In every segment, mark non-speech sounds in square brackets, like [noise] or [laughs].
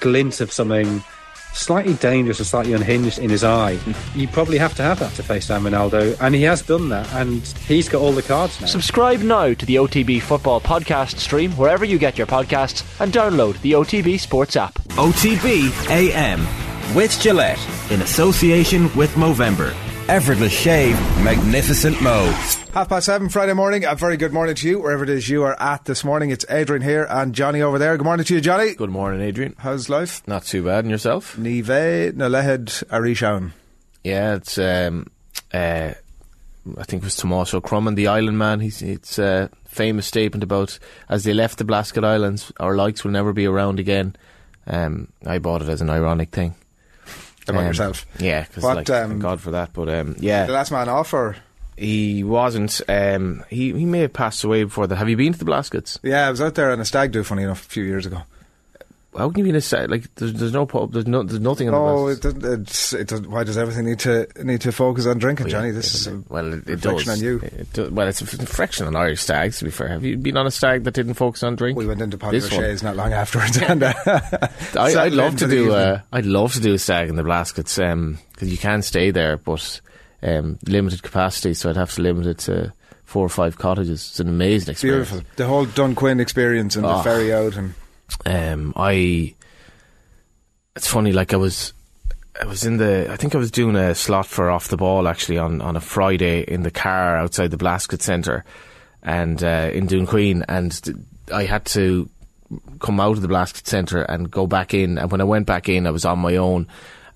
glint of something slightly dangerous and slightly unhinged in his eye, hmm. you probably have to have that to face down Ronaldo, and he has done that, and he's got all the cards now. Subscribe now to the OTB Football Podcast stream wherever you get your podcasts and download the OTB Sports app. OTB AM with Gillette in association with Movember. Effortless shave, magnificent Mo. Half past seven Friday morning. A very good morning to you, wherever it is you are at this morning. It's Adrian here and Johnny over there. Good morning to you, Johnny. Good morning, Adrian. How's life? Not too bad. And yourself? Nive Nalehed Arishaun. Yeah, it's. Um, uh, I think it was Tommaso Crumman, the island man. He's it's a famous statement about as they left the Blasket Islands, our likes will never be around again. Um, I bought it as an ironic thing. About Um, yourself. Yeah, because like, um, thank God for that. But um, yeah, The last man off, or? He wasn't. Um, he he may have passed away before that. Have you been to the Blaskets? Yeah, I was out there on a stag do, funny enough, a few years ago. How can you be in a set? Like, there's, there's no pub. There's no. There's nothing in Oh, the it, doesn't- it's, it does, why does everything need to need to focus on drinking, Well, Johnny? This is a well, it, it does. on you. It do- well, it's a reflection on Irish stags. To be fair, have you been on a stag that didn't focus on drink? We went into one. Patrick not long afterwards, [laughs] and uh, I, I'd love to do. Uh, I'd love to do a stag in the Blaskets because you can stay there, but um, limited capacity, so I'd have to limit it to four or five cottages. It's an amazing experience. beautiful. The whole Dunquin experience and the Oh. ferry out, and Um, I. It's funny, like I was. I was in the. I think I was doing a slot for off the ball actually on, on a Friday in the car outside the Blasket Centre, and uh, in Dunquin, and I had to come out of the Blasket Centre and go back in. And when I went back in, I was on my own,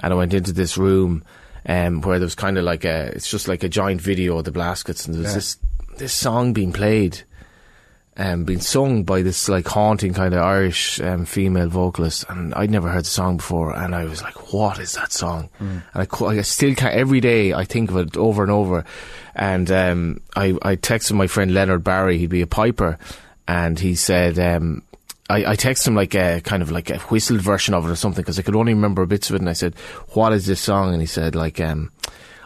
and I went into this room, um, where there was kind of like a. It's just like a giant video of the Blaskets, and there was Yeah. this this song being played um, being sung by this like haunting kind of Irish um, female vocalist, and I'd never heard the song before, and I was like, "What is that song?" And I, I still can't. Every day I think of it over and over, and um, I I texted my friend Leonard Barry, he'd be a piper, and he said. Um, I, I texted him like a kind of like a whistled version of it or something because I could only remember bits of it, and I said, "What is this song?" And he said, "Like, um,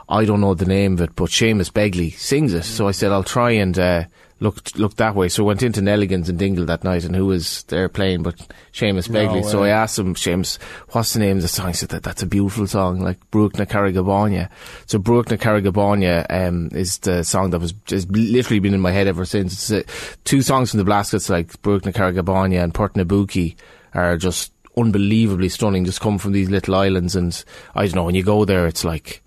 I don't know the name of it, but Seamus Begley sings it. So I said I'll try and uh, look look that way. So I went into Nelligan's and Dingle that night, and who was there playing but Seamus No Begley. so. I asked him, Seamus, what's the name of the song? He said that that's a beautiful song, like Brooke na Carrigabanya. So Brooke na Carrigabanya um, is the song that was just literally been in my head ever since. Uh, two songs from the Blaskets, like Brooke na Carrigabanya and Port na bPúcaí, are just unbelievably stunning. Just come from these little islands, and I don't know when you go there, it's like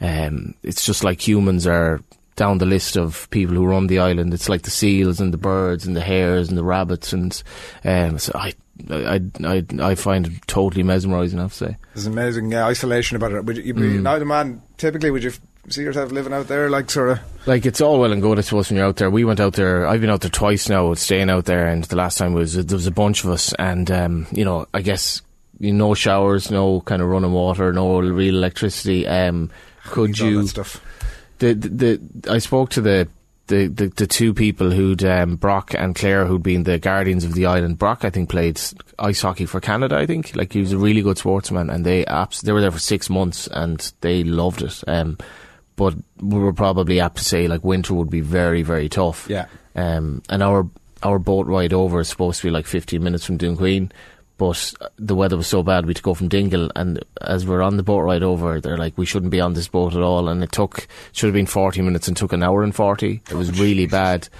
um, it's just like humans are down the list of people who run the island. It's like the seals and the birds and the hares and the rabbits, and um, so I, I, I, I find it totally mesmerising. I have to say. there's amazing uh, isolation about it. Would you, Mm. now the man? Typically, would you f- see yourself living out there, like sort of? Like it's all well and good, I suppose, when you're out there. We went out there. I've been out there twice now, staying out there, and the last time was there was a bunch of us, and um, you know, I guess you no showers, no kind of running water, no real electricity. Um, could you? The, the, the I spoke to the the, the, the two people who'd um, Brock and Claire who'd been the guardians of the island. Brock, I think, played ice hockey for Canada. I think like he was a really good sportsman, and they abs- they were there for six months and they loved it. Um, but we were probably apt to say like winter would be very very tough. Yeah. Um, and our our boat ride over is supposed to be like 15 minutes from Dunquin. But the weather was so bad we had to go from Dingle, and as we're on the boat ride over, they're like, "We shouldn't be on this boat at all." And it took should have been forty minutes and took an hour and forty. It was oh, really bad.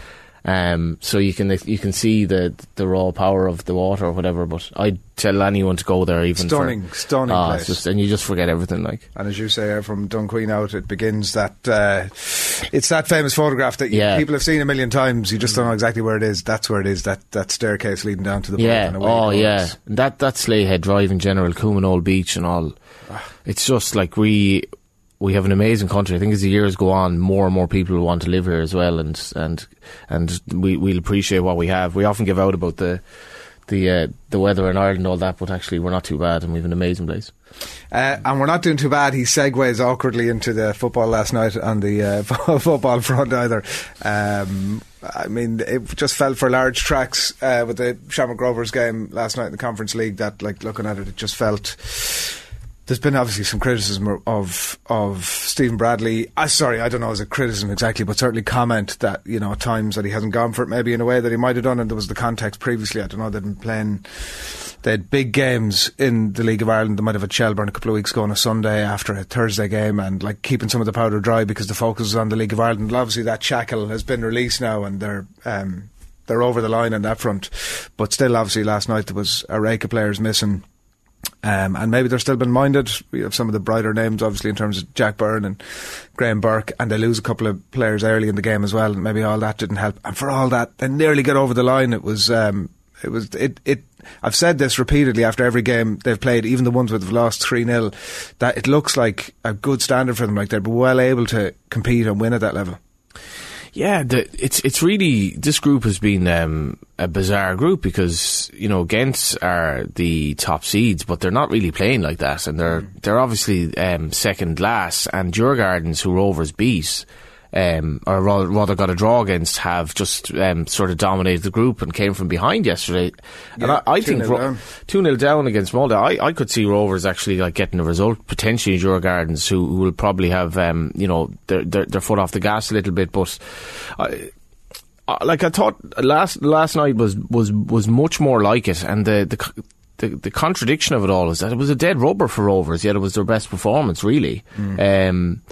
Um, so you can you can see the the raw power of the water or whatever. But I'd tell anyone to go there, even Stunning, for, stunning Ah, place. just and you just forget everything. Like And as you say, uh, from Dunquin out, it begins that. Uh, it's that famous photograph that you, Yeah. people have seen a million times. You just don't know exactly where it is. That's where it is. That that staircase leading down to the boat. yeah, and oh yeah, and that that Slea Head Drive in general, Coumeenoole Beach and all. It's just like we we have an amazing country. I think as the years go on, more and more people will want to live here as well, and and and we we'll appreciate what we have. We often give out about the the uh, the weather in Ireland and all that, but actually we're not too bad, and we have an amazing place. Uh, and we're not doing too bad. He segues awkwardly into the football last night on the uh, [laughs] football front either. Um, I mean, it just fell for large tracks uh, with the Shamrock Rovers game last night in the Conference League. That, like, looking at it, it just felt. There's been obviously some criticism of of Stephen Bradley. Uh, sorry, I don't know as a criticism exactly, but certainly comment that you know at times that he hasn't gone for it, maybe in a way that he might have done. And there was the context previously. I don't know they've been playing they had big games in the League of Ireland. They might have had Shelbourne a couple of weeks ago on a Sunday after a Thursday game, and like keeping some of the powder dry because the focus is on the League of Ireland. And obviously, that shackle has been released now, and they're. Um, they're over the line on that front, but still, obviously, last night there was a rake of players missing. Um, and maybe they're still been minded. We have some of the brighter names, obviously, in terms of Jack Byrne and Graham Burke, and they lose a couple of players early in the game as well. And maybe all that didn't help. And for all that, they nearly got over the line. It was, um, it was, it, it. I've said this repeatedly after every game they've played, even the ones that have lost three 0 that it looks like a good standard for them. Like they're well able to compete and win at that level. Yeah, the, it's it's really this group has been um, a bizarre group because you know Gent are the top seeds, but they're not really playing like that, and they're they're obviously um, second last, and Djurgårdens who Rovers beat um, or rather, rather, got a draw against, have just um, sort of dominated the group and came from behind yesterday. Yeah, and I, I 2-0 think down. two 0 down against Molde. I, I could see Rovers actually like getting a result potentially. Djurgårdens who, who will probably have um, you know their, their their foot off the gas a little bit, but. I, like I thought last last night was was was much more like it, and the the. The, the contradiction of it all is that it was a dead rubber for Rovers, yet it was their best performance, really. Um,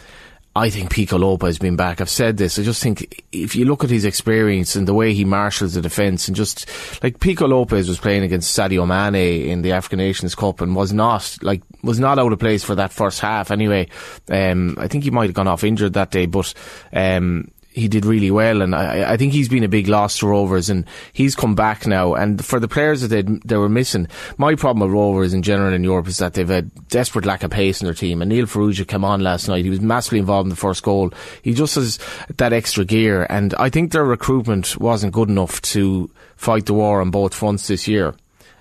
I think Pico Lopes has been back. I've said this. I just think if you look at his experience and the way he marshals the defence and just like Pico Lopes was playing against Sadio Mane in the African Nations Cup and was not like was not out of place for that first half anyway. Um, I think he might have gone off injured that day, but um, he did really well, and I, I think he's been a big loss to Rovers, and he's come back now. And for the players that they were missing, my problem with Rovers in general in Europe is that they've a desperate lack of pace in their team. And Neil Farrugia came on last night; he was massively involved in the first goal. He just has that extra gear, and I think their recruitment wasn't good enough to fight the war on both fronts this year.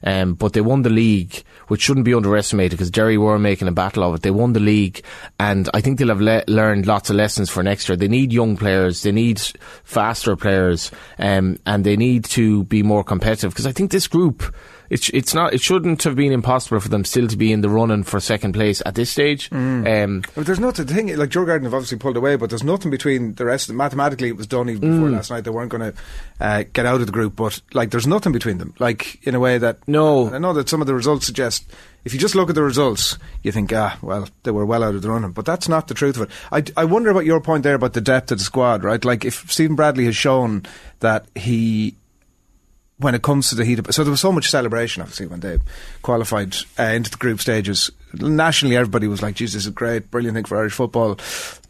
Um, but they won the league, which shouldn't be underestimated because Derry were making a battle of it. They won the league, and I think they'll have le- learned lots of lessons for next year. They need young players, they need faster players, um, and they need to be more competitive because I think this group. It's it's not it shouldn't have been impossible for them still to be in the running for second place at this stage. Um, But there's nothing. The thing, like Djurgården have obviously pulled away, but there's nothing between the rest. Mathematically, it was done even before last night. They weren't going to uh, get out of the group, but like there's nothing between them. Like in a way that No. I know that some of the results suggest. If you just look at the results, you think, ah, well, they were well out of the running. But that's not the truth of it. I, I wonder about your point there about the depth of the squad, right? Like if Stephen Bradley has shown that he when it comes to the heat of so there was so much celebration obviously when they qualified uh, into the group stages. Nationally everybody was like Jesus this is a great brilliant thing for Irish football.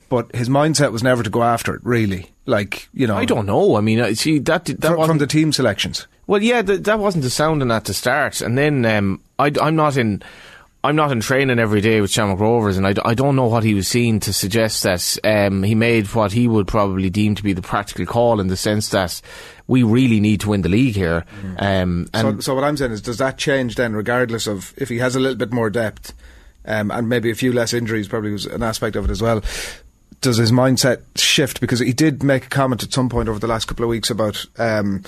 But his mindset was never to go after it really. Like you know. I don't know. I mean, uh, see that that from, from the team selections. Well, yeah, th- that wasn't the sounding at the start, and then um, I, am not in. I'm not in training every day with Shamrock Rovers, and I, d- I don't know what he was seeing to suggest that um, he made what he would probably deem to be the practical call in the sense that we really need to win the league here. Um, so, so what I'm saying is does that change then regardless of if he has a little bit more depth um, and maybe a few less injuries probably was an aspect of it as well does his mindset shift because he did make a comment at some point over the last couple of weeks about um,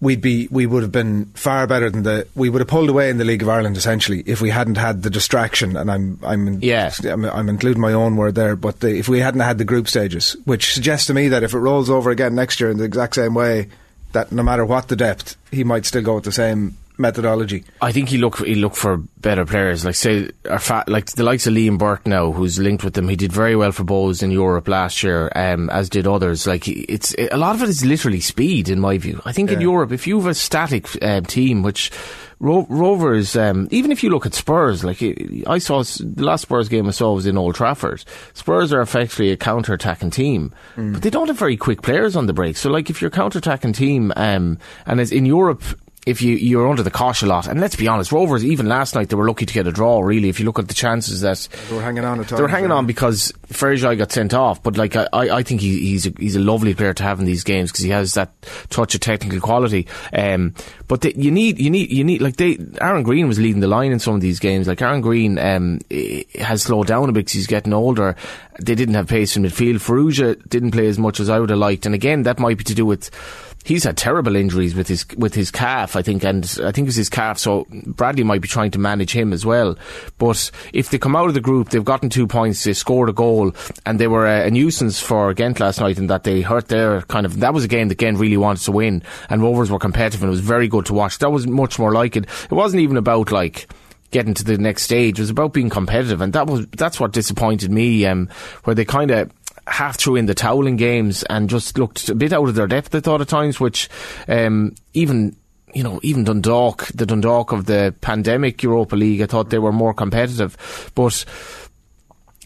we'd be we would have been far better than the we would have pulled away in the League of Ireland essentially if we hadn't had the distraction and I'm I'm Yeah. I'm, I'm including my own word there but the, if we hadn't had the group stages which suggests to me that if it rolls over again next year in the exact same way that no matter what the depth he might still go with the same methodology I think he look he look for better players, like say, are fa- like the likes of Liam Burt now, who's linked with them. He did very well for Bohs in Europe last year, um, as did others. Like it's a lot of it is literally speed, in my view. I think in Europe, if you have a static um, team, which Ro- Rovers, um, even if you look at Spurs, like I saw the last Spurs game I saw was in Old Trafford. Spurs are effectively a counter-attacking team, but they don't have very quick players on the break. So, like if you're a counter-attacking team, um, and as in Europe if you you're under the cosh a lot, and let's be honest, Rovers even last night they were lucky to get a draw. Really, if you look at the chances that They were hanging on at they were hanging on because Fergie got sent off. But like I, I think he, he's a, he's a lovely player to have in these games because he has that touch of technical quality. Um, but they, you need you need you need like they Aaron Green was leading the line in some of these games. Like Aaron Green um, has slowed down a bit because he's getting older. They didn't have pace in midfield. Farrugia didn't play as much as I would have liked, and again that might be to do with he's had terrible injuries with his with his calf, I think, and I think it's his calf. So Bradley might be trying to manage him as well. But if they come out of the group, they've gotten two points, they scored a goal, and they were a, a nuisance for Ghent last night in that they hurt their kind of. That was a game that Ghent really wanted to win, and Rovers were competitive, and it was very good to watch. That was much more like it. It wasn't even about like getting to the next stage. It was about being competitive, and that was that's what disappointed me. Um, where they kind of half threw in the towel in games and just looked a bit out of their depth. I thought at times, which um, even you know, even Dundalk, the Dundalk of the pandemic Europa League, I thought they were more competitive, but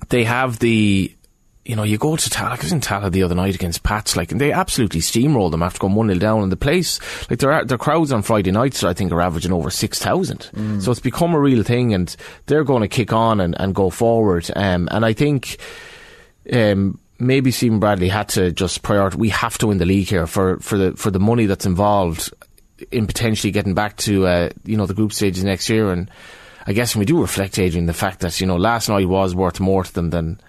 they have the you know, you go to Tallaght, I was in Tallaght the other night against Pats, like, and they absolutely steamrolled them after going 1 0 down. in the place, like, their, their crowds on Friday nights, I think, are averaging over 6,000. Mm. So it's become a real thing, and they're going to kick on and, and go forward. Um, and I think, um, maybe Stephen Bradley had to just prioritize. We have to win the league here for, for the for the money that's involved in potentially getting back to uh, you know the group stages next year. And I guess when we do reflect, Adrian, the fact that you know last night was worth more to them than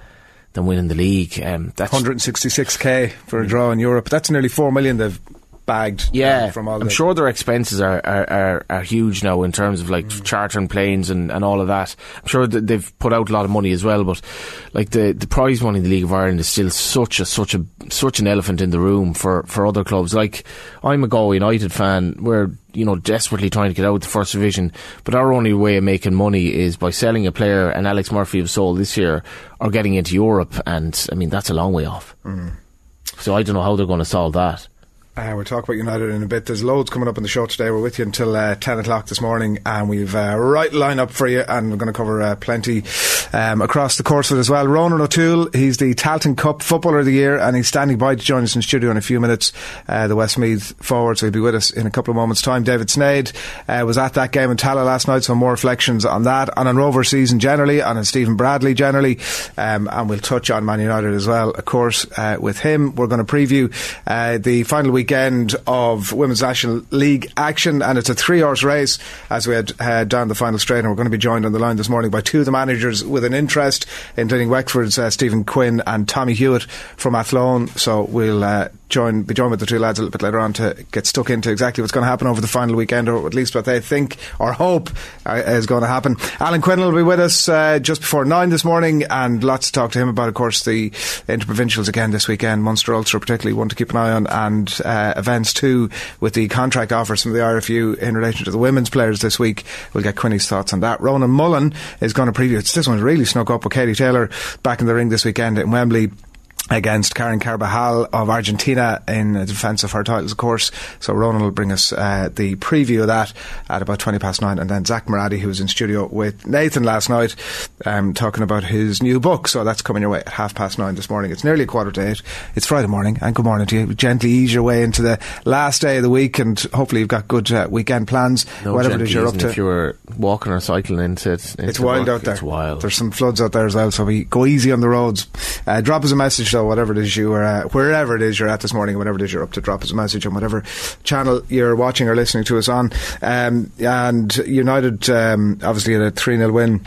than winning the league. Um, that's 166k for a draw in Europe. That's nearly four million they've bagged. Yeah, from all. I'm the sure their expenses are, are, are, are huge now in terms of like mm. chartering planes and, and all of that. I'm sure that they've put out a lot of money as well, but like the, the prize money in the League of Ireland is still such a such a such an elephant in the room for, for other clubs. Like I'm a Galway United fan. We're you know desperately trying to get out of the first division, but our only way of making money is by selling a player. And Alex Murphy have sold this year, or getting into Europe, and I mean that's a long way off. Mm. So I don't know how they're going to solve that. Uh, we'll talk about United in a bit. There's loads coming up in the show today. We're with you until uh, 10 o'clock this morning, and we've uh, right line up for you, and we're going to cover uh, plenty um, across the course of it as well. Ronan O'Toole, he's the Tailteann Cup Footballer of the Year, and he's standing by to join us in studio in a few minutes. Uh, the Westmeath forward, so he'll be with us in a couple of moments' time. David Sneyd uh, was at that game in Tallaght last night, so more reflections on that, and on Rover season generally, and on Stephen Bradley generally, um, and we'll touch on Man United as well, of course, with him. We're going to preview the final weekend of Women's National League action, and it's a three horse race as we head down the final straight. And we're going to be joined on the line this morning by two of the managers with an interest, including Wexford's uh, Stephen Quinn and Tommy Hewitt from Athlone. So we'll uh, join be joined with the two lads a little bit later on to get stuck into exactly what's going to happen over the final weekend, or at least what they think or hope uh, is going to happen. Alan Quinn will be with us uh, just before nine this morning, and lots to talk to him about. Of course, the interprovincials again this weekend, Munster Ulster particularly one to keep an eye on, and uh, events too with the contract offers from the RFU in relation to the women's players this week. We'll get Quinny's thoughts on that. Ronan Mullen is going to preview. It's, this one really snuck up with Katie Taylor back in the ring this weekend in Wembley against Karen Carabajal of Argentina in defence of her titles, of course. So Ronan will bring us uh, the preview of that at about 20 past nine. And then Zach Moradi, who was in studio with Nathan last night, um, talking about his new book. So that's coming your way at half past nine this morning. It's nearly a quarter to eight. It's Friday morning, and good morning to you. Gently ease your way into the last day of the week, and hopefully you've got good uh, weekend plans, no whatever it is you're up to. If you were walking or cycling into it, into it's wild out there. It's wild. There's some floods out there as well, so we go easy on the roads. Uh, drop us a message, though, whatever it is you are, uh, wherever it is you're at this morning, whatever it is you're up to, drop us a message on whatever channel you're watching or listening to us on. Um, and United, um, obviously, had a 3 0 win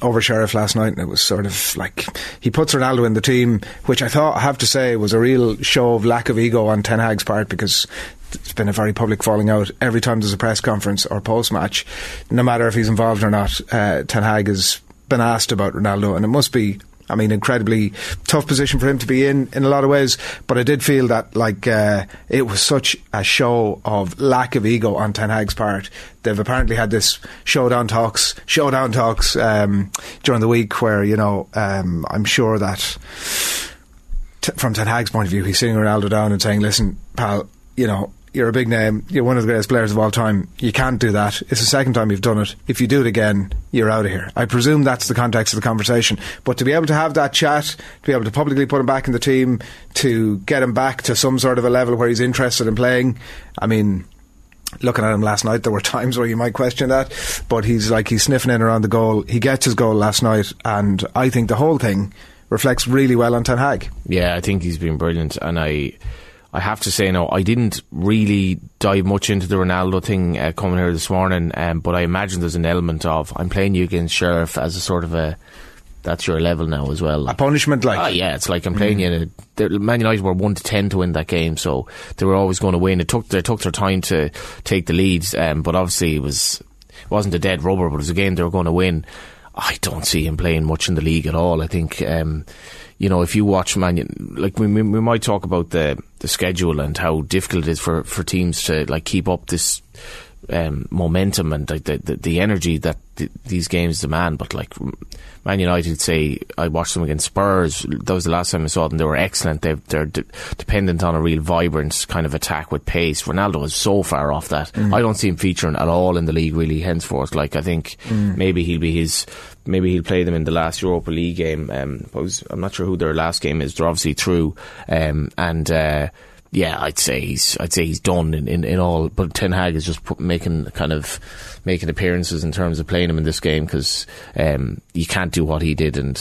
over Sheriff last night, and it was sort of like he puts Ronaldo in the team, which I thought I have to say was a real show of lack of ego on Ten Hag's part because it's been a very public falling out every time there's a press conference or post match, no matter if he's involved or not. Uh, Ten Hag has been asked about Ronaldo, and it must be I mean, incredibly tough position for him to be in in a lot of ways. But I did feel that like uh, it was such a show of lack of ego on Ten Hag's part. They've apparently had this showdown talks, showdown talks um, during the week where you know um, I'm sure that. T- from Ten Hag's point of view, he's sitting Ronaldo down and saying, "Listen, pal, you know, you're a big name, you're one of the greatest players of all time. You can't do that. It's the second time you've done it. If you do it again, you're out of here. I presume that's the context of the conversation. But to be able to have that chat, to be able to publicly put him back in the team, to get him back to some sort of a level where he's interested in playing, I mean, looking at him last night, there were [laughs] times where you might question that, but he's like he's sniffing in around the goal. He gets his goal last night, and I think the whole thing reflects really well on Ten Hag. Yeah, I think he's been brilliant, and I. I have to say, no, I didn't really dive much into the Ronaldo thing uh, coming here this morning, um, but I imagine there's an element of I'm playing you against Sheriff as a sort of a that's your level now as well. A punishment, like Oh yeah, it's like I'm playing you. In a, the- Man United were one to ten to win that game, so they were always going to win. It took they took their time to take the lead, um, but obviously it was it wasn't a dead rubber, but it was a game they were going to win. I don't see him playing much in the league at all. I think. Um, you know, if you watch Man, like we, we we might talk about the the schedule and how difficult it is for, for teams to like keep up this um, momentum and the, the the energy that th- these games demand. But like Man United, say I watched them against Spurs. That was the last time I saw them. They were excellent. They, they're de- dependent on a real vibrant kind of attack with pace. Ronaldo is so far off that. I don't see him featuring at all in the league really. Henceforth, like I think maybe he'll be his. Maybe he'll play them in the last Europa League game. Um, I was, I'm not sure who their last game is. They're obviously through, um, and. Uh, yeah, I'd say he's I'd say he's done in, in, in all. But Ten Hag is just put, making kind of making appearances in terms of playing him in this game because um, you can't do what he did, and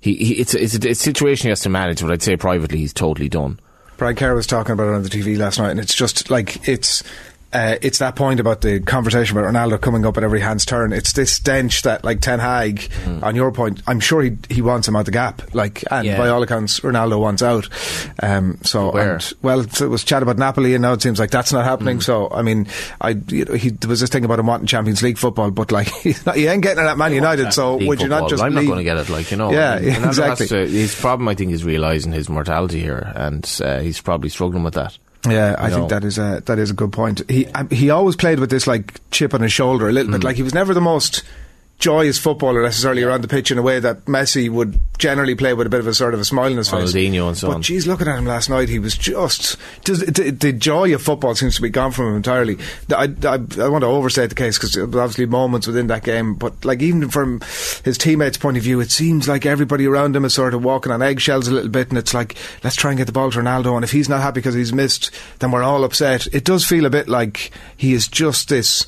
he, he it's it's, a, it's a situation he has to manage. But I'd say privately he's totally done. Brian Kerr was talking about it on the TV last night, and it's just like it's. Uh, it's that point about the conversation about Ronaldo coming up at every hand's turn. It's this stench that, like Ten Hag, on your point, I'm sure he he wants him out the gap. Like, and Yeah. by all accounts, Ronaldo wants out. Um, so, Where? and, well, so it was chat about Napoli, and now it seems like that's not happening. So, I mean, I you know, he there was this thing about him wanting Champions League football, but like [laughs] he's not, he ain't getting it at Man United. So, League would you not just? I'm not going to get it. Like you know, Yeah, exactly. to- his problem, I think, is realizing his mortality here, and uh, he's probably struggling with that. Yeah, I think that is a that is a good point. He um, he always played with this like chip on his shoulder a little Mm. bit. Like he was never the most joyous footballer necessarily around the pitch in a way that Messi would generally play with a bit of a sort of a smile on his face. Ronaldinho and so but on. geez, looking at him last night, he was just does, the, the joy of football seems to be gone from him entirely. I, I, I want to overstate the case because obviously moments within that game, but like even from his teammates' point of view, it seems like everybody around him is sort of walking on eggshells a little bit, and it's like let's try and get the ball to Ronaldo, and if he's not happy because he's missed, then we're all upset. It does feel a bit like he is just this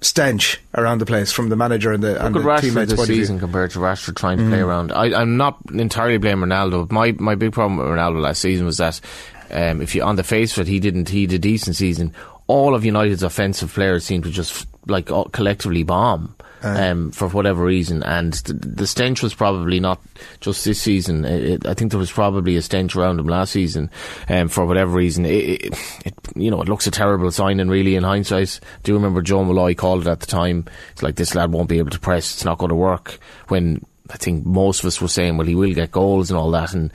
stench around the place from the manager and the, and Look the Rashford teammates' this point of view. season compared to Rashford trying to play around. I, I'm not entirely blaming Ronaldo. My my big problem with Ronaldo last season was that um, if you on the face of it, he didn't. He did a decent season. All of United's offensive players seemed to just like collectively bomb. Um, for whatever reason, and the, the stench was probably not just this season. It, I think there was probably a stench around him last season, um, for whatever reason. It, it, you know, it looks a terrible sign, and really. In hindsight, do you remember Joe Molloy called it at the time? It's like this lad won't be able to press. It's not going to work. When I think most of us were saying, well, he will get goals and all that, and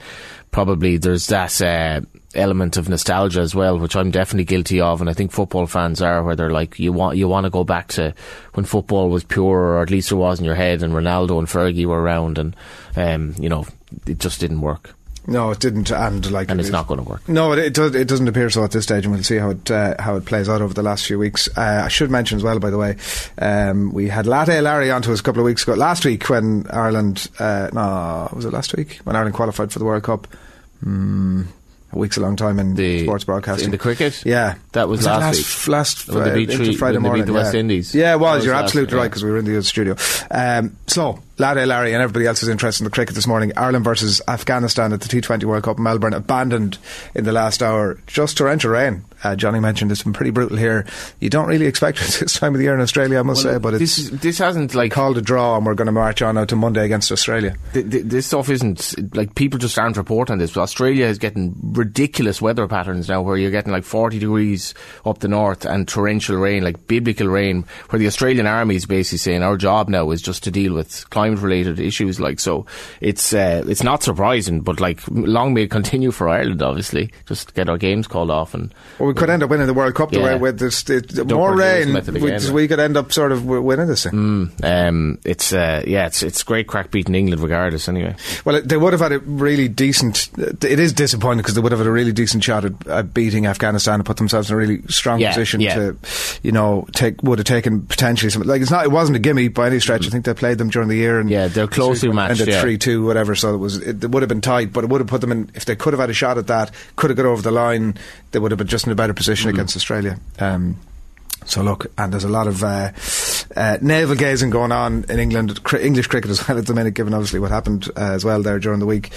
probably there's that uh, element of nostalgia as well, which I'm definitely guilty of, and I think football fans are, where they're like, you want you want to go back to when football was pure, or at least it was in your head, and Ronaldo and Fergie were around, and um, you know, it just didn't work, No, it didn't, and like and it's is- not going to work. No, it, it, does, it doesn't appear so at this stage, and we'll see how it uh, how it plays out over the last few weeks. Uh, I should mention as well, by the way, um, we had Latte Larry onto us a couple of weeks ago, last week when Ireland, uh, no, was it last week when Ireland qualified for the World Cup? Mm, week's a long time in The sports broadcasting. in the cricket, Yeah, that was, it last, last week. Last When they beat into three- Friday they beat morning, the yeah. West Indies. Yeah, it was. was You're absolutely week, right yeah. because we were in the studio. Um, so, Lad Larry and everybody else is interested in the cricket this morning. Ireland versus Afghanistan at the T20 World Cup in Melbourne, abandoned in the last hour. Just torrential rain. Uh, Johnny mentioned it's been pretty brutal here. You don't really expect [laughs] it this time of the year in Australia, I must say, but this it's this hasn't like called a draw, and we're going to march on out to Monday against Australia. th- th- this stuff isn't like people just aren't reporting this. But Australia is getting ridiculous weather patterns now, where you're getting like 40 degrees up the north and torrential rain, like biblical rain. Where the Australian Army is basically saying our job now is just to deal with climate-related issues. Like so, it's uh, it's not surprising, but like long may it continue for Ireland. Obviously, just get our games called off and Well, we could end up winning the World Cup the Yeah. way with this, it, more rain. We, we could end up sort of winning this thing. um, it's uh, yeah, it's it's great crack beating England regardless. Anyway. Well, they would have had a really decent. It is disappointing because they would have had a really decent shot at, at beating Afghanistan and put themselves in a really strong Yeah, position yeah. to, you know, take would have taken potentially some. Like it's not. It wasn't a gimme by any stretch. I think they played them during the year and Mm. Yeah, they're closely matched, Ended yeah. three two whatever. So it was. It, it would have been tight, but it would have put them in. If they could have had a shot at that, could have got over the line. They would have been just in a better position Mm. against Australia. Um, so look, and there's a lot of uh, uh, navel gazing going on in England, cri- English cricket as well at the minute, given obviously what happened uh, as well there during the week.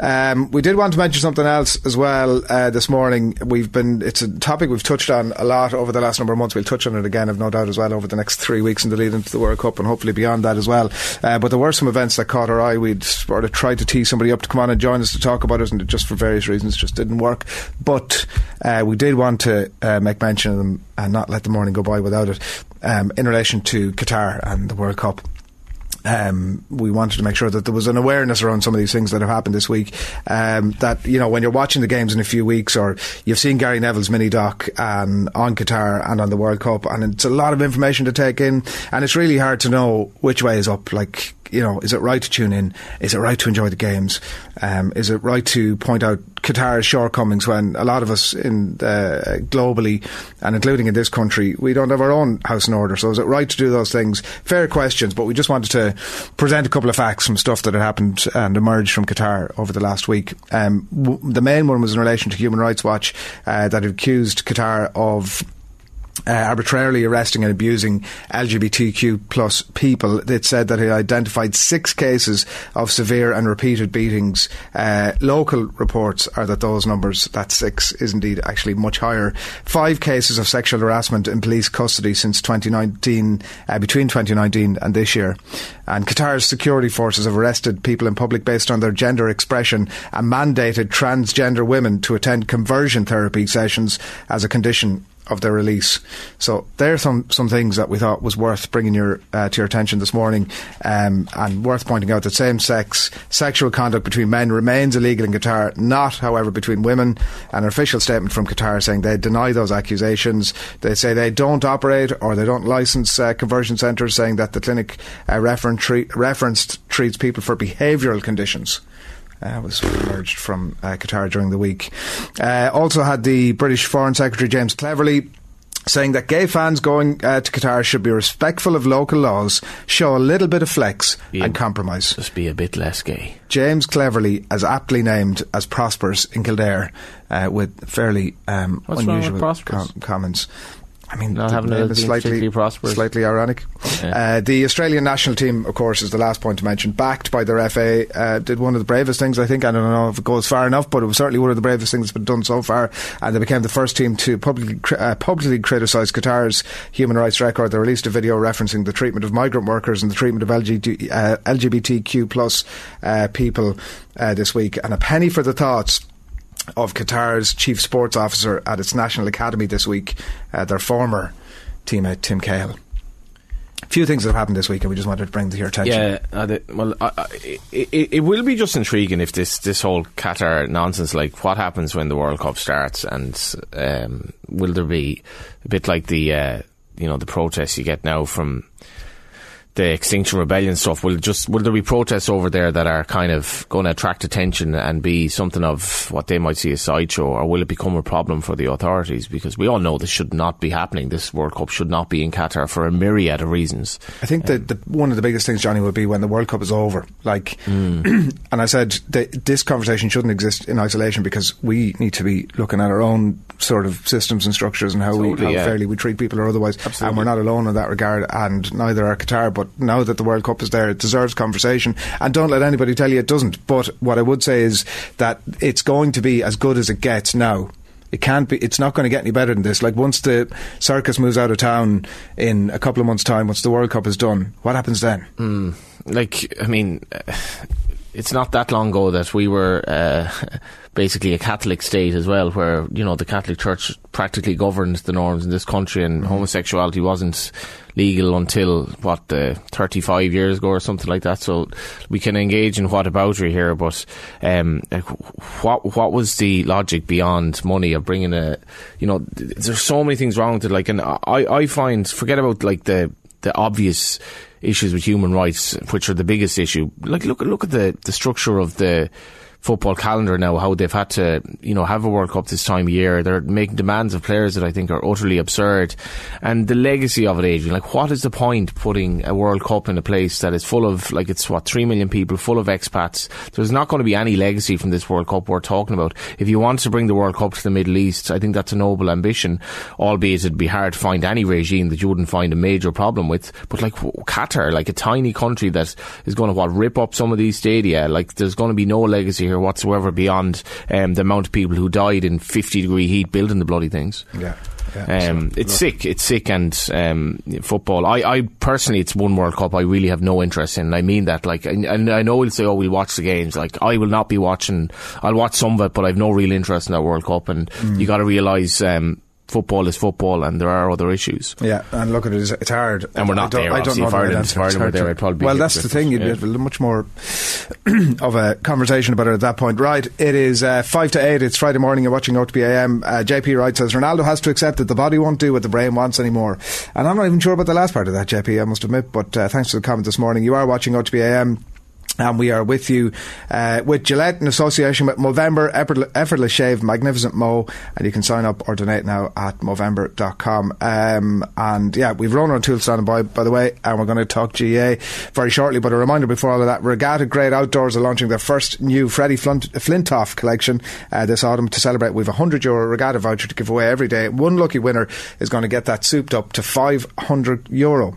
Um, we did want to mention something else as well uh, this morning. We've been it's a topic we've touched on a lot over the last number of months. We'll touch on it again, I've no doubt as well, over the next three weeks in the lead into the World Cup and hopefully beyond that as well. Uh, but there were some events that caught our eye. We'd sort of tried to tee somebody up to come on and join us to talk about it, and it just for various reasons just didn't work. But uh, we did want to uh, make mention of them and not let the morning go by without it um, in relation to Qatar and the World Cup. Um, we wanted to make sure that there was an awareness around some of these things that have happened this week. Um, that you know, when you're watching the games in a few weeks, or you've seen Gary Neville's mini doc on Qatar and on the World Cup, and it's a lot of information to take in, and it's really hard to know which way is up. Like you know, is it right to tune in? Is it right to enjoy the games? Um, is it right to point out Qatar's shortcomings when a lot of us in uh, globally and including in this country, we don't have our own house in order? So is it right to do those things? Fair questions, but we just wanted to present a couple of facts from stuff that had happened and emerged from Qatar over the last week. Um, w- the main one was in relation to Human Rights Watch uh, that accused Qatar of uh, arbitrarily arresting and abusing LGBTQ plus people. It said that it identified six cases of severe and repeated beatings. Uh, local reports are that those numbers, that six, is indeed actually much higher. Five cases of sexual harassment in police custody since 2019, uh, between 2019 and this year. And Qatar's security forces have arrested people in public based on their gender expression and mandated transgender women to attend conversion therapy sessions as a condition of their release. So there are some, some things that we thought was worth bringing your uh, to your attention this morning, um, and worth pointing out that same-sex sexual conduct between men remains illegal in Qatar, not, however, between women. An official statement from Qatar saying they deny those accusations. They say they don't operate or they don't license uh, conversion centres, saying that the clinic uh, tre- referenced treats people for behavioural conditions uh, was emerged from uh, Qatar during the week. Uh, also had the British Foreign Secretary James Cleverly saying that gay fans going uh, to Qatar should be respectful of local laws, show a little bit of flex Be a- and compromise. Just be a bit less gay. James Cleverly, as aptly named as Prosperous in Kildare, uh, with fairly um, unusual com- comments. I mean, Not the having name a- is slightly, slightly ironic. Uh, the Australian national team, of course, is the last point to mention. Backed by their FA, uh, did one of the bravest things. I think I don't know if it goes far enough, but it was certainly one of the bravest things that's been done so far. And they became the first team to publicly uh, publicly criticise Qatar's human rights record. They released a video referencing the treatment of migrant workers and the treatment of LGT, uh, LGBTQ plus uh, people uh, this week. And a penny for the thoughts of Qatar's chief sports officer at its national academy this week, uh, their former teammate Tim Cahill. A few things that have happened this week, and we just wanted to bring to your attention. Yeah, uh, well, it, it, it will be just intriguing if this, this whole Qatar nonsense, like what happens when the World Cup starts, and um, will there be a bit like the uh, you know the protests you get now from the Extinction Rebellion stuff? Will just will there be protests over there that are kind of going to attract attention and be something of what they might see as sideshow, or will it become a problem for the authorities? Because we all know this should not be happening. This World Cup should not be in Qatar for a myriad of reasons. I think that the, one of the biggest things, Johnny, would be when the World Cup is over. Like, Mm. [clears throat] and I said that this conversation shouldn't exist in isolation because we need to be looking at our own sort of systems and structures and how we how yeah. fairly we treat people or otherwise. Absolutely. And we're not alone in that regard, and neither are Qatar. But now that the World Cup is there, it deserves conversation. And don't let anybody tell you it doesn't. But what I would say is that it's going to be as good as it gets now. It can't be. It's not going to get any better than this. Like once the circus moves out of town in a couple of months' time, once the World Cup is done, what happens then? like I mean, [sighs] it's not that long ago that we were uh, [laughs] basically a Catholic state as well, where you know the Catholic Church practically governed the norms in this country, and homosexuality wasn't legal until what uh, 35 years ago or something like that. So we can engage in what whataboutery here, but um, what what was the logic beyond money of bringing a you know there's so many things wrong with it. Like, and I I find forget about like the the obvious issues with human rights, which are the biggest issue. Like, look look at the the structure of the football calendar now, how they've had to, you know, have a World Cup this time of year. They're making demands of players that I think are utterly absurd. And the legacy of it, Adrian, like what is the point putting a World Cup in a place that is full of, like it's what, three million people, full of expats? There's not going to be any legacy from this World Cup we're talking about. If you want to bring the World Cup to the Middle East, I think that's a noble ambition, albeit it'd be hard to find any regime that you wouldn't find a major problem with. But like Qatar, like a tiny country that is going to, what, rip up some of these stadia, like there's going to be no legacy here whatsoever beyond um, the amount of people who died in 50 degree heat building the bloody things. Yeah. yeah. Um, it's sick. It's sick, and um, football. I, I personally, it's one World Cup I really have no interest in. I mean that. Like, and, and I know we'll say, "Oh, we'll watch the games." Like, I will not be watching. I'll watch some of it, but I've no real interest in that World Cup. And Mm. you got to realise, um, football is football, and there are other issues. Yeah, and look at it, it's, hard. And we're not I don't, there, I don't know If Ireland- if Ireland were there, I'd probably Well, that's the thing. You'd yeah. have much more [clears throat] of a conversation about it at that point. Right, it is uh, 5 to 8. It's Friday morning. You're watching OTBAM. Uh, JP Wright says Ronaldo has to accept that the body won't do what the brain wants anymore. And I'm not even sure about the last part of that, JP, I must admit. But uh, thanks for the comment this morning. You are watching OTBAM. And we are with you uh, with Gillette in association with Movember, effort- effortless shave, magnificent mo, and you can sign up or donate now at Movember.com. Um, and yeah, we've run Ronan O'Toole standing by, by the way, and we're going to talk GA very shortly. But a reminder before all of that, Regatta Great Outdoors are launching their first new Freddie Flint- Flintoff collection uh, this autumn to celebrate. We've a 100 euro regatta voucher to give away every day. One lucky winner is going to get that souped up to 500 euro.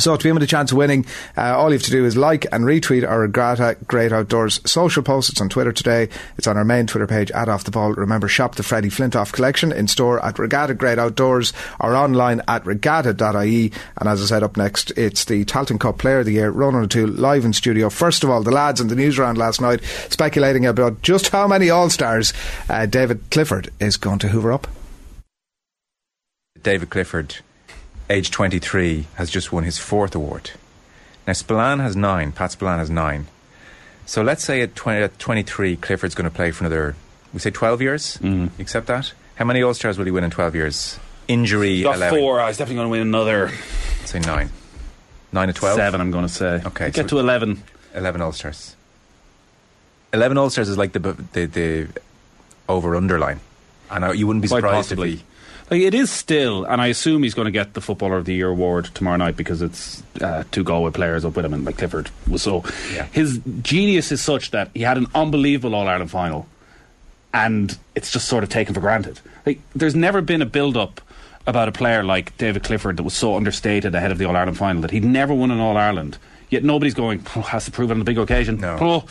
So to be with a chance of winning, uh, all you have to do is like and retweet our Regatta Great Outdoors social post. It's on Twitter today. It's on our main Twitter page at Off the Ball. Remember, shop the Freddie Flintoff collection in store at Regatta Great Outdoors or online at regatta.ie. And as I said, up next, it's the Tailteann Cup Player of the Year, Ronan O'Toole, live in studio. First of all, the lads in the news round last night speculating about just how many All Stars uh, David Clifford is going to hoover up. David Clifford, age 23, has just won his fourth award. Now, Spillane has nine. Pat Spillane has nine. So let's say at, 20, at 23, Clifford's going to play for another, we say 12 years? Mm. Accept that? How many All Stars will he win in 12 years? Injury Got 11. four. I was definitely going to win another Say nine. Nine to 12? seven. I'm going to say. Okay, Get to eleven. 11 All Stars. 11 All Stars is like the, the, the over underline. And I- you wouldn't be surprised if he. Like it is still, and I assume he's going to get the Footballer of the Year award tomorrow night because it's uh, two Galway players up with him, and like Clifford was so. Yeah. His genius is such that he had an unbelievable All Ireland final, and it's just sort of taken for granted. Like there's never been a build up about a player like David Clifford that was so understated ahead of the All Ireland final that he'd never won an All Ireland. Yet nobody's going "Oh, has to prove it on the big occasion. No. Oh,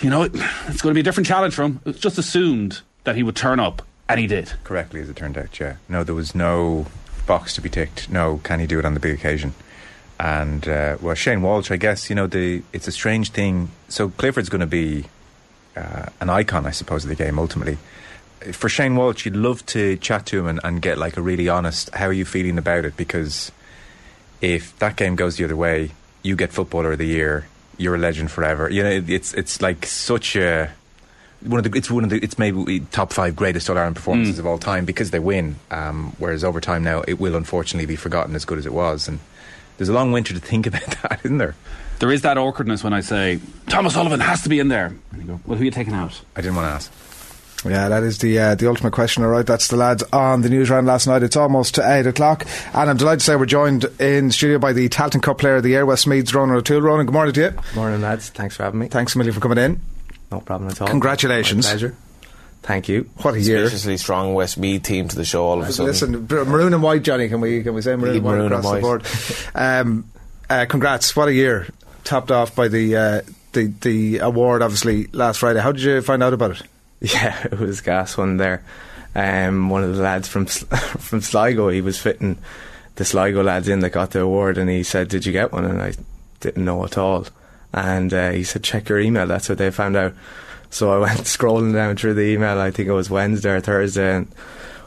you know, it's going to be a different challenge for him. It's just assumed that he would turn up, and he did. correctly as it turned out. Yeah, no, there was no box to be ticked. No, can he do it on the big occasion? And uh, well, Shane Walsh, I guess you know the it's a strange thing. So Clifford's going to be uh, an icon, I suppose, of the game ultimately. For Shane Walsh, you'd love to chat to him and, and get like a really honest. How are you feeling about it? Because if that game goes the other way, you get Footballer of the Year. You're a legend forever. You know, it's it's like such a one of the it's one of the it's maybe top five greatest All Ireland performances of all time because they win. Um, whereas over time now it will unfortunately be forgotten as good as it was, and there's a long winter to think [laughs] about that, isn't there? There is that awkwardness when I say Thomas Sullivan has to be in there. And you go, well, who are you taking out? I didn't want to ask. Yeah, that is the uh, the ultimate question. All right, that's the lads on the news round last night. It's almost eight o'clock, and I'm delighted to say we're joined in studio by the Tailteann Cup Player of the Year, Westmeath's Ronan O'Toole. Ronan, good morning to you. Morning, lads. Thanks for having me. Thanks a million for coming in. No problem at all. Congratulations. My pleasure. Thank you. What a year! Suspiciously strong Westmeath team to the show all of a sudden. Listen, maroon and white, Johnny. Can we can we say maroon, and white Maroon and across the board? Um, uh, congrats! What a year! Topped off by the uh, the the award, obviously last Friday. How did you find out about it? [laughs] Yeah, it was gas one there. Um, one of the lads from [laughs] from Sligo, he was fitting the Sligo lads in that got the award, and he said, "Did you get one?" And I didn't know at all. And uh, he said, "Check your email." That's what they found out. So I [laughs] went scrolling down through the email. I think it was Wednesday or Thursday, and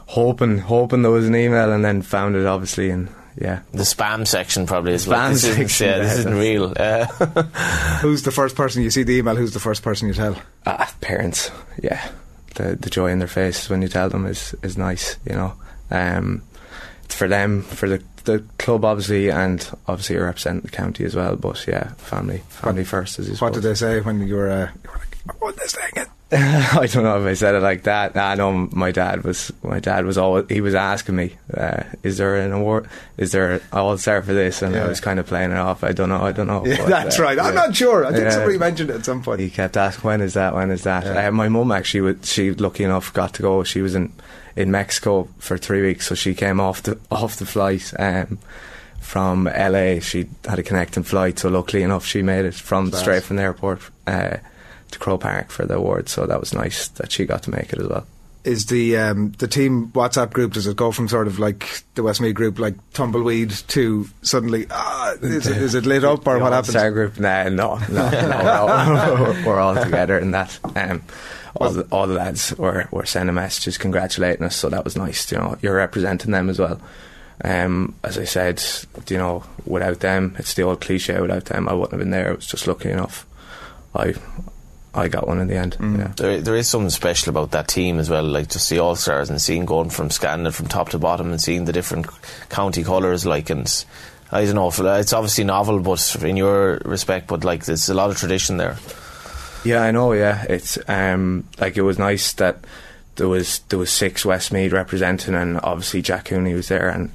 hoping hoping there was an email, and then found it obviously, and yeah. The spam section probably is Spam like, this isn't, section, yeah, this yeah, isn't real. Uh, [laughs] Who's the first person you see the email? Who's the first person you tell? Ah, parents, yeah. The the joy in their face when you tell them is is nice, you know. Um, it's for them, for the the club obviously, and obviously you represent the county as well. But yeah, family, family first. As you What did they say when you were, uh, you were like, I won this thing? I don't know if I said it like that. I know my dad was my dad was always he was asking me, uh, "Is there an award? Is there all star for this?" And Yeah. I was kind of playing it off. I don't know. I don't know. [laughs] Yeah, But, that's uh, right. I'm yeah. not sure. I think somebody mentioned it at some point. He kept asking, "When is that? When is that?" Uh, my mum actually, would, she lucky enough got to go. She was in in Mexico for three weeks, so she came off the [laughs] off the flight um, from LA. She had a connecting flight, so luckily enough, she made it from Class. straight from the airport uh, to Croke Park for the award. So that was nice that she got to make it as well. Is the um, the team WhatsApp group does it go from sort of like the Westmeath group like tumbleweed to suddenly ah, is, it, is it lit up or The what happens? Star group? Nah, no, no, no, no. [laughs] we're all together in that. Um, all, the, all the lads were, were sending messages congratulating us, so that was nice. You know, you're representing them as well. Um, as I said, you know, without them, it's the old cliche. Without them, I wouldn't have been there. I was just lucky enough. I, I got one in the end. Yeah. There, there is something special about that team as well, like just the All Stars and seeing going from scanning it from top to bottom and seeing the different county colours, like and I don't know, it's obviously novel, but in your respect, but like there's a lot of tradition there. Yeah, I know. Yeah, it's um like it was nice that there was there was six Westmeath representing, and obviously Jack Cooney was there, and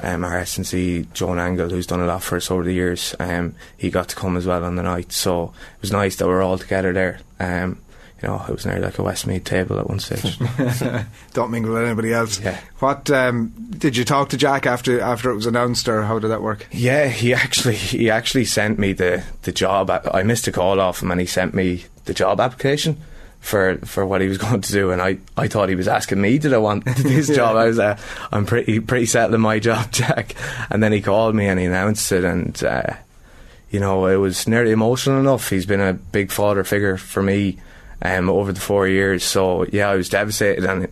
um, our S&C Joan Angle, who's done a lot for us over the years, um, he got to come as well on the night. So it was nice that we are all together there. Um, you know, it was nearly like a Westmeath table at one stage. [laughs] Don't mingle with anybody else. Yeah. What um, did you talk to Jack after after it was announced, or how did that work? Yeah, he actually he actually sent me the the job. I missed a call off him, and he sent me the job application for for what he was [laughs] going to do. And I, I thought he was asking me, did I want [laughs] this job? I was uh, I'm pretty pretty settled in my job, Jack. And then he called me and he announced it, and uh, you know it was nearly emotional enough. He's been a big father figure for me um, over the four years. So yeah, I was devastated, and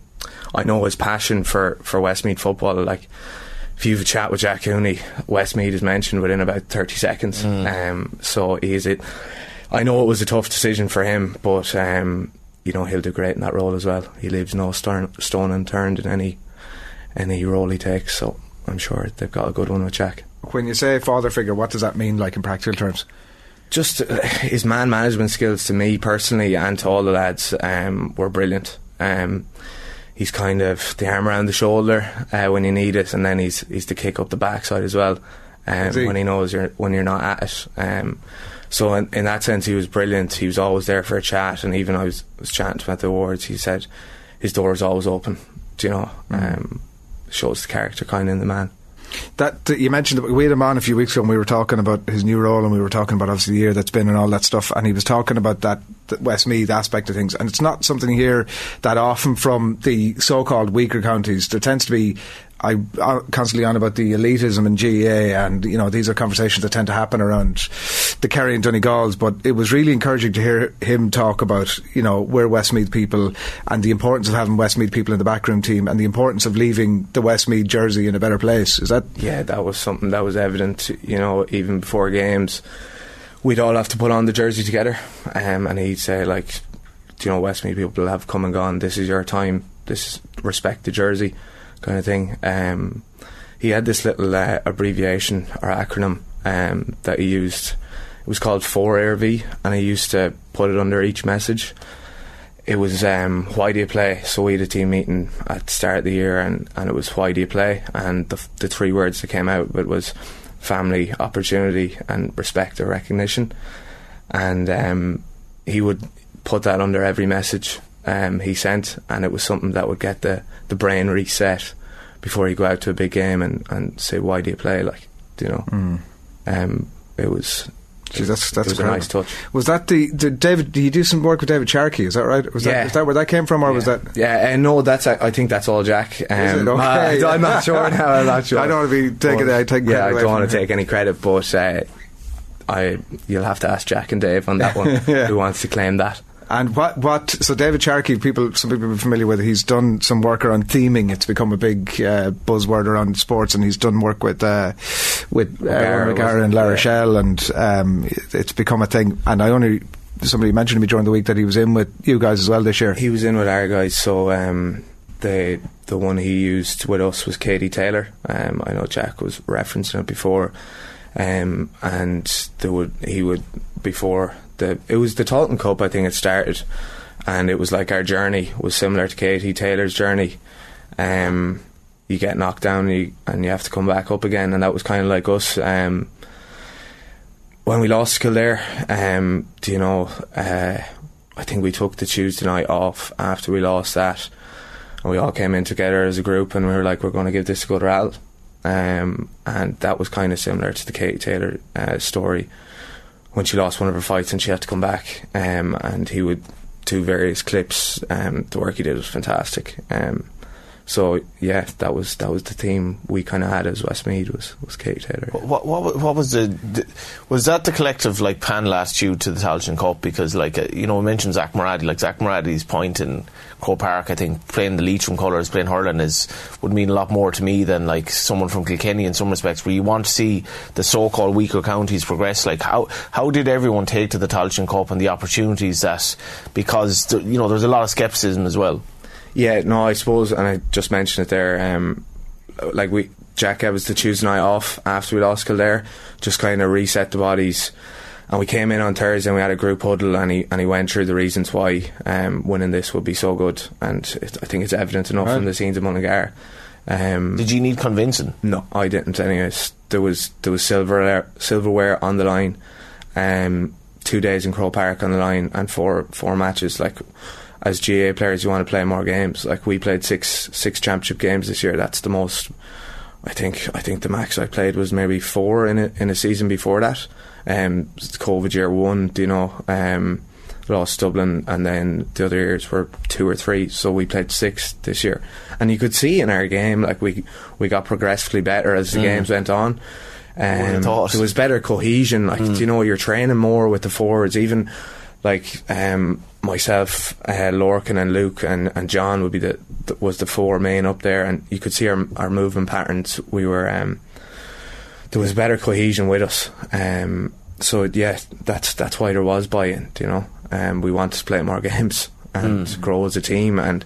I know his passion for for Westmeath football. Like if you have a chat with Jack Cooney, Westmeath is mentioned within about 30 seconds. Um, so he's it. I know it was a tough decision for him, but um, you know he'll do great in that role as well. He leaves no stone, stone unturned in any any role he takes. So I'm sure they've got a good one with Jack. When you say father figure, what does that mean, like in practical terms? Just uh, his man management skills to me personally and to all the lads um, were brilliant. Um, he's kind of the arm around the shoulder uh, when you need it, and then he's he's the kick up the backside as well um, he? when he knows you're when you're not at it. Um, so in, in that sense, he was brilliant. He was always there for a chat, and even I was was chatting to him at the awards. He said his door is always open. Do you know? Um, shows the character kind of in the man. That you mentioned that we had him on a few weeks ago, and we were talking about his new role, and we were talking about obviously the year that's been and all that stuff, and he was talking about that, that Westmeath aspect of things, and it's not something hear that often from the so-called weaker counties. There tends to be. I constantly on about the elitism in GAA, and you know these are conversations that tend to happen around the Kerry and Donegal's. But it was really encouraging to hear him talk about you know we're Westmeath people and the importance of having Westmeath people in the backroom team, and the importance of leaving the Westmeath jersey in a better place. Is that Yeah, that was something that was evident, you know, even before games. We'd all have to put on the jersey together, um, and he'd say, like, do you know, Westmeath people have come and gone. This is your time. This is respect the jersey, kind of thing. Um, he had this little uh, abbreviation or acronym um, that he used. It was called 4RV, and he used to put it under each message. It was um, why do you play? So we had a team meeting at the start of the year, and, and it was why do you play? And the, the three words that came out it was family, opportunity, and respect or recognition. And um, he would put that under every message um, he sent, and it was something that would get the, the brain reset before you go out to a big game and, and say why do you play? Like, do you know, um, it was. Gee, that's that's was a nice touch. Was that the, the David? Did you do some work with David Sharkey? Is that right? Was Yeah. that is that where that came from, or was that? Yeah, uh, no, that's. I think that's all Jack. Um? Okay. [laughs] I, am not sure now. I'm not sure. [laughs] I don't want to be taking. But, I take yeah, I don't want to take any credit, but uh, I you'll have to ask Jack and Dave on that one. [laughs] Yeah. Who wants to claim that? And what what? So David Sharkey, people, some people are familiar with. He's done some work around theming. It's become a big uh, buzzword around sports, and he's done work with uh, with uh, and? La Yeah. And um, it's become a thing. And I only somebody mentioned to me during the week that he was in with you guys as well this year. He was in with our guys, so um, the the one he used with us was Katie Taylor. Um, I know Jack was referencing it before, um, and there would he would before the it was the Tailteann Cup. I think it started, and it was like our journey was similar to Katie Taylor's journey. Um, you get knocked down and you, and you have to come back up again, and that was kind of like us. Um, when we lost Kildare, um, do you know, uh, I think we took the Tuesday night off after we lost that, and we all came in together as a group, and we were like, we're going to give this a good rattle. Um, and that was kind of similar to the Katie Taylor uh, story, when she lost one of her fights and she had to come back, um, and he would do various clips. Um, the work he did was fantastic. Um, so yeah, that was that was the team we kind of had as Westmeath was was Kate Taylor. What, what what was the, the was that the collective like pan last you to the Tailteann Cup because like uh, you know we mentioned Zak Moradi like Zak Moradi's point in Croke Park I think playing the Leitrim colours playing hurling is would mean a lot more to me than like someone from Kilkenny in some respects where you want to see the so-called weaker counties progress like how how did everyone take to the Tailteann Cup and the opportunities that because you know there's a lot of scepticism as well. Yeah, no, I suppose, and I just mentioned it there. Um, like we, Jack gave us the Tuesday night off after we lost Kildare, just kind of reset the bodies. And we came in on Thursday and we had a group huddle, and he and he went through the reasons why um, winning this would be so good. And it, I think it's evident enough Right. from the scenes of Mullingar. Um, Did you need convincing? no, I didn't. Anyways, there was there was silverware silverware on the line, um, two days in Croke Park on the line, and four four matches. Like as GAA players, you want to play more games. Like we played six six championship games this year. That's the most. I think I think the max I played was maybe four in a in a season before that. Um, COVID year one, do you know? Um, lost Dublin, and then the other years were two or three. So we played six this year, and you could see in our game like we we got progressively better as the games went on. Um, there was better cohesion. Like do you know, you're training more with the forwards. Even like um, myself, uh, Lorcan, and Luke, and, and John would be the, the was the four main up there, and you could see our our movement patterns. We were um, there was better cohesion with us. Um, so yeah, that's that's why there was buy-in. You know, um, we wanted to play more [laughs] games and grow as a team and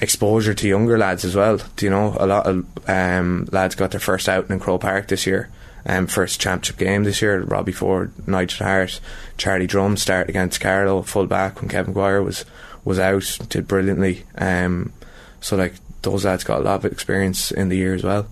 exposure to younger lads as well. Do you know a lot of um, lads got their first outing in Croke Park this year. Um, first championship game this year. Robbie Ford, Nigel Hart, Charlie Drum started against Carlow full back when Kevin Guire was was out, did brilliantly. Um, so like those lads got a lot of experience in the year as well.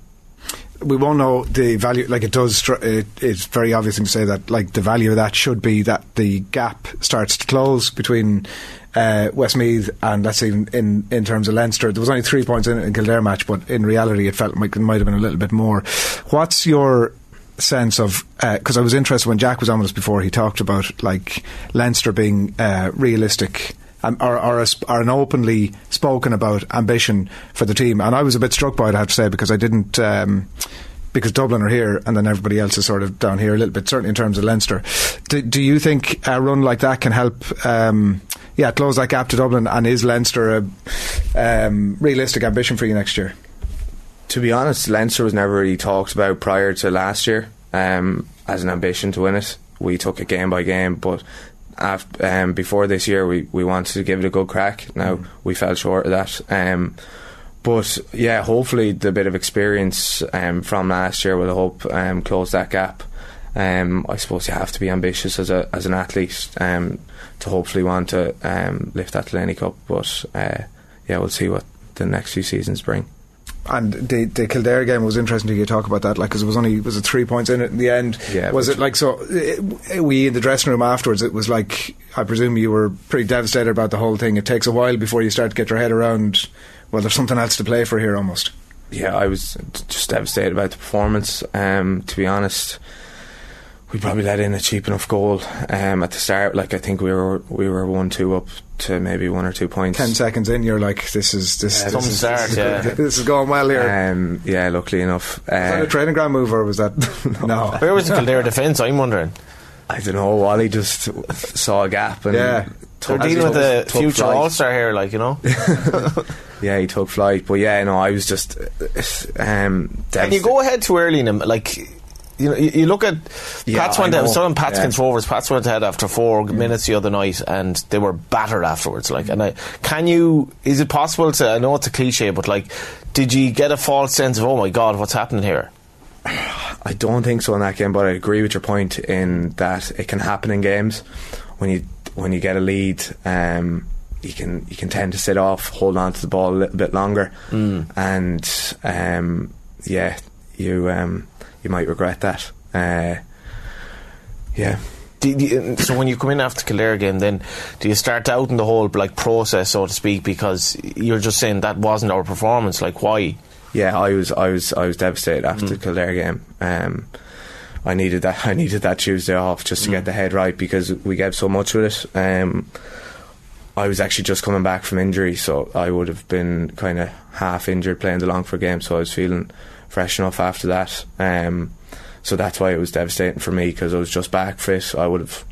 we won't know the value. Like it does, it, it's very obvious to say that like the value of that should be that the gap starts to close between uh, Westmeath and let's say in, in in terms of Leinster. There was only three points in in Kildare match, but in reality, it felt like it might have been a little bit more. What's your sense of because I was interested when Jack was on with us before. He talked about like Leinster being uh, realistic. Um, or, or, a, or an openly spoken about ambition for the team, and I was a bit struck by it. I have to say because I didn't, um, because Dublin are here, and then everybody else is sort of down here a little bit. Certainly in terms of Leinster, do, do you think a run like that can help? Um, yeah, close that gap to Dublin, and is Leinster a um, realistic ambition for you next year? To be honest, Leinster was never really talked about prior to last year um, as an ambition to win it. We took it game by game, but after, um, before this year, we, we wanted to give it a good crack. Now we fell short of that. Um, but yeah, hopefully the bit of experience um, from last year will help um, close that gap. Um, I suppose you have to be ambitious as a as an athlete um, to hopefully want to um, lift that Delaney Cup. But uh, yeah, we'll see what the next few seasons bring. And the the Kildare game was interesting to hear you talk about that, like because it was only was it three points in it in the end. Yeah, was it like so? uh, We in the dressing room afterwards. It was like I presume you were pretty devastated about the whole thing. It takes a while before you start to get your head around. Well, there's something else to play for here, almost. yeah, I was just devastated about the performance. Um, to be honest, we probably let in a cheap enough goal um, at the start. Like I think we were we were one two up to maybe one or two points. Ten seconds in, you're like, this is this. Yeah, this, is, start, this, is, yeah. this is going well here. Um, yeah, luckily enough. was that Uh, a training ground move or was that [laughs] no? Where was the Kildare defence? I'm wondering. I don't know. Wally just saw a gap and Yeah. They're took, dealing with took- the future. All Star here, like you know. [laughs] Yeah, he took flight. But yeah, no, I was just um, And you go ahead too early in them, like. You know, you, you look at Yeah, Pats went out. Was know. Pats Yeah. against Rovers. Pats went ahead after four minutes the other night, and they were battered afterwards. Like, and I, can you? Is it possible to? I know it's a cliche, but like, did you get a false sense of oh my god, what's happening here? [sighs] I don't think so in that game, but I agree with your point in that it can happen in games when you when you get a lead. Um, you can you can tend to sit off, hold on to the ball a little bit longer, and um, yeah, you um, you might regret that. Uh, yeah, you- so when you come in after Kildare game, then do you start doubting the whole like process, so to speak, because you're just saying that wasn't our performance? Like, why? yeah. I was I was I was devastated after the Kildare game. Um, I needed that. [laughs] I needed that Tuesday off just to get the head right because we gave so much with it. Um, I was actually just coming back from injury, so I would have been kind of half injured playing the long Longford game, so I was feeling fresh enough after that. Um, so that's why it was devastating for me because I was just back fit. I would have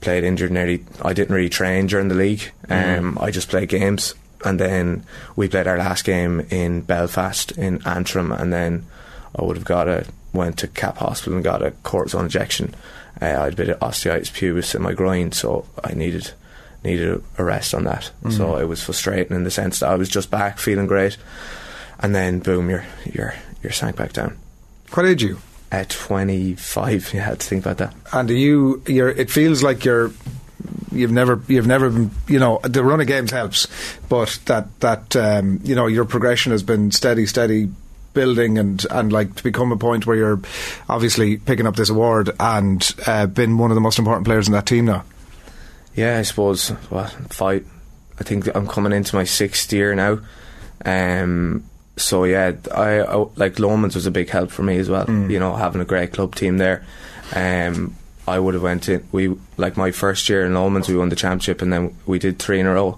played injured nearly. I didn't really train during the league. Um, I just played games, and then we played our last game in Belfast in Antrim, and then I would have got a went to Cap Hospital and got a cortisone injection. Uh, I had a bit of osteitis pubis in my groin, so I needed needed a rest on that. So it was frustrating in the sense that I was just back feeling great, and then boom, you're you're you're sank back down. What age are you? At 25, you had to think about that. And you, you're, it feels like you're, you've never, you've never been, you know, the run of games helps, but that, that, um, you know, your progression has been steady, steady building and, and like to become a point where you're obviously picking up this award and, uh, been one of the most important players in that team now. Yeah, I suppose. What five? I think I'm coming into my sixth year now. Um, so yeah, I, I like Lomans was a big help for me as well. You know, having a great club team there. Um, I would have went in. We like my first year in Lomans, we won the championship, and then we did three in a row.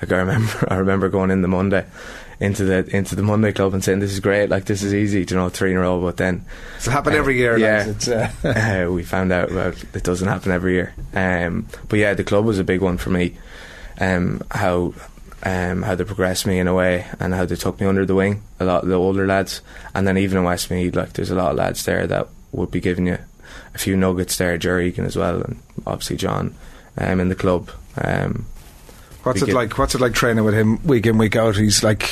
Like I remember, [laughs] I remember going in the Monday into the into the Monday club and saying this is great, like this is easy, you know, three in a row. But then It's happened every year. yeah. It's, uh, [laughs] uh, we found out well, it doesn't happen every year. Um, but yeah, the club was a big one for me. Um, how um, how they progressed me in a way, and how they took me under the wing. A lot of the older lads, and then even in Westmeath, like there's a lot of lads there that would be giving you a few nuggets there. Jerry Egan as well, and obviously John um, in the club. Um, What's it like? What's it like training with him week in week out? He's like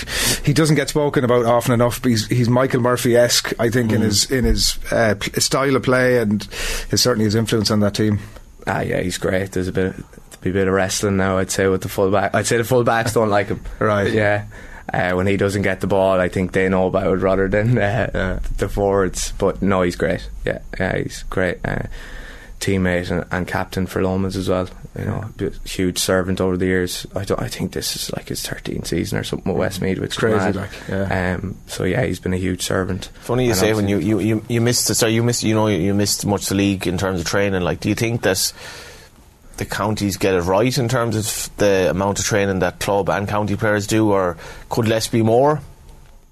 he doesn't get spoken about often enough. But he's he's Michael Murphy esque, I think, in Mm. his in his uh, style of play and his certainly his influence on that team. ah, yeah, he's great. There's a bit, be a bit of wrestling now. I'd say with the fullback. I'd say the fullbacks don't like him. [laughs] Right. Yeah. Uh, when he doesn't get the ball, I think they know about it rather than uh, the forwards. But no, he's great. Yeah, yeah, he's great. Uh, teammate and, and captain for Lomans as well. You know, huge servant over the years. I don't. I think this is like his 13th season or something with Westmeath, which crazy, is mad. like, yeah. Um, so yeah, he's been a huge servant. Funny you And say when you, you, you, you missed sorry you missed you know you missed much the league in terms of training. Like, do you think that the counties get it right in terms of the amount of training that club and county players do, or could less be more?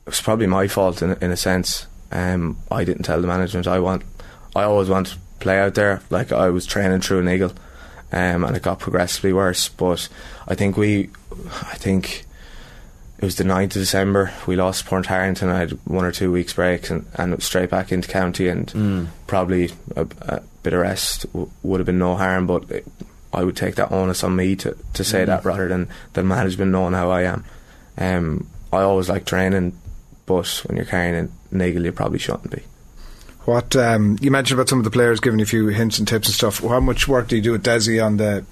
it was probably my fault in, in a sense. Um, I didn't tell the management. I want, I always want to play out there. Like I was training through an eagle, um, and it got progressively worse. But I think we, I think it was the 9th of December. We lost Portarlington. I had one or two weeks breaks and, and straight back into county and probably a, a bit of rest w- would have been no harm. But it, I would take that onus on me to, to say that rather than than management knowing how I am. Um, I always like training, but when you're carrying a niggle, you probably shouldn't be. What um, you mentioned about some of the players giving you a few hints and tips and stuff. How much work do you do with Desi on the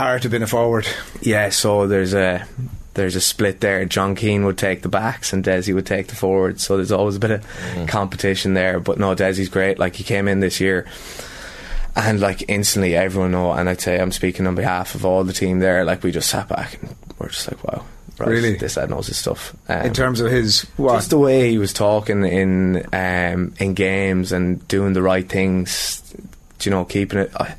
art of being a forward? Yeah, so there's a there's a split there. John Keane would take the backs and Desi would take the forwards. So there's always a bit of competition there. But no, Desi's great. Like he came in this year. And like instantly, everyone know, and I'd say I'm speaking on behalf of all the team there. Like we just sat back and we're just like, wow, right, Really? this lad knows his stuff. Um, in terms of his what? just the way he was talking in um, in games and doing the right things, you know, keeping it. I,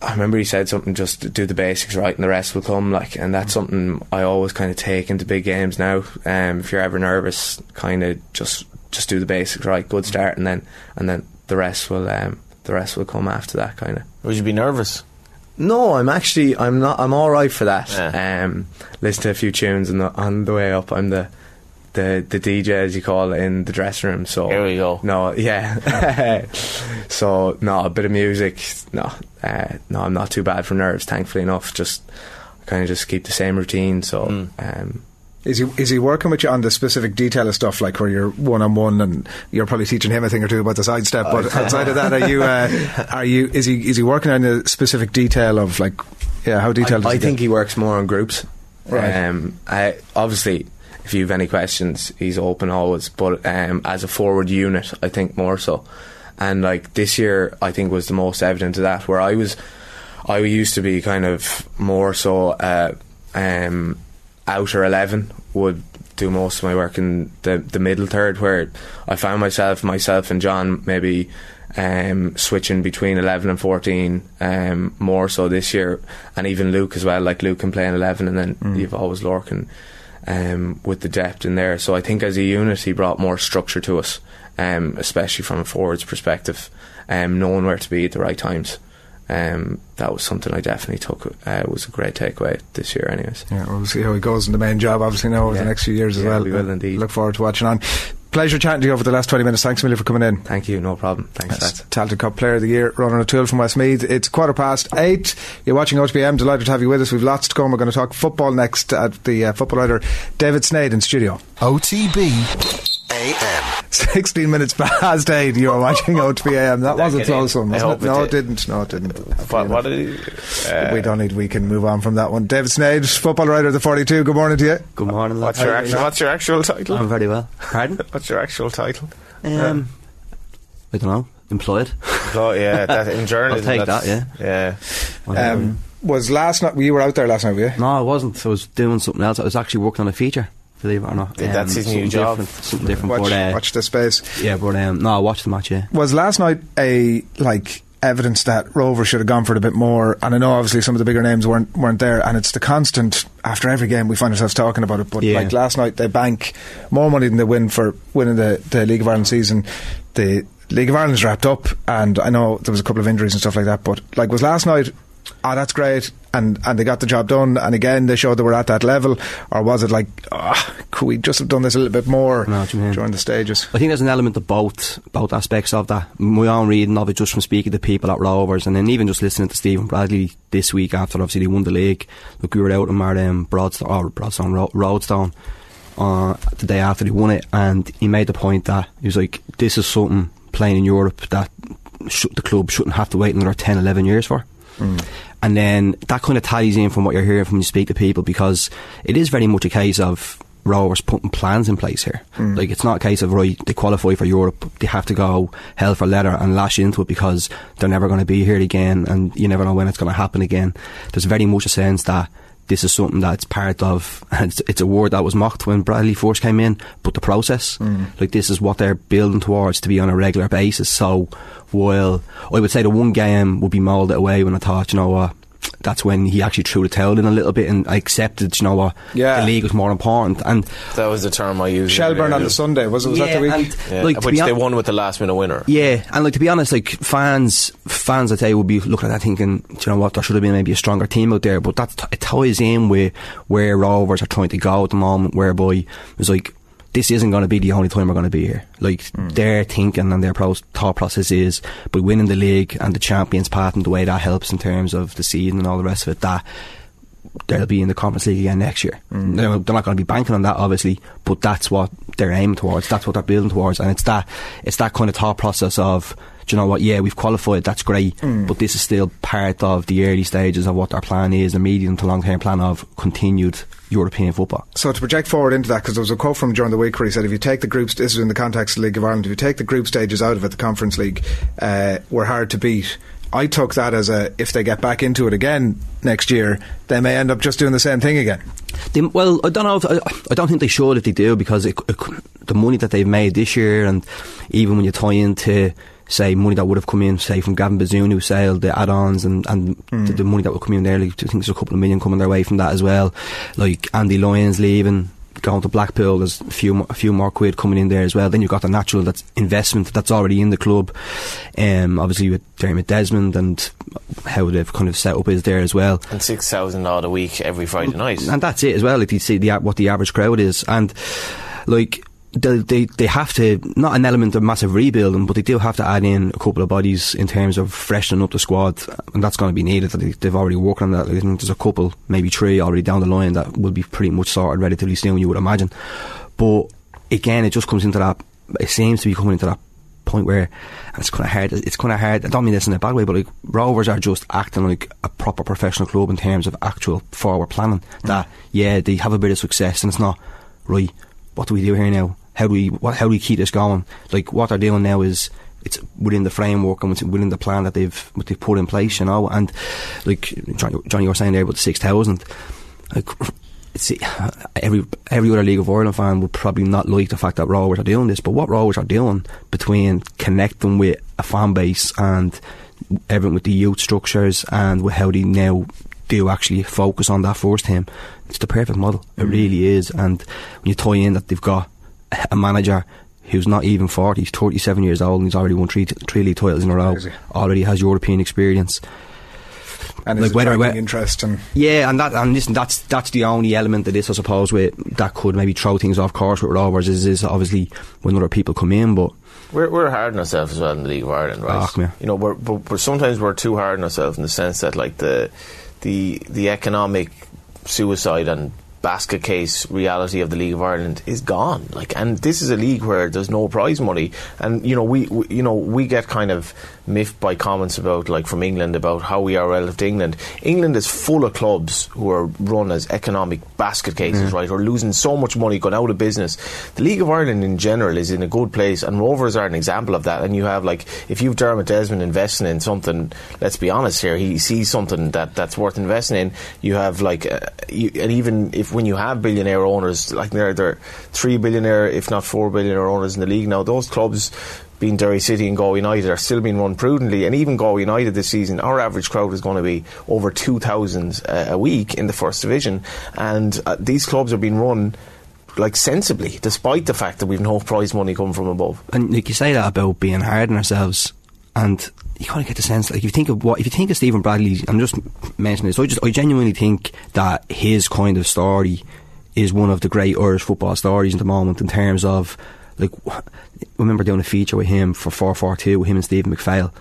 I remember he said something just do the basics right and the rest will come. Like, and that's something I always kind of take into big games now. Um, if you're ever nervous, kind of just just do the basics right, good start, and then and then the rest will um, the rest will come after that kind of. Would you be nervous? No, I'm actually I'm not I'm all right for that. Yeah. Um, listen to a few tunes on the on the way up. I'm the the the DJ as you call it in the dressing room. So Here we go. No, yeah. [laughs] so no, a bit of music. No, uh, no, I'm not too bad for nerves. Thankfully enough, just kind of just keep the same routine. So Hmm. um, Is he is he working with you on the specific detail of stuff like where you're one on one and you're probably teaching him a thing or two about the sidestep? But outside of that, are you uh, [laughs] are you is he is he working on the specific detail of like yeah how detailed? I, I he think get? he works more on groups. Right. Um, I, obviously, if you have any questions, he's open always. But um, as a forward unit, I think more so. And like this year, I think was the most evident of that. Where I was, I used to be kind of more so uh, um, outer eleven would do most of my work in the the middle third, where I found myself, myself and John maybe um, switching between 11 and 14 um, more so this year, and even Luke as well. Like Luke can play in 11, and then you've always Lorcan um, with the depth in there. So I think as a unit, he brought more structure to us, um, especially from a forwards perspective, um, knowing where to be at the right times. Um, that was something I definitely took. Uh, was a great takeaway this year, anyways. Yeah, we'll see how he goes in the main job, obviously, now over Yeah. the next few years as Yeah, well. we will indeed. Look forward to watching on. Pleasure chatting to you over the last 20 minutes. Thanks a for coming in. Thank you, no problem. Thanks, Yes, lads. Tailteann Cup Player of the Year, Ronan O'Toole from Westmeath. It's quarter past eight. You're watching OTB AM. Delighted to have you with us. We've lots to come. We're going to talk football next at the uh, football writer David Sneyd in studio. OTB AM. 16 minutes past eight. You're watching OTB AM. That was a get close in? one, I wasn't hope it? it No, it did. didn't. No, it didn't. What, what did he, uh, we don't need. We can move on from that one. David Sneyd, football writer of the 42. Good morning to you. Good morning. What's your are you? actual What's your actual title? I'm very well. Pardon? [laughs] What's your actual title? Um, I don't know. Employed. Oh yeah, [laughs] that in journalism. I'll take that's- that, Yeah. Um, was last night? You were out there last night, were you? no, I wasn't. I was doing something else. I was actually working on a feature. Believe it or not. Um, that's his new job. Different, something different. Watch, but, uh, watch the space. yeah, but um, no, I watched the match. Yeah. Was last night a like evidence that Rover should have gone for it a bit more? And I know obviously some of the bigger names weren't weren't there, and it's the constant after every game we find ourselves talking about it. But Yeah. like last night, they bank more money than they win for winning the, the League of Ireland season. The League of Ireland's wrapped up, and I know there was a couple of injuries and stuff like that. But like, was last night? Ah, that's great, and and they got the job done. And again, they showed they were at that level, or was it like, ah, could we just have done this a little bit more I know what you mean. during the stages? I think there's an element of both both aspects of that. My own reading of it, just from speaking to people at Rovers, and then even just listening to Stephen Bradley this week after obviously they won the league. Look, we were out in our um, Broadstone, or Broadstone, Ro- Roadstone, uh, the day after they won it, and he made the point that he was like, "This is something playing in Europe that sh- the club shouldn't have to wait another 10, 11 years for." And then that kind of ties in from what you're hearing from you speak to people because it is very much a case of Rovers putting plans in place here. Mm. Like it's not a case of right they qualify for Europe, they have to go hell for leather and lash into it because they're never going to be here again, and you never know when it's going to happen again. There's very much a sense that this is something that's part of, and [laughs] it's, it's a word that was mocked when Bradley Force came in, but the process, mm. like this is what they're building towards to be on a regular basis. So, while I would say the one game would be moulded away when I thought, you know what, that's when he actually threw the towel in a little bit and I accepted, you know what, Yeah. the league was more important. And That was the term I used. Shelburne on the Sunday was it? Was that the week? and, Yeah, like, which be they won with the last minute winner. yeah, and like to be honest, like fans, fans, I'd say would be looking at that thinking, "Do you know what, there should have been maybe a stronger team out there. But that t- it ties in with where Rovers are trying to go at the moment, whereby it's like this isn't going to be the only time we're going to be here. Like hmm. their thinking and their pro- thought process is by winning the league and the champions part and the way that helps in terms of the season and all the rest of it. That they'll be in the Conference League again next year. Hmm. They're, they're not going to be banking on that, obviously, but that's what they're aiming towards. That's what they're building towards, and it's that it's that kind of thought process of. Do you know what? Yeah, we've qualified. That's great, hmm. but this is still part of the early stages of what our plan is, the medium to long term plan of continued European football. So to project forward into that, because there was a quote from during the week where he said, "If you take the groups, this is in the context of the League of Ireland. If you take the group stages out of it, the Conference League uh, were hard to beat." I took that as a if they get back into it again next year, they may end up just doing the same thing again. They, well, I don't know. If, I, I don't think they should if they do because it, it, the money that they've made this year, and even when you tie into say money that would have come in, say from Gavin Bazunu who sailed the add-ons and, and the, the money that would come in there, like, I think there's a couple of million coming their way from that as well. Like Andy Lyons leaving. Going to Blackpool, there's a few a few more quid coming in there as well. Then you've got the natural that's investment that's already in the club. Um, obviously with Dermot Desmond and how they've kind of set up is there as well And six thousand odd a week every Friday night. and that's it as well. Like you see the what the average crowd is, and like they they they have to not an element of massive rebuilding, but they do have to add in a couple of bodies in terms of freshening up the squad, and that's going to be needed. They- They've already worked on that. I think there's a couple, maybe three already down the line that will be pretty much sorted relatively soon. You would imagine, but again, it just comes into that. It seems to be coming into that point where it's kind of hard. It's kind of hard. I don't mean this in a bad way, but like Rovers are just acting like a proper professional club in terms of actual forward planning. That yeah, they have a bit of success, and it's not right. What do we do here now? How do we what, how do we keep this going? Like what they're doing now is it's within the framework and within the plan that they've what they've put in place, you know. And like Johnny, Johnny you were saying there about the six thousand, like see, every every other League of Ireland fan would probably not like the fact that Rovers are doing this, but what Rovers are doing between connecting with a fan base and everything with the youth structures and with how they now do actually focus on that first team, it's the perfect model. It mm. really is. And when you tie in that they've got a manager who's not even 40, he's 37 years old and he's already won three, three league titles in a row, already has European experience. and like is whether- whether- interest and Yeah, and that and listen, that's that's the only element of this, I suppose, with that could maybe throw things off course with Rovers is, is obviously when other people come in, but We're, we're hard on ourselves as well in the League of Ireland, right? Ah. You know, we're, but, but sometimes we're too hard on ourselves in the sense that, like, the the the economic suicide and basket case reality of the League of Ireland is gone. Like, and this is a league where there's no prize money, and you know, we, we you know we get kind of miffed by comments about like from England about how we are relative to England. England is full of clubs who are run as economic basket cases, right? Or losing so much money, going out of business. The League of Ireland in general is in a good place, and Rovers are an example of that. And you have like if you've Dermot Desmond investing in something, let's be honest here, he sees something that that's worth investing in. You have like, uh, you, and even if when you have billionaire owners, like there are three billionaire, if not four billionaire owners in the league now, those clubs. Being Derry City and Galway United are still being run prudently, and even Galway United this season, our average crowd is going to be over two thousand uh, a week in the first division, and uh, these clubs are being run like sensibly, despite the fact that we've no prize money coming from above. and like you say that about being hard on ourselves, and you kind of get the sense like if you think of what if you think of Stephen Bradley, I'm just mentioning this. I just I genuinely think that his kind of story is one of the great Irish football stories at the moment in terms of like I remember doing a feature with him for four four two with him and Stephen McPhail.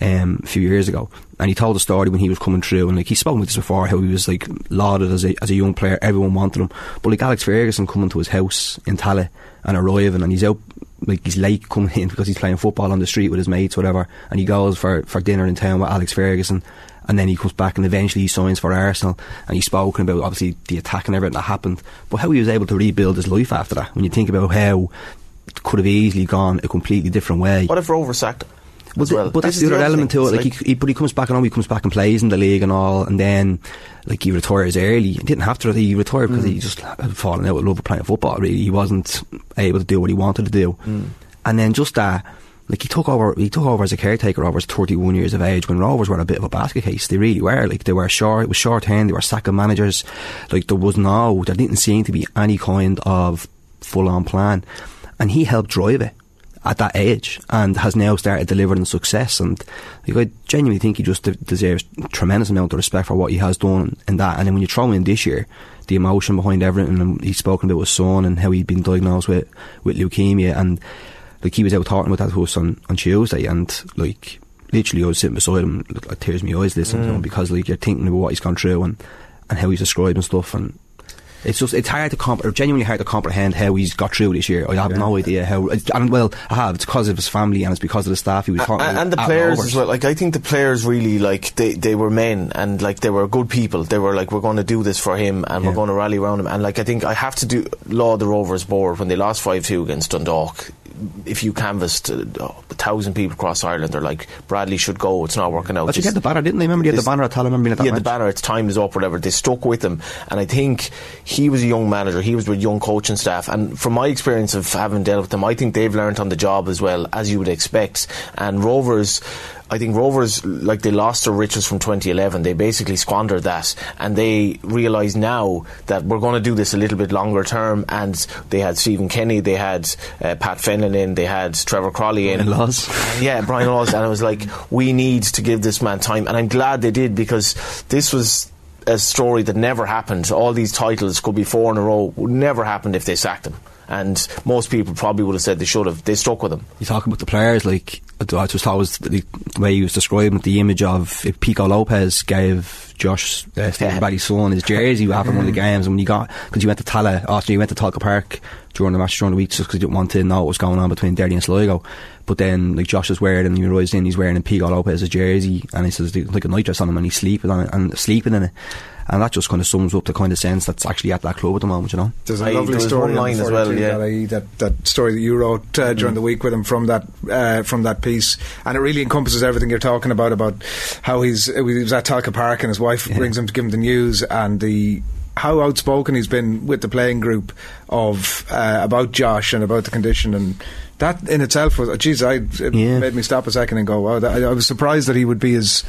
Um, a few years ago, and he told the story when he was coming through, and like he's spoken with us before, how he was like lauded as a as a young player, everyone wanted him, but like Alex Ferguson coming to his house in Tallaght and arriving, and he's out like he's late coming in [laughs] because he's playing football on the street with his mates, whatever, and he goes for for dinner in town with Alex Ferguson, and then he comes back and eventually he signs for Arsenal, and he's spoken about obviously the attack and everything that happened, but how he was able to rebuild his life after that. When you think about how could have easily gone a completely different way. What if Rover sacked? But, well? but that's the other element thing. to it. It's Like, he, he, but he comes back, and know he comes back and plays in the league and all, and then like he retires early. He didn't have to. He retired because Mm. he just had fallen out with love of playing football. Really, he wasn't able to do what he wanted to do. Mm. And then just that, like he took over. He took over as a caretaker over his 31 years of age when Rovers were a bit of a basket case. They really were. Like they were short. It was short hand. They were sacking managers. Like there was no. There didn't seem to be any kind of full on plan, and he helped drive it at that age and has now started delivering success. And like, I genuinely think he just de- deserves tremendous amount of respect for what he has done in that. And then when you throw in this year, the emotion behind everything, and he's spoken about his son and how he'd been diagnosed with, with leukemia, and like he was out talking with that host on, on Tuesday, and like literally I was sitting beside him, like tears in my eyes listening to him mm. because like you're thinking about what he's gone through and, and how he's describing stuff and it's just it's hard to comp- genuinely hard to comprehend how he's got through this year. I have no idea how. And well, I have. It's because of his family and it's because of the staff he was talking and, and the players as well. Like I think the players really like they, they were men and like they were good people. They were like we're going to do this for him and we're going to rally around him. And like I think I have to do laud the Rovers board when they lost five two against Dundalk. If you canvassed uh, a thousand people across Ireland, they're like Bradley should go. It's not working out. But you get the banner, didn't they? Remember you had the banner at Tallaght, remember you had that yeah, the banner, its time is up, whatever. They stuck with him. And I think he was a young manager. He was with young coaching staff. And from my experience of having dealt with them, I think they've learnt on the job as well, as you would expect. And Rovers, I think Rovers, like they lost their riches from 2011. They basically squandered that. And they realise now that we're going to do this a little bit longer term. And they had Stephen Kenny, they had uh, Pat Fenlon in, they had Trevor Croly in. And Laws. Yeah, Brian Laws, and I was like, we need to give this man time, and I'm glad they did because this was a story that never happened. All these titles could be four in a row, would never happened if they sacked him, and most people probably would have said they should have. They stuck with him. You talk about the players, like I just thought was the, the way he was describing the image of if Pico Lopes gave Josh uh, Stephen Yeah. Son his jersey after one of the games, and when you got because you went to Tala, Austria, you went to Tolka Park during the match during the week just because you didn't want to know what was going on between Derry and Sligo. But then, like Josh is wearing, and he realised in he's wearing a Pico Lopes's jersey, and he says like a nightdress on him, and he's sleeping on it and sleeping in it. And that just kind of sums up the kind of sense that's actually at that club at the moment, you know. There's a lovely there was story one line as well, yeah. that, I, that that story that you wrote uh, during the week with him from that uh, from that piece, and it really encompasses everything you're talking about about how he's he was at Tolka Park and his wife brings him to give him the news and the how outspoken he's been with the playing group of uh, about Josh and about the condition and. That in itself was, geez, I, it Yeah. made me stop a second and go, wow. That, I, I was surprised that he would be as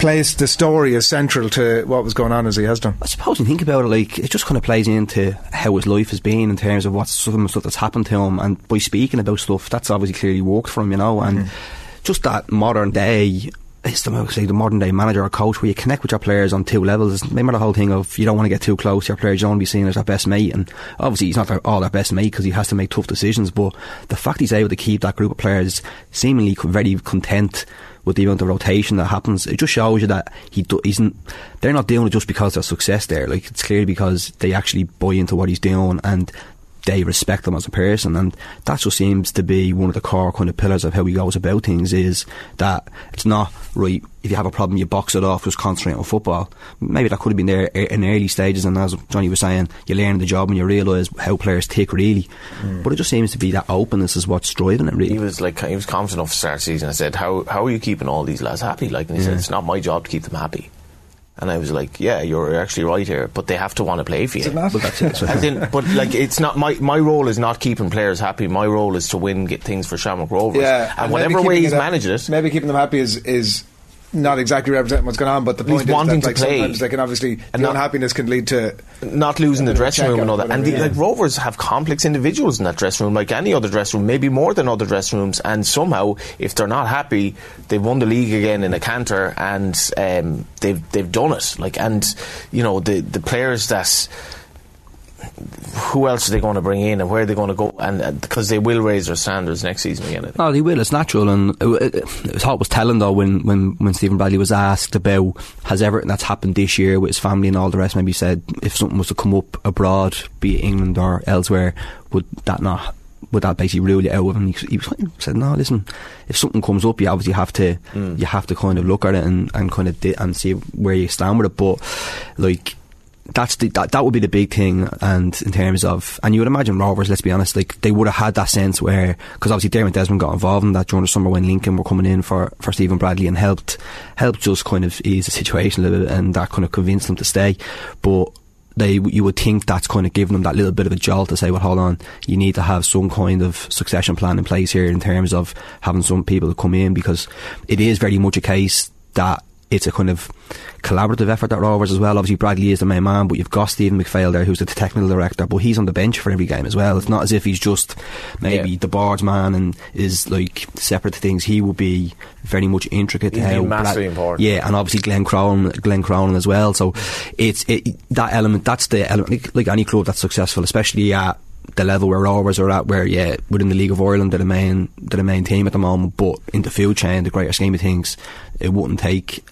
placed the story as central to what was going on as he has done. I suppose when you think about it, like it just kind of plays into how his life has been in terms of what's some of the stuff that's happened to him, and by speaking about stuff, that's obviously clearly worked for him, you know, and mm-hmm. just that modern day. It's the, say, the modern day manager or coach where you connect with your players on two levels. Remember the whole thing of you don't want to get too close to your players, you don't want to be seen as their best mate. And obviously, he's not their, all their best mate because he has to make tough decisions. But the fact he's able to keep that group of players seemingly very content with the amount of rotation that happens, it just shows you that he do, n- they're not doing it just because there's success there. Like it's clearly because they actually buy into what he's doing and they respect them as a person, and that just seems to be one of the core kind of pillars of how he goes about things. Is that it's not right if you have a problem, you box it off, just concentrate on football. Maybe that could have been there in early stages, and as Johnny was saying, you learn the job and you realise how players tick really. Mm. But it just seems to be that openness is what's driving it really. He was like he was confident enough to start the season. I said, "How how are you keeping all these lads happy?" Like, and he said, "It's not my job to keep them happy." And I was like, "Yeah, you're actually right here, but they have to want to play for you." But that's it. In, but like, it's not my my role is not keeping players happy. My role is to win, get things for Shamrock Rovers. Yeah, and maybe whatever way he's managed it, maybe keeping them happy is is not exactly representing what's going on. But the point is wanting that to like, play. sometimes they can obviously And not- unhappiness can lead to not losing the bit of a dressing room and all that. And the, like. Rovers have complex individuals in that dressing room, like any other dressing room, maybe more than other dressing rooms. And somehow, if they're not happy, they've won the league again in a canter, and um, they've they've done it. Like, and you know the the players that. Who else are they going to bring in, and where are they going to go? And uh, because they will raise their standards next season again. No, they will. It's natural, and it, it, it was, telling though when, when, when Stephen Bradley was asked about has everything that's happened this year with his family and all the rest. Maybe said if something was to come up abroad, be it England or elsewhere, would that not would that basically rule you out of him? He, he said, "No, listen. If something comes up, you obviously have to mm. you have to kind of look at it and, and kind of di- and see where you stand with it. But like." That's the that, that would be the big thing and in terms of and you would imagine Rovers let's be honest like they would have had that sense where because obviously Dermot Desmond got involved in that during the summer when Lincoln were coming in for, for Stephen Bradley and helped helped just kind of ease the situation a little bit and that kind of convinced them to stay. But they you would think that's kind of giving them that little bit of a jolt to say well hold on you need to have some kind of succession plan in place here in terms of having some people to come in because it is very much a case that it's a kind of collaborative effort at Rovers as well. Obviously, Bradley is the main man, but you've got Stephen McPhail there, who's the technical director, but he's on the bench for every game as well. It's not as if he's just maybe Yeah. the boards man and is like separate things. He will be very much intricate be how massively important. Yeah, and obviously Glenn Cronin, Glenn Cronin as well. So it's it, that element. That's the element. Like, like any club that's successful, especially at the level where Rovers are at, where yeah, within the League of Ireland, they're the main, they're the main team at the moment. But in the field chain, the greater scheme of things, it wouldn't take.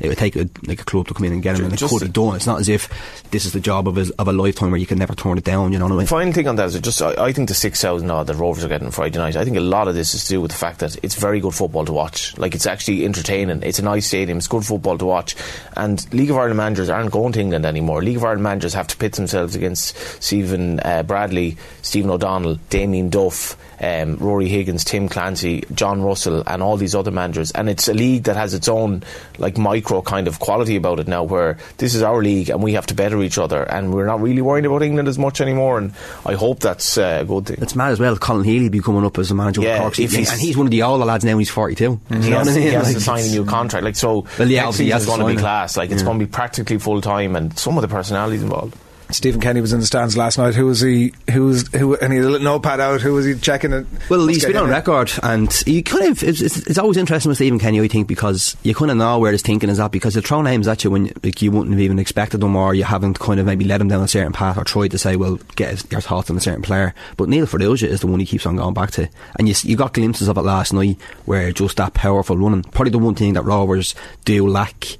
It would take a, like a club to come in and get him, and it Just- could have done. It's not as if this is the job of a, of a lifetime where you can never turn it down. You know what I mean? Final thing on that is just I, I think the six thousand odd that Rovers are getting Friday night. I think a lot of this is to do with the fact that it's very good football to watch. Like it's actually entertaining. It's a nice stadium. It's good football to watch. And League of Ireland managers aren't going to England anymore. League of Ireland managers have to pit themselves against Stephen uh, Bradley, Stephen O'Donnell, Damien Duff. Um, Ruaidhrí Higgins, Tim Clancy, John Russell, and all these other managers, and it's a league that has its own like micro kind of quality about it now, where this is our league and we have to better each other, and we're not really worried about England as much anymore. And I hope that's uh, a good thing. It's mad as well. Colin Healy be coming up as a manager Yeah, Cork, he's- and he's one of the older lads now. He's forty two. he has, he has to sign a new contract. Like so, Well, yeah, next obviously he has is to going to be class. Like it's Yeah. going to be practically full time, and some of the personalities involved. Stephen Kenny was in the stands last night. Who was he? Who was who? And he had a little notepad out. Who was he checking it? Well, he's been on in. record, and he kind of it's, it's, it's always interesting with Stephen Kenny, I think, because you kind of know where his thinking is at because he'll throw names at you when like you wouldn't have even expected them, or you haven't kind of maybe led him down a certain path or tried to say, well, get his, your thoughts on a certain player. But Neil Farrugia is the one he keeps on going back to, and you you got glimpses of it last night where just that powerful running, probably the one thing that Rovers do lack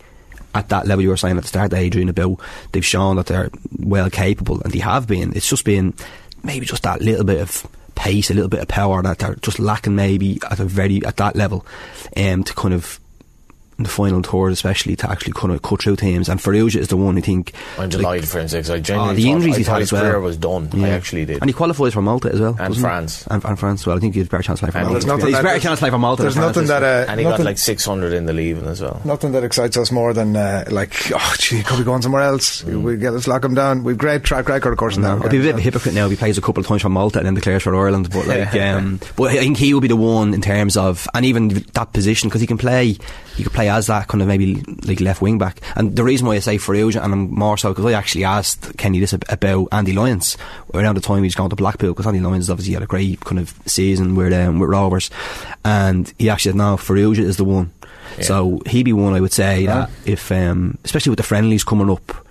at that level you were saying at the start, Adrian, about they've shown that they're well capable, and they have been. It's just been maybe just that little bit of pace, a little bit of power that they're just lacking maybe at a very at that level, um, to kind of in the final third, especially to actually kind of cut through teams. And Farrugia is the one I think. I'm like, delighted for him because I Oh, genuinely the thought- injuries he's had as well. career was done. I actually did. And he qualifies for Malta as well. And? France. And, and France as well. I think he has better chance to play for And Malta. there's nothing he's better chance to play for Malta. There's than nothing this that uh, and he nothing, got like 600 in the leaving as well. nothing that excites us more than uh, like [laughs] oh gee, could we go on somewhere else? We get let's lock him down. We've great track record, of course. In No, that I'd be a bit of a hypocrite now if he plays a couple of times for Malta and then declares for Ireland. But like, [laughs] um, but I think he will be the one in terms of, and even that position because he can play, he could play as that kind of maybe like left wing back. And the reason why I say Farrugia and I'm more so because I actually asked Kenny this about Andy Lyons around the time he's gone to Blackpool because Andy Lyons obviously had a great kind of season with um, with Rovers, and he actually said no, Farrugia is the one. So he'd be one I would say that if, um, especially with the friendlies coming up.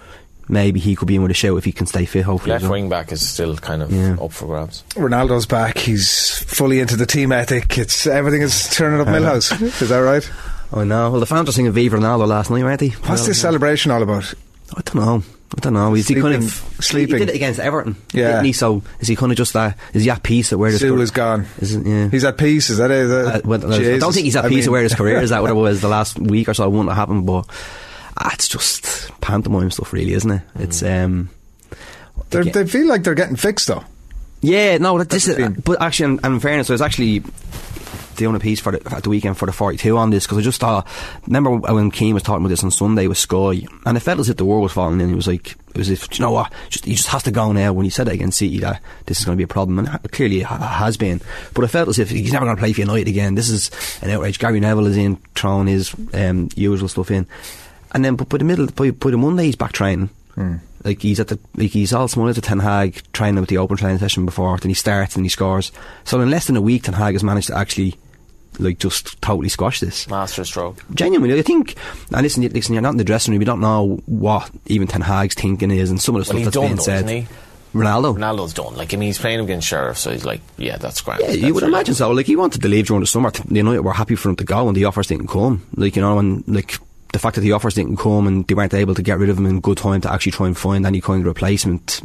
Maybe he could be in with a shout if he can stay fit. Hopefully, Left as wing back is still kind of Yeah. up for grabs. Ronaldo's back. He's fully into the team ethic. It's everything is turning up Millhouse. Is that right? [laughs] I know. Well, the fans were singing Viva Ronaldo last night, weren't they? What's Well, this celebration all about? I don't know. I don't know. Is he kind of Sleeping- sleeping. He did it against Everton, Yeah. he? So is he kind of just that? Is he at peace at where his Sue career- is gone. Is it, yeah. He's at peace. Is that it? Is that- Uh, well, I don't think he's at I peace mean- of where his career is That Whatever it [laughs] was the last week or so, it wouldn't have happened. But ah, it's just pantomime stuff, really, isn't it? It's um. They're, they feel like they're getting fixed though. Yeah, no, that, this is. But actually, in, in fairness, I was actually doing a piece for the, at the weekend for the 42 on this because I just thought. Remember when Keane was talking about this on Sunday with Sky, and it felt as if the world was falling in. He was like, it was as if, "Do you know what? Just, he just has to go now. When he said it against City, that this is going to be a problem, and clearly it has been. But it felt as if he's never going to play for United again. This is an outrage. Gary Neville is in throwing his um, usual stuff in, and then but by the middle, by, by the Monday, he's back training. Like he's at the like he's all small at the Ten Hag training with the open training session before, then he starts and he scores. So in less than a week, Ten Hag has managed to actually like just totally squash this. Master stroke. Genuinely, I think. And listen, listen, you're not in the dressing room. You don't know what even Ten Hag's thinking is, and some of the Well, stuff that's being though, said. Ronaldo. Ronaldo's done. Like, I mean, he's playing against Sheriff, so he's like, yeah, that's grand. Yeah, That's you would imagine so. Like he wanted to leave during the summer. The United were happy for him to go, and the offers didn't come. Like you know, and like the fact that the offers didn't come and they weren't able to get rid of him in good time to actually try and find any kind of replacement.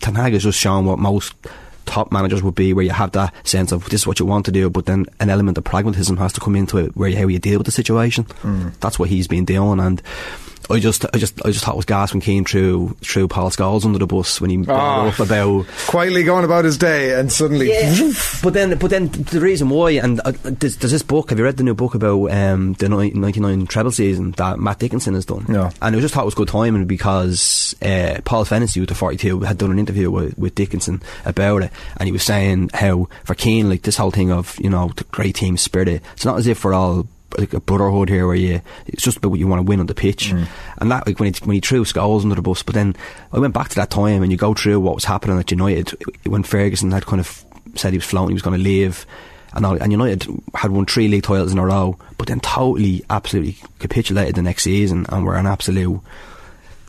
Ten Hag has just shown what most top managers would be, where you have that sense of this is what you want to do, but then an element of pragmatism has to come into it, where how you deal with the situation. Mm. That's what he's been doing, and. I just, I just, I just thought it was gas when Keane threw, threw Paul Scholes under the bus when he brought Ah. up about Quietly going about his day, and suddenly, but then, but then the reason why, and uh, there's, there's this book. Have you read the new book about um, the '99 treble season that Matt Dickinson has done? No. And I just thought it was good timing because uh, Paul Fennessy with the 42 had done an interview with, with Dickinson about it, and he was saying how for Keane, like this whole thing of you know the great team spirit. It's not as if we're all like a brotherhood here where you it's just about what you want to win on the pitch. Mm. And that like when he, when he threw Scholes under the bus but then I went back to that time and you go through what was happening at United when Ferguson had kind of said he was floating he was going to leave. And, all, and United had won three league titles in a row but then totally absolutely capitulated the next season and were an absolute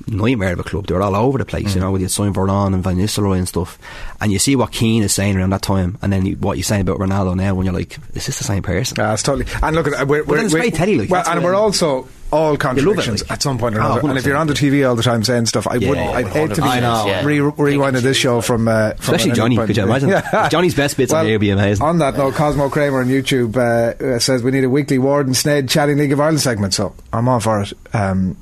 nightmare of a club. They were all over the place, you know, with you sign Verón and Van Nistelrooy and stuff. And you see what Keane is saying around that time, and then you, what you're saying about Ronaldo now, when you're like, is this the same person? Ah, it's totally. And look at we're, But then it's we're, great telly, like, well, and we're I- also all contradictions like. at some point or Oh, and if you're on the TV all the time saying stuff, I Yeah, would. I'd hate to be 100%, yeah. re- rewinding this show from, uh, from Especially Johnny, could you imagine? Yeah. Johnny's best bits well, on here would be amazing. On that note, Cosmo Kramer on YouTube uh, uh, says we need a weekly Ward and Sneyd chatting League of Ireland segment. So I'm all for it. Um,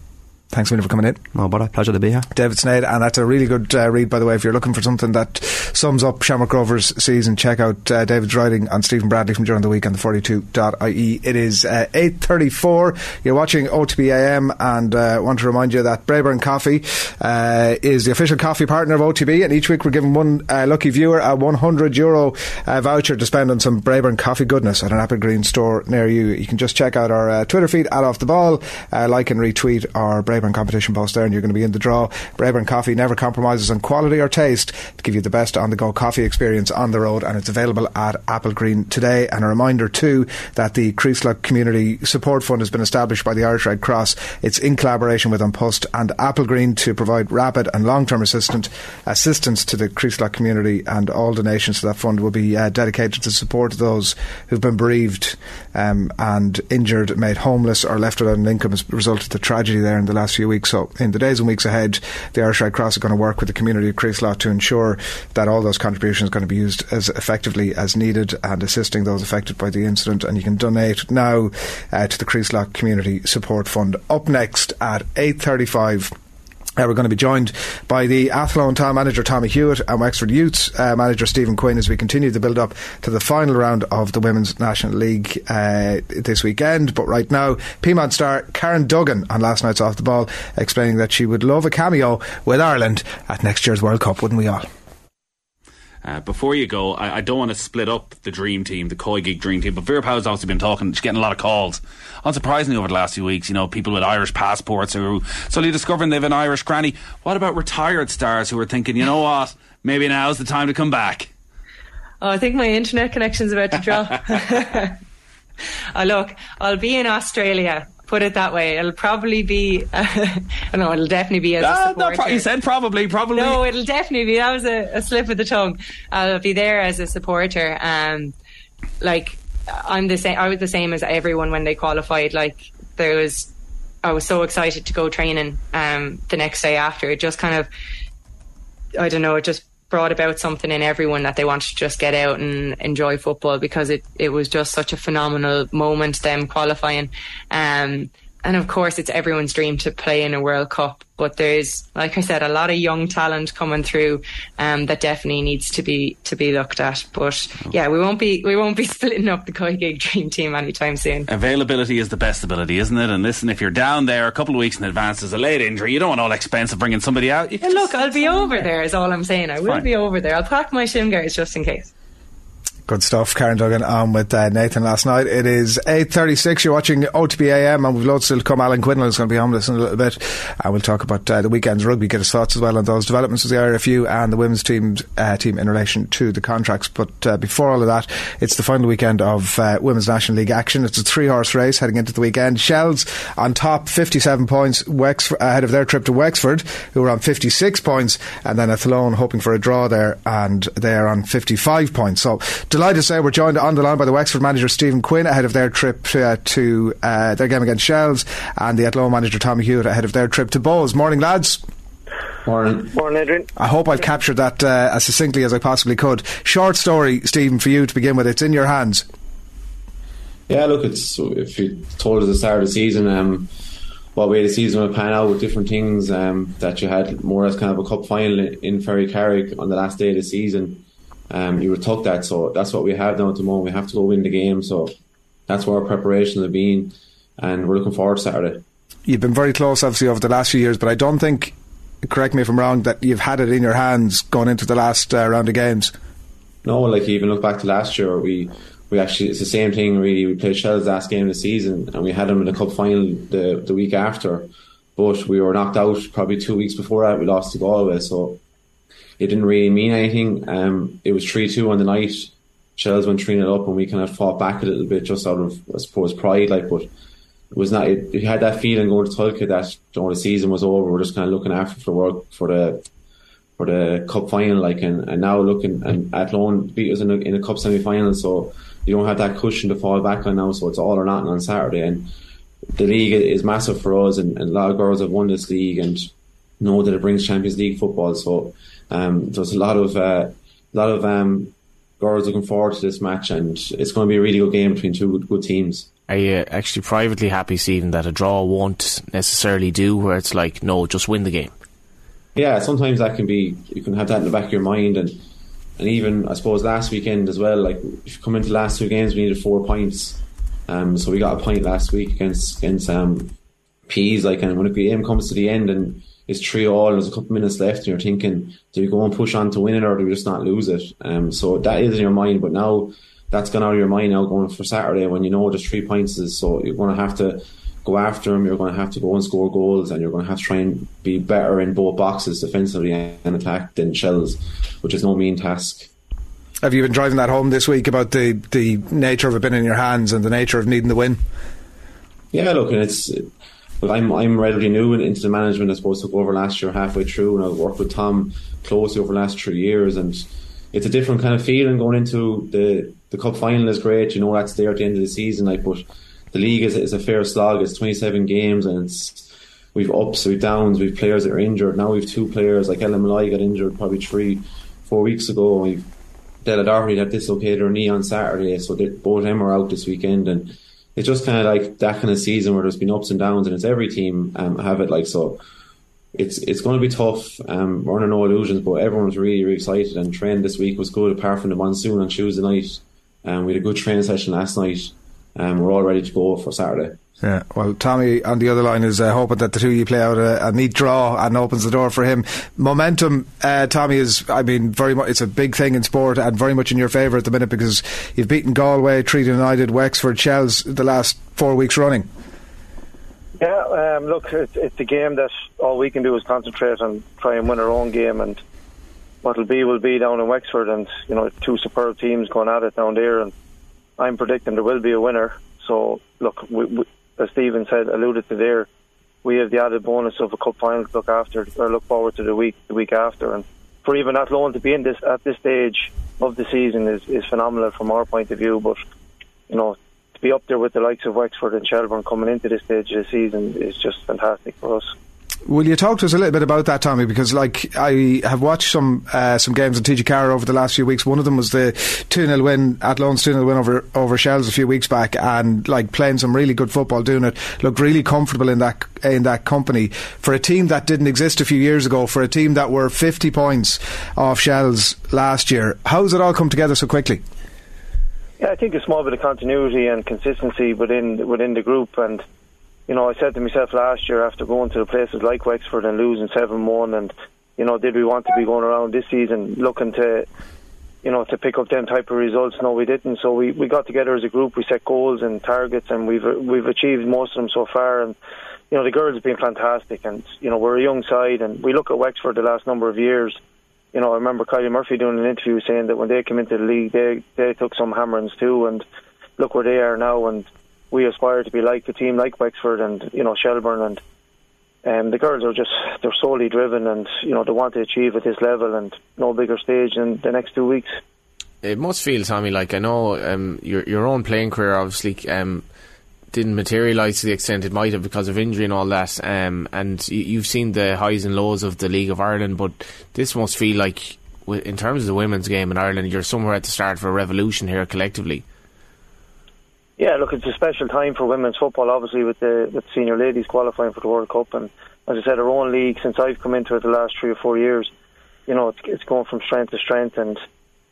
thanks, Winnie, for coming in. No, but a pleasure to be here. David Sneyd, and that's a really good uh, read, by the way. If you're looking for something that sums up Shamrock Rovers' season, check out uh, David's writing on Stephen Bradley from during the week on the 42.ie. It is uh, 8.34. You're watching OTB AM, and uh, want to remind you that Braeburn Coffee uh, is the official coffee partner of OTB, and each week we're giving one uh, lucky viewer a 100 euro uh, voucher to spend on some Braeburn coffee goodness at an Applegreen store near you. You can just check out our uh, Twitter feed at Off the Ball, uh, like and retweet our Braeburn competition post there, and you're going to be in the draw. Braeburn Coffee never compromises on quality or taste to give you the best on the go coffee experience on the road, and it's available at Applegreen today. And a reminder too that the Creeslough Community Support Fund has been established by the Irish Red Cross. It's in collaboration with An Post and Applegreen to provide rapid and long term assistant assistance to the Creeslough community, and all donations to that fund will be uh, dedicated to support those who've been bereaved um, and injured, made homeless, or left without an income as a result of the tragedy there in the last last few weeks. So, in the days and weeks ahead, the Irish Red Cross are going to work with the community of Creeslough to ensure that all those contributions are going to be used as effectively as needed and assisting those affected by the incident. And you can donate now uh, to the Creeslough Community Support Fund. Up next at 8.35 uh, we're going to be joined by the Athlone town manager Tommy Hewitt and Wexford Youths uh, manager Stephen Quinn as we continue the build up to the final round of the Women's National League uh, this weekend. But right now, Peamount star Karen Duggan on last night's Off the Ball explaining that she would love a cameo with Ireland at next year's World Cup, wouldn't we all? Uh, before you go, I, I don't want to split up the dream team, the COYGIG dream team, but Vera Pauw's obviously been talking, she's getting a lot of calls. Unsurprisingly, over the last few weeks, you know, people with Irish passports who suddenly discovering they've an Irish granny. What about retired stars who are thinking, you know what, maybe now's the time to come back? Oh, I think my internet connection's about to drop. oh, [laughs] [laughs] look, I'll be in Australia put it that way. It'll probably be, [laughs] uh, know—it'll definitely be as a supporter. you said probably, probably. No, it'll definitely be. That was a, a slip of the tongue. I'll be there as a supporter. Um, like I'm the same. I was the same as everyone when they qualified. Like there was, I was so excited to go training. Um, the next day after, it just kind of, I don't know, it just brought about something in everyone that they wanted to just get out and enjoy football because it, it was just such a phenomenal moment them qualifying. Um, and of course it's everyone's dream to play in a World Cup but there's like I said a lot of young talent coming through um, that definitely needs to be to be looked at but yeah we won't be we won't be [laughs] splitting up the COYGIG Dream Team anytime soon Availability is the best ability, isn't it? And listen, if you're down there a couple of weeks in advance, there's a late injury, you don't want all expense of bringing somebody out. Look I'll be over there is all I'm saying I will Fine. be over there I'll pack my shin guards just in case Good stuff. Karen Duggan on with uh, Nathan last night. It is 8.36. You're watching OTB AM and we've loads still to come. Alan Quinlan is going to be on with us in a little bit. And we'll talk about uh, the weekend's rugby, get his thoughts as well on those developments with the IRFU and the women's team, uh, team in relation to the contracts. But uh, before all of that, it's the final weekend of uh, Women's National League action. It's a three horse race heading into the weekend. Shels on top, 57 points, Wexford, ahead of their trip to Wexford, who are on 56 points. And then Athlone hoping for a draw there and they are on 55 points. So delighted to say we're joined on the line by the Wexford manager Stephen Quinn ahead of their trip uh, to uh, their game against Shels and the Athlone manager Tommy Hewitt ahead of their trip to Bohs. Morning, lads. Morning. Morning, Adrian. I hope I've captured that uh, as succinctly as I possibly could. Short story, Stephen, for you to begin with. It's in your hands. Yeah, look, it's if you told us at the start of the season, um, what way the season would pan out with different things, um, that you had more as kind of a cup final in Ferrycarrig on the last day of the season, um, you would took that. So that's what we have now at the moment. We have to go win the game. So that's where our preparations have been, and we're looking forward to Saturday. You've been very close, obviously, over the last few years, but I don't think, correct me if I'm wrong, that you've had it in your hands going into the last uh, round of games. No, like you even look back to last year, we we actually it's the same thing really. We played Shels last game of the season, and we had them in the cup final the the week after, but we were knocked out probably two weeks before that. We lost to Galway, so it didn't really mean anything. Um, it was three two on the night. Shels went three 0 up, and we kind of fought back a little bit just out of I suppose pride, like, but. It was not. You had that feeling going to Tolka that you know, the season was over. We're just kind of looking after for work for the for the cup final, like, and, and now looking and Athlone beat us in a, in cup semi final, so you don't have that cushion to fall back on now. So it's all or nothing on Saturday, and the league is massive for us, and, and a lot of girls have won this league and know that it brings Champions League football. So um, there's a lot of uh, lot of um, girls looking forward to this match, and it's going to be a really good game between two good, good teams. Are you actually privately happy, Stephen, that a draw won't necessarily do where it's like, no, just win the game? yeah, sometimes that can be you can have that in the back of your mind and and even I suppose last weekend as well. Like if you come into the last two games, we needed four points. Um, so we got a point last week against against um, Peas. Like, and when the game comes to the end and it's three all, and there's a couple of minutes left, and you're thinking, do we go and push on to win it, or do we just not lose it? Um, so that is in your mind, but now that's gone out of your mind now going for Saturday when you know there's three points. Is so you're going to have to go after them. You're going to have to go and score goals, and you're going to have to try and be better in both boxes, defensively and attack, than Shels, which is no mean task. Have you been driving that home this week about the, the nature of it being in your hands and the nature of needing the win? Yeah, look, and it's. Well, I'm I'm relatively new in- into the management. I suppose took over last year halfway through, and I've worked with Tom closely over the last three years, and it's a different kind of feeling going into the the cup final. Is great, you know that's there at the end of the season. Like, but the league is is a fair slog. It's 27 games, and it's we've ups, we've downs, we've players that are injured. Now we've two players like Ellen Molloy got injured probably three, four weeks ago. We've Della Doherty that dislocated her knee on Saturday, so they, both of them are out this weekend. And it's just kind of like that kind of season where there's been ups and downs, and it's every team um, have it like so. It's it's going to be tough. Um, we're under no illusions, but everyone's really really excited. And train this week was good, apart from the monsoon on Tuesday night. Um, we had a good training session last night. Um, we're all ready to go for Saturday. Yeah, well, Tommy on the other line is uh, hoping that the two of you play out a, a, neat draw and opens the door for him. Momentum, uh, Tommy, is, I mean, very much, it's a big thing in sport and very much in your favour at the minute because you've beaten Galway, Treaty United, Wexford, Shells the last four weeks running. Yeah, um, look, it's, it's a game that all we can do is concentrate and try and win our own game and what'll be will be down in Wexford and, you know, two superb teams going at it down there and I'm predicting there will be a winner. So, look, we, we, as Stephen said, alluded to there, we have the added bonus of a cup final to look after or look forward to the week the week after. And for even Athlone to be in this at this stage of the season is, is phenomenal from our point of view. But you know, to be up there with the likes of Wexford and Shelbourne coming into this stage of the season is just fantastic for us. Will you talk to us a little bit about that, Tommy? Because like I have watched some uh, some games in TG Carr over the last few weeks. One of them was the two 0 win Athlone two 0 win over over Shels a few weeks back, and like playing some really good football, doing it, looked really comfortable in that in that company for a team that didn't exist a few years ago. For a team that were fifty points off Shels last year, how's it all come together so quickly? Yeah, I think a small bit of continuity and consistency within within the group and you know, I said to myself last year after going to the places like Wexford and losing 7 1, and, you know, did we want to be going around this season looking to, you know, to pick up them type of results? No, we didn't. So we, we got together as a group, we set goals and targets, and we've we've achieved most of them so far. And, you know, the girls have been fantastic, and, you know, we're a young side, and we look at Wexford the last number of years. You know, I remember Kylie Murphy doing an interview saying that when they came into the league, they they took some hammerings too, and look where they are now. And we aspire to be like a team like Wexford and you know Shelbourne and um, the girls are just they're solely driven and you know they want to achieve at this level and no bigger stage in the next two weeks. It must feel, Tommy, like I know um, your your own playing career obviously um, didn't materialise to the extent it might have because of injury and all that, um, and you, have seen the highs and lows of the League of Ireland, but this must feel like, in terms of the women's game in Ireland, you're somewhere at the start of a revolution here collectively. Yeah, look, it's a special time for women's football, obviously, with the with senior ladies qualifying for the World Cup, and as I said, our own league since I've come into it the last three or four years, you know, it's, it's going from strength to strength, and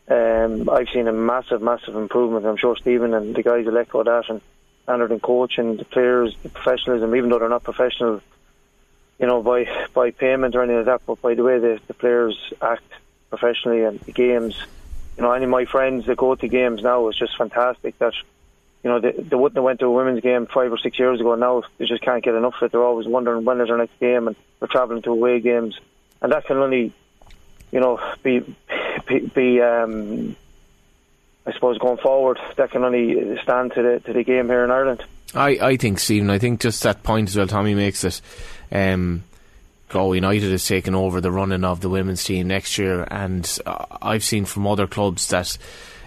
um, I've seen a massive, massive improvement. I'm sure Stephen and the guys will echo that, and Andrew and coaching the players, the professionalism, even though they're not professional, you know, by by payment or anything like that, but by the way the, the players act professionally and the games. You know, any of my friends that go to games now, it's just fantastic that you know, they, they wouldn't have went to a women's game five or six years ago. Now they just can't get enough of it. They're always wondering when is their next game, and they're travelling to away games, and that can only, you know, be be, be um, I suppose going forward, that can only stand to the to the game here in Ireland. I, I think Stephen, I think just that point as well. Tommy makes it. Um, United has taken over the running of the women's team next year, and I've seen from other clubs that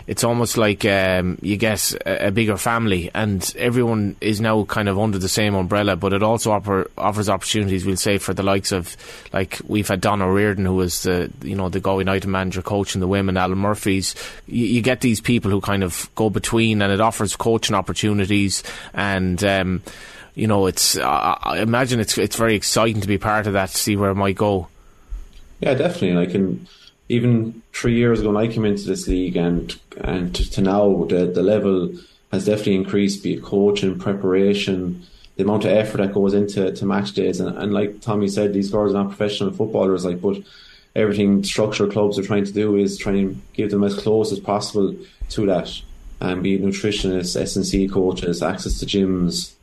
it's almost like um, you get a, bigger family, and everyone is now kind of under the same umbrella. But it also offer, offers opportunities, we'll say, for the likes of like we've had Donna Reardon, who was the you know the Go United manager coach coaching the women, Alan Murphy's. You, you, get these people who kind of go between, and it offers coaching opportunities and. Um, you know, it's. Uh, I imagine it's it's very exciting to be part of that. To see where it might go. Yeah, definitely. And even three years ago when I came into this league and and to, to now the the level has definitely increased, be it coaching, preparation, the amount of effort that goes into to match days. And, and like Tommy said, these girls are not professional footballers, like, but everything structure clubs are trying to do is try and give them as close as possible to that. And be nutritionists, S&C coaches, access to gyms,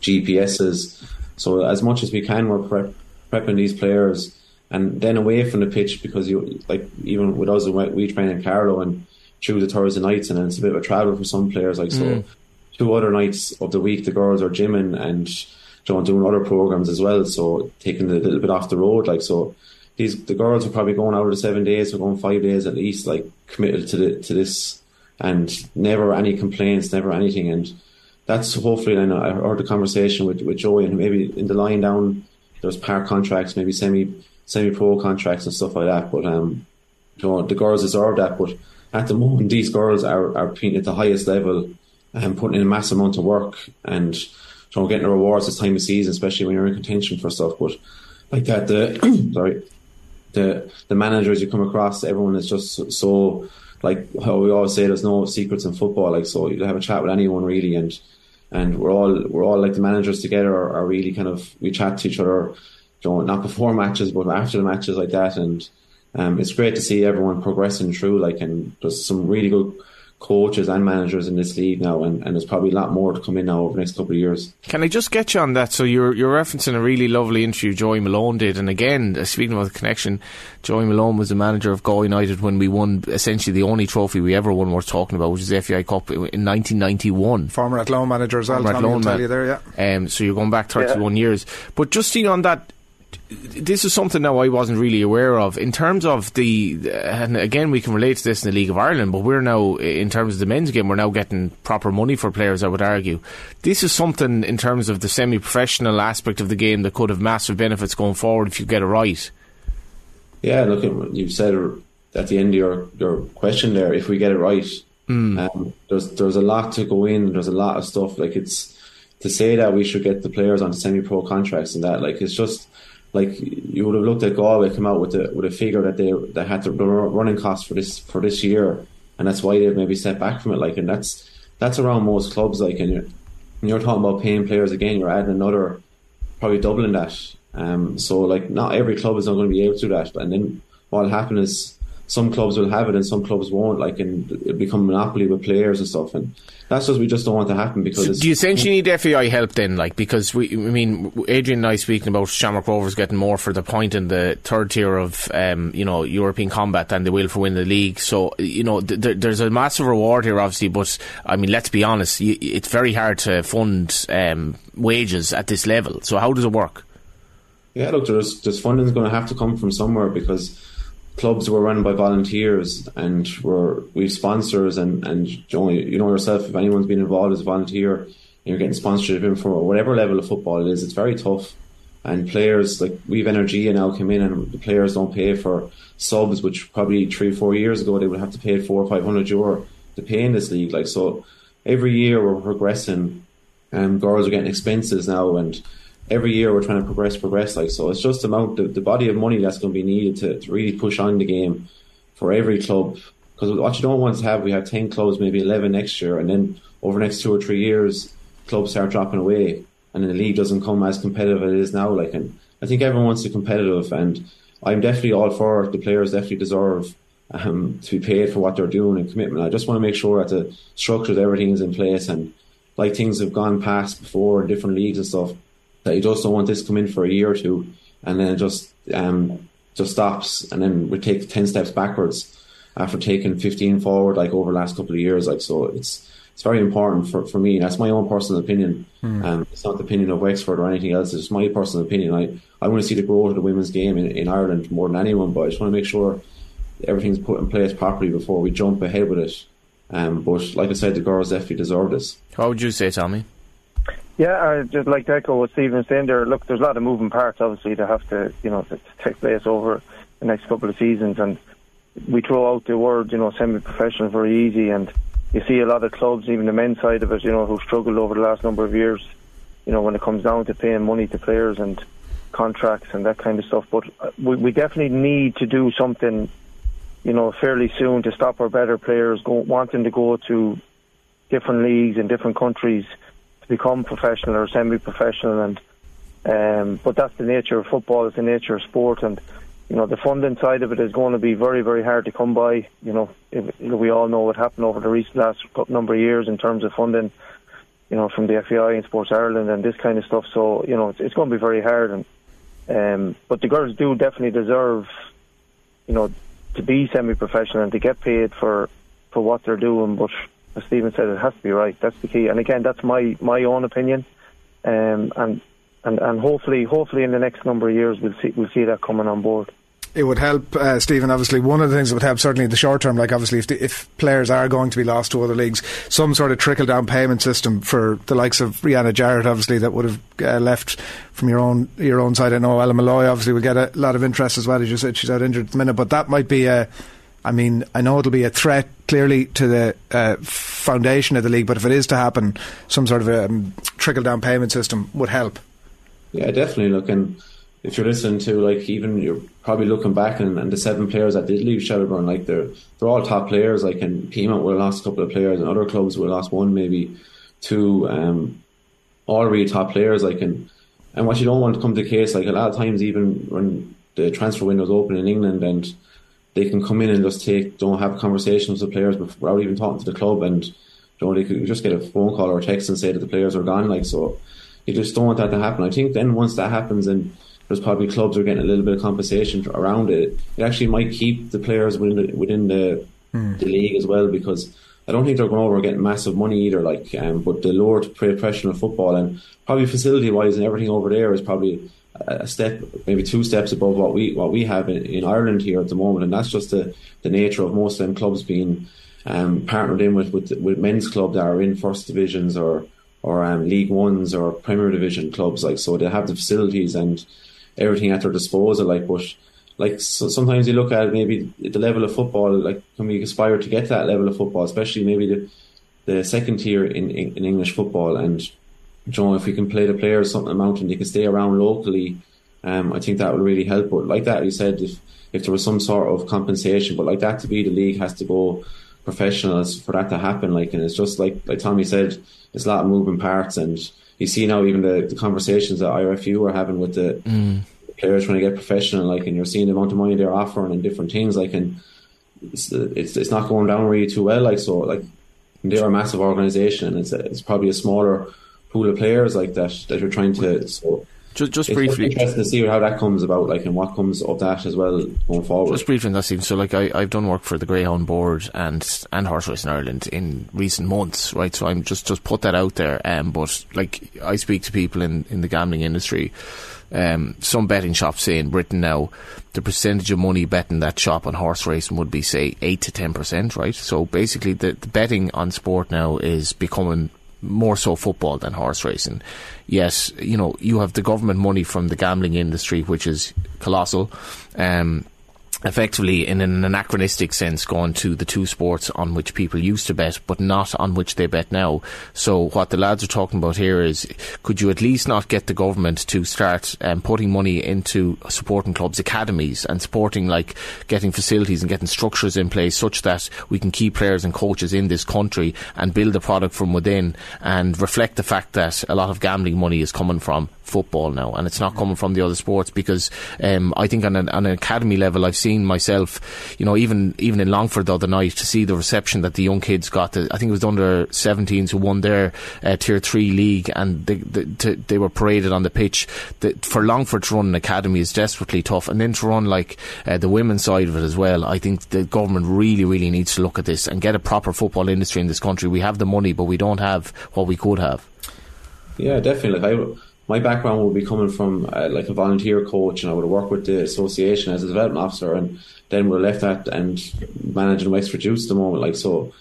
GPSs. So as much as we can, we're prep, prepping these players and then away from the pitch because you like even with us we train in Carlow and through the Thursday nights and then it's a bit of a travel for some players like so mm. two other nights of the week the girls are gymming and know, doing other programs as well so taking a little bit off the road like so these the girls are probably going out of the seven days or going five days at least like committed to the to this and never any complaints never anything and that's hopefully and I heard the conversation with, with Joey and maybe in the line down there's par contracts, maybe semi semi pro contracts and stuff like that. But um, you know, the girls deserve that. But at the moment, these girls are are at the highest level and putting in a massive amount of work and you know, getting the rewards this time of season, especially when you're in contention for stuff. But like that, the [clears throat] sorry, the the managers you come across, everyone is just so like how we always say, there's no secrets in football. Like so, you have a chat with anyone really, and and we're all we're all like the managers together are, are really kind of we chat to each other, you know, not before matches but after the matches like that, and um, it's great to see everyone progressing through. Like, and there's some really good coaches and managers in this league now, and, and there's probably a lot more to come in now over the next couple of years. Can I just get you on that? So you're you're referencing a really lovely interview Joey Malone did, and again, uh, speaking about the connection, Joey Malone was the manager of Galway United when we won essentially the only trophy we ever won worth talking about, which is the FAI Cup in 1991. Former Athlone manager as well. Former Tommy will Athlone tell man- you there, yeah. Um, so you're going back 31 years. But just you know, on that, this is something now I wasn't really aware of in terms of the, and again we can relate to this in the League of Ireland, but we're now in terms of the men's game, we're now getting proper money for players. I would argue this is something in terms of the semi-professional aspect of the game that could have massive benefits going forward if you get it right. Yeah, look, you've said at the end of your, your question there, if we get it right, Mm. um, there's there's a lot to go in. There's a lot of stuff. Like it's to say that we should get the players on semi-pro contracts and that. Like it's just like you would have looked at Galway come out with a with a figure that they they had the running costs for this for this year, and that's why they've maybe set back from it. Like, and that's that's around most clubs. Like, and you're, when you're talking about paying players again, you're adding another probably doubling that. Um, so like not every club is not going to be able to do that. And then what'll happen is some clubs will have it and some clubs won't. Like and it'll become a monopoly with players and stuff. And that's just we just don't want to happen because So it's, do you essentially need FAI help then? Like because we, I mean, Adrian and I speaking about Shamrock Rovers getting more for the point in the third tier of, um, you know, European combat than they will for winning the league. So you know, th- th- there's a massive reward here, obviously. But I mean, let's be honest, it's very hard to fund um, wages at this level. So how does it work? Yeah, look, there's there's funding's going to have to come from somewhere because clubs were run by volunteers and we're we've sponsors and and you know, yourself if anyone's been involved as a volunteer you're getting sponsorship in for whatever level of football it is, it's very tough. And players like we've energy and now come in and the players don't pay for subs, which probably three four years ago they would have to pay four or five hundred euro to pay in this league. Like so, every year we're progressing, and girls are getting expenses now and every year we're trying to progress, progress. Like so, it's just amount the, the body of money that's going to be needed to, to really push on the game for every club. Because what you don't want to have, we have ten clubs, maybe eleven next year, and then over the next two or three years, clubs start dropping away, and then the league doesn't come as competitive as it is now. Like, and I think everyone wants to be competitive, and I'm definitely all for it. the players. Definitely deserve um, to be paid for what they're doing and commitment. I just want to make sure that the structures, everything is in place, and like things have gone past before in different leagues and stuff that you just don't want this to come in for a year or two and then it just um, just stops and then we take 10 steps backwards after taking 15 forward like over the last couple of years like so it's it's very important for, for me. That's my own personal opinion. Hmm. um, it's not the opinion of Wexford or anything else. It's my personal opinion. I, I want to see the growth of the women's game in, in Ireland more than anyone but I just want to make sure everything's put in place properly before we jump ahead with it. Um, but like I said the girls definitely deserve this. How would you say, Tommy? Yeah, I just like to echo what Stephen was saying there. Look, there's a lot of moving parts, obviously, to have to, you know, to, take place over the next couple of seasons. And we throw out the word, you know, semi-professional very easy. And you see a lot of clubs, even the men's side of it, you know, who struggled over the last number of years, you know, when it comes down to paying money to players and contracts and that kind of stuff. But uh, we, we definitely need to do something, you know, fairly soon to stop our better players go, wanting to go to different leagues in different countries to become professional or semi-professional and um, but that's the nature of football it's the nature of sport and you know the funding side of it is going to be very very hard to come by you know if, we all know what happened over the recent last number of years in terms of funding you know from the FAI and Sports Ireland and this kind of stuff so you know it's, it's going to be very hard and um, but the girls do definitely deserve you know to be semi-professional and to get paid for for what they're doing but as Stephen said, it has to be right. That's the key. And again, that's my my own opinion. Um, and and and hopefully, hopefully, in the next number of years, we'll see we'll see that coming on board. it would help, uh, Stephen. Obviously, one of the things that would help certainly in the short term, like obviously if the, if players are going to be lost to other leagues, some sort of trickle down payment system for the likes of Rianna Jarrett, obviously that would have uh, left from your own your own side. I know Ella Molloy obviously will get a lot of interest as well. As you said, she's out injured at the minute, but that might be a. I mean, I know it'll be a threat clearly to the uh, foundation of the league, but if it is to happen, some sort of a um, trickle down payment system would help. Yeah, definitely. Look, and if you're listening to like even you're probably looking back and, and the seven players that did leave Shelbourne, like they're they're all top players. Like and Peamount would have lost a couple of players, and other clubs would have lost one, maybe two. Um, all really top players. Like and and what you don't want to come to case, like a lot of times, even when the transfer windows open in England and they can come in and just take, don't have conversations with the players without even talking to the club, and you know, they could just get a phone call or a text and say that the players are gone. Like so, you just don't want that to happen. I think then once that happens and there's probably clubs are getting a little bit of compensation around it. It actually might keep the players within the, within the, Hmm. the league as well because I don't think they're going over getting massive money either. Like, um, but the lower professional football and probably facility wise and everything over there is probably a step, maybe two steps above what we what we have in, in Ireland here at the moment, and that's just the, the nature of most of them clubs being um, partnered in with, with with men's clubs that are in first divisions or or um, League Ones or Premier Division clubs. Like, so they have the facilities and everything at their disposal. Like, but like so sometimes you look at maybe the level of football. Like, can we aspire to get to that level of football, especially maybe the the second tier in, in, in English football and you know, if we can play the players something amount and they can stay around locally, um, I think that would really help. But like that, you said, if if there was some sort of compensation, but like that to be, the league has to go professionals for that to happen. Like, and it's just like like Tommy said, it's a lot of moving parts, and you see now even the, the conversations that IRFU are having with the Mm. players trying to get professional, like, and you're seeing the amount of money they're offering and different things, like, and it's it's, it's not going down really too well. Like, so like they're a massive organization, and it's a, it's probably a smaller pool of players like that that you're trying to. So just just it's briefly, interesting to see how that comes about, like, and what comes of that as well going forward. Just briefly that, seems So, like, I, I've done work for the Greyhound Board and and Horse Racing Ireland in recent months, right? So I'm just just put that out there. Um, but like, I speak to people in in the gambling industry. Um, some betting shops say in Britain now, the percentage of money betting that shop on horse racing would be say eight to ten percent, right? So basically, the, the betting on sport now is becoming more so football than horse racing. Yes, you know, you have the government money from the gambling industry, which is colossal. Um, effectively, in an anachronistic sense, gone to the two sports on which people used to bet, but not on which they bet now. So, what the lads are talking about here is could you at least not get the government to start um, putting money into supporting clubs' academies and supporting, like, getting facilities and getting structures in place such that we can keep players and coaches in this country and build a product from within and reflect the fact that a lot of gambling money is coming from football now and it's not coming from the other sports because um, I think on an, on an academy level I've seen myself you know even even in Longford the other night to see the reception that the young kids got. I think it was under 17s who won their uh, tier 3 league and they, they, to, they were paraded on the pitch. The, for Longford to run an academy is desperately tough and then to run like uh, the women's side of it as well I think the government really really needs to look at this and get a proper football industry in this country. We have the money but we don't have what we could have. Yeah, definitely. I, my background would be coming from uh, like a volunteer coach, and I would worked with the association as a development officer, and then have left that and managing Wexford Youths at the moment. Like so,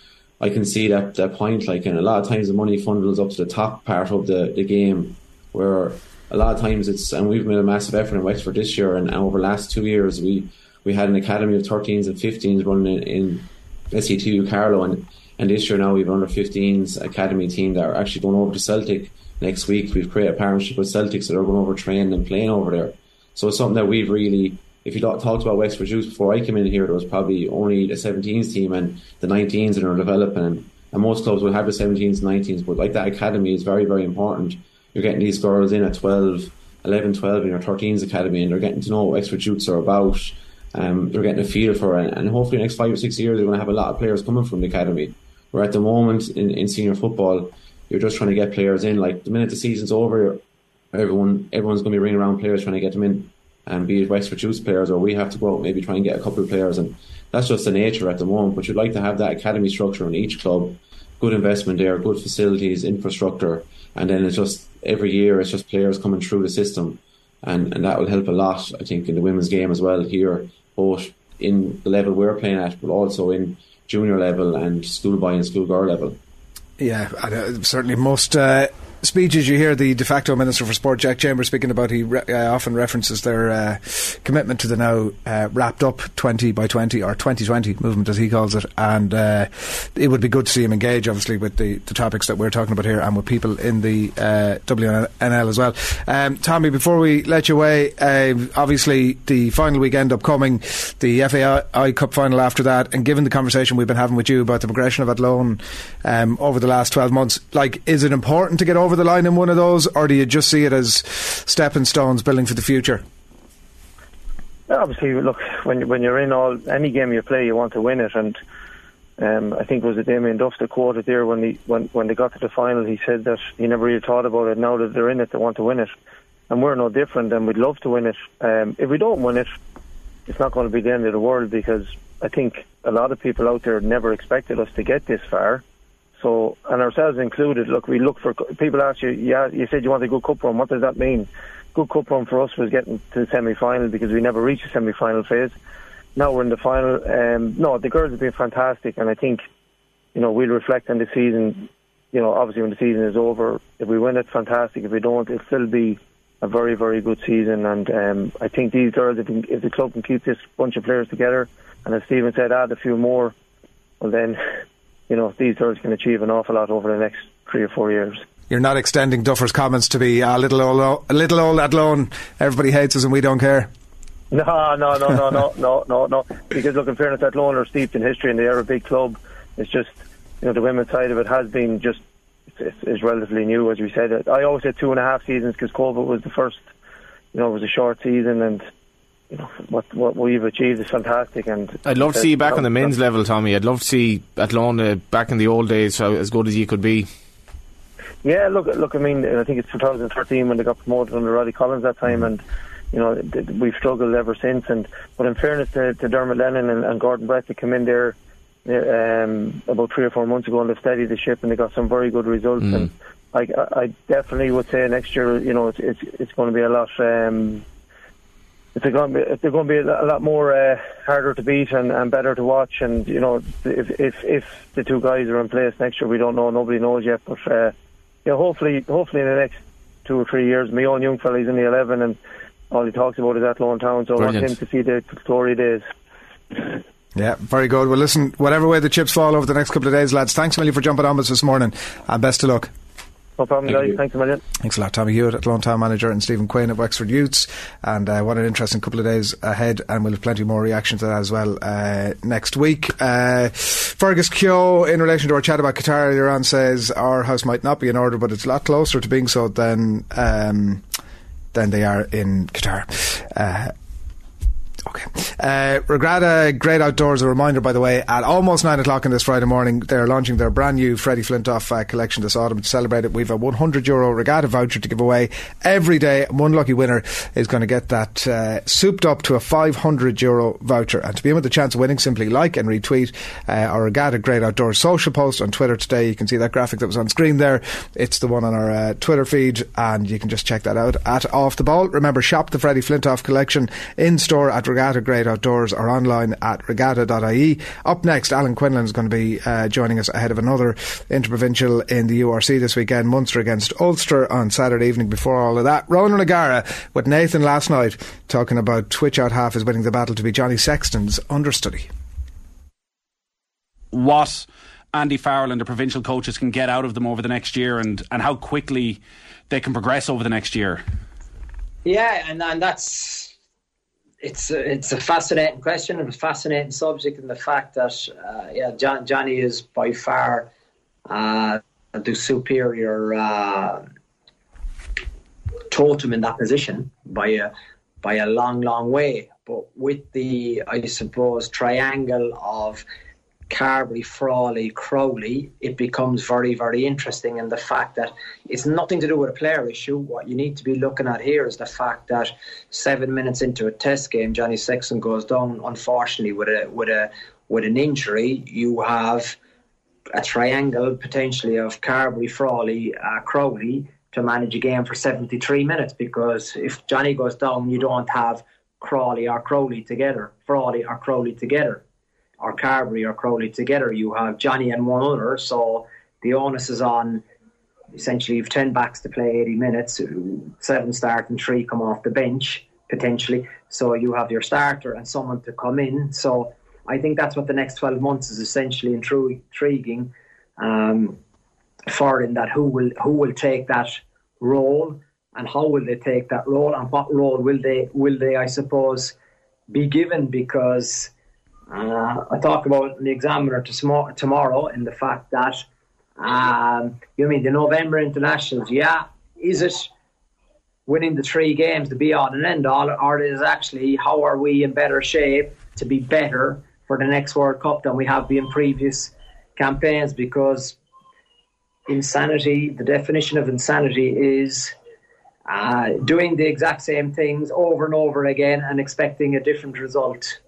I can see that that point. Like, and a lot of times the money funnels up to the top part of the the game, where a lot of times it's and we've made a massive effort in Wexford this year, and over the last two years we we had an academy of 13s and 15s running in, in SETU Carlow, and and this year now we've an under 15s academy team that are actually going over to Celtic next week. We've created a partnership with Celtic, so they're going over training and playing over there. So it's something that we've really, if you talked about Wexford Youth before I came in here, there was probably only the 17s team and the 19s that are developing. And, and most clubs will have the 17s and 19s, but like that academy is very, very important. You're getting these girls in at 12, 11, 12 in your 13s academy, and they're getting to know what Wexford Youths are about. Um, they're getting a feel for it, and hopefully, next five or six years, they're going to have a lot of players coming from the academy. Where at the moment in, in senior football, you're just trying to get players in. Like the minute the season's over, everyone everyone's going to be ringing around players trying to get them in, and be it Wexford Youth players or we have to go out maybe try and get a couple of players, and that's just the nature at the moment. But you'd like to have that academy structure in each club, good investment there, good facilities, infrastructure, and then it's just every year it's just players coming through the system, and and that will help a lot. I think in the women's game as well here both in the level we're playing at, but also in junior level and schoolboy and schoolgirl level. Yeah, certainly most uh, speeches you hear the de facto Minister for Sport, Jack Chambers, speaking about, he re- uh, often references their uh, commitment to the now uh, wrapped up 20 by 20 or 2020 movement, as he calls it. And uh, it would be good to see him engage, obviously, with the, the topics that we're talking about here and with people in the uh, WNL as well. Um, Tommy, before we let you away, uh, obviously the final weekend upcoming, the FAI Cup final after that, and given the conversation we've been having with you about the progression of Athlone um, over the last 12 months, like, is it important to get over the line in one of those, or do you just see it as stepping stones building for the future? Obviously, look when when you're in all any game you play, you want to win it, and um, I think it was it Damien Duff that quoted there when he when when they got to the final, he said that he never really thought about it. Now that they're in it, they want to win it, and we're no different, and we'd love to win it. Um, if we don't win it, it's not going to be the end of the world because I think a lot of people out there never expected us to get this far. So, and ourselves included, look, we look for people ask you, yeah, you said you want a good cup run. What does that mean? Good cup run for us was getting to the semi final because we never reached the semi final phase. Now we're in the final. Um, no, the girls have been fantastic, and I think, you know, we'll reflect on the season. You know, obviously when the season is over, if we win it, fantastic. If we don't, it'll still be a very, very good season. And um, I think these girls, if, if the club can keep this bunch of players together, and as Stephen said, add a few more, well then [laughs] you know, these girls can achieve an awful lot over the next three or four years. You're not extending Duffer's comments to be a little old, a little old Athlone. Everybody hates us and we don't care. [laughs] No, no, no, no, no, no, no, no. Because look, in fairness, Athlone are steeped in history and they are a big club. It's just, you know, the women's side of it has been just it's, it's relatively new, as we said. I always said two and a half seasons because COVID was the first. You know, it was a short season and you know, what what we've achieved is fantastic. And I'd love to see you back on the men's level, Tommy. I'd love to see Athlone back in the old days, so as good as you could be. Yeah, look, look. I mean, I think it's 2013 when they got promoted under Roddy Collins that time, and you know we've struggled ever since. And but in fairness to, to Dermot Lennon and, and Gordon Brett, they come in there um, about three or four months ago and they steadied the ship and they got some very good results. Mm. And I, I definitely would say next year, you know, it's it's, it's going to be a lot. Um, it's going to be, they're going to be a lot more uh, harder to beat and, and better to watch. And you know, if if if the two guys are in place next year, we don't know. Nobody knows yet. But uh, yeah, hopefully, hopefully in the next two or three years, my own young fella, he's in the eleven, and all he talks about is Athlone Town. So Brilliant. I want him to see the glory days. Yeah, very good. Well, listen, whatever way the chips fall over the next couple of days, lads, thanks a million for jumping on us this morning, and best of luck. No problem, guys. Thanks a million. Thanks a lot, Tommy Hewitt, Athlone Town Manager, and Stephen Quinn at Wexford Youths. And uh, what an interesting couple of days ahead, and we'll have plenty more reaction to that as well uh, next week. Uh, Fergus Keogh, in relation to our chat about Qatar earlier on, says our house might not be in order, but it's a lot closer to being so than um, than they are in Qatar. Okay. Uh, Regatta Great Outdoors, a reminder, by the way, at almost 9 o'clock on this Friday morning, they're launching their brand new Freddie Flintoff uh, collection this autumn. To celebrate it, we've a 100 euro regatta voucher to give away every day. One lucky winner is going to get that uh, souped up to a 500 euro voucher. And to be in with the chance of winning, simply like and retweet uh, our Regatta Great Outdoors social post on Twitter today. You can see that graphic that was on screen there. It's the one on our uh, Twitter feed, and you can just check that out at Off the Ball. Remember, shop the Freddie Flintoff collection in store at Regatta Great Outdoors or online at regatta.ie. Up next, Alan Quinlan is going to be uh, joining us ahead of another interprovincial in the URC this weekend, Munster against Ulster on Saturday evening. Before all of that, Ronan O'Gara with Nathan last night talking about Twitch Out Half is winning the battle to be Johnny Sexton's understudy. what Andy Farrell and the provincial coaches can get out of them over the next year and, and how quickly they can progress over the next year. Yeah, and, and that's it's a, it's a fascinating question and a fascinating subject, and the fact that uh, yeah, John, Johnny is by far uh, the superior uh, totem in that position by a by a long, long way. But with the I suppose triangle of Carbery, Frawley, Crowley, it becomes very, very interesting. And the fact that it's nothing to do with a player issue. What you need to be looking at here is the fact that seven minutes into a test game, Johnny Sexton goes down, unfortunately, with a with a with an injury. You have a triangle potentially of Carbery, Frawley, uh, Crowley to manage a game for 73 minutes because if Johnny goes down, you don't have Crawley or Crowley together, Frawley or Crowley together, or Carbery or Crowley together. You have Johnny and one other, so the onus is on. Essentially, you've ten backs to play eighty minutes, seven start and three come off the bench potentially. So you have your starter and someone to come in. So I think that's what the next twelve months is essentially intriguing um, for in that who will who will take that role and how will they take that role and what role will they will they I suppose be given because uh, I talk about the examiner to tomorrow in the fact that um, you mean the November internationals yeah is it winning the three games to be on and end all or is actually how are we in better shape to be better for the next World Cup than we have been previous campaigns because insanity the definition of insanity is uh, doing the exact same things over and over again and expecting a different result.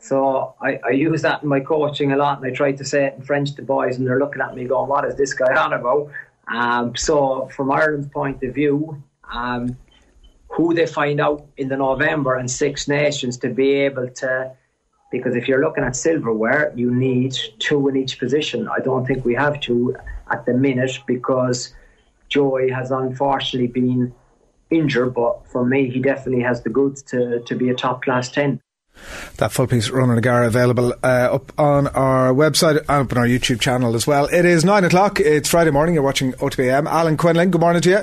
So I, I, use that in my coaching a lot, and I try to say it in French to boys, and they're looking at me going, "What is this guy on about?" Um, so, from Ireland's point of view, um, who they find out in the November and Six Nations to be able to, because if you're looking at silverware, you need two in each position. I don't think we have two at the minute because Joy has unfortunately been injured, but for me, he definitely has the goods to, to be a top class 10. That full piece, Ronan O'Gara, available uh, up on our website and up on our YouTube channel as well. It is nine o'clock. It's Friday morning. You're watching OTBAM. Alan Quinlan, good morning to you.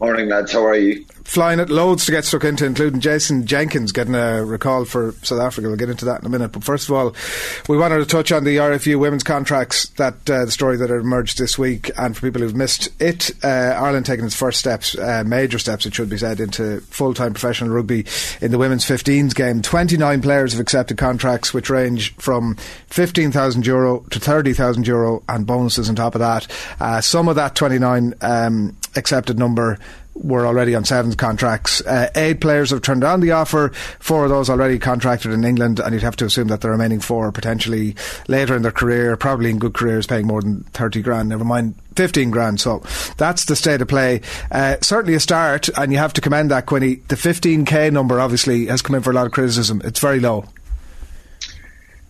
Morning, lads. How are you? Flying at loads to get stuck into, including Jason Jenkins getting a recall for South Africa. We'll get into that in a minute. But first of all, we wanted to touch on the RFU women's contracts, that uh, the story that emerged this week. And for people who've missed it, uh, Ireland taking its first steps, uh, major steps, it should be said, into full time professional rugby in the women's 15s game. 29 players have accepted contracts which range from 15,000 euro to 30,000 euro and bonuses on top of that. Uh, some of that 29 um, accepted number were already on sevens contracts. Uh, eight players have turned down the offer. Four of those already contracted in England, and you'd have to assume that the remaining four are potentially later in their career, probably in good careers, paying more than 30 grand, never mind 15 grand. So that's the state of play. Uh, certainly a start, and you have to commend that, Quinny. The 15k number obviously has come in for a lot of criticism. It's very low.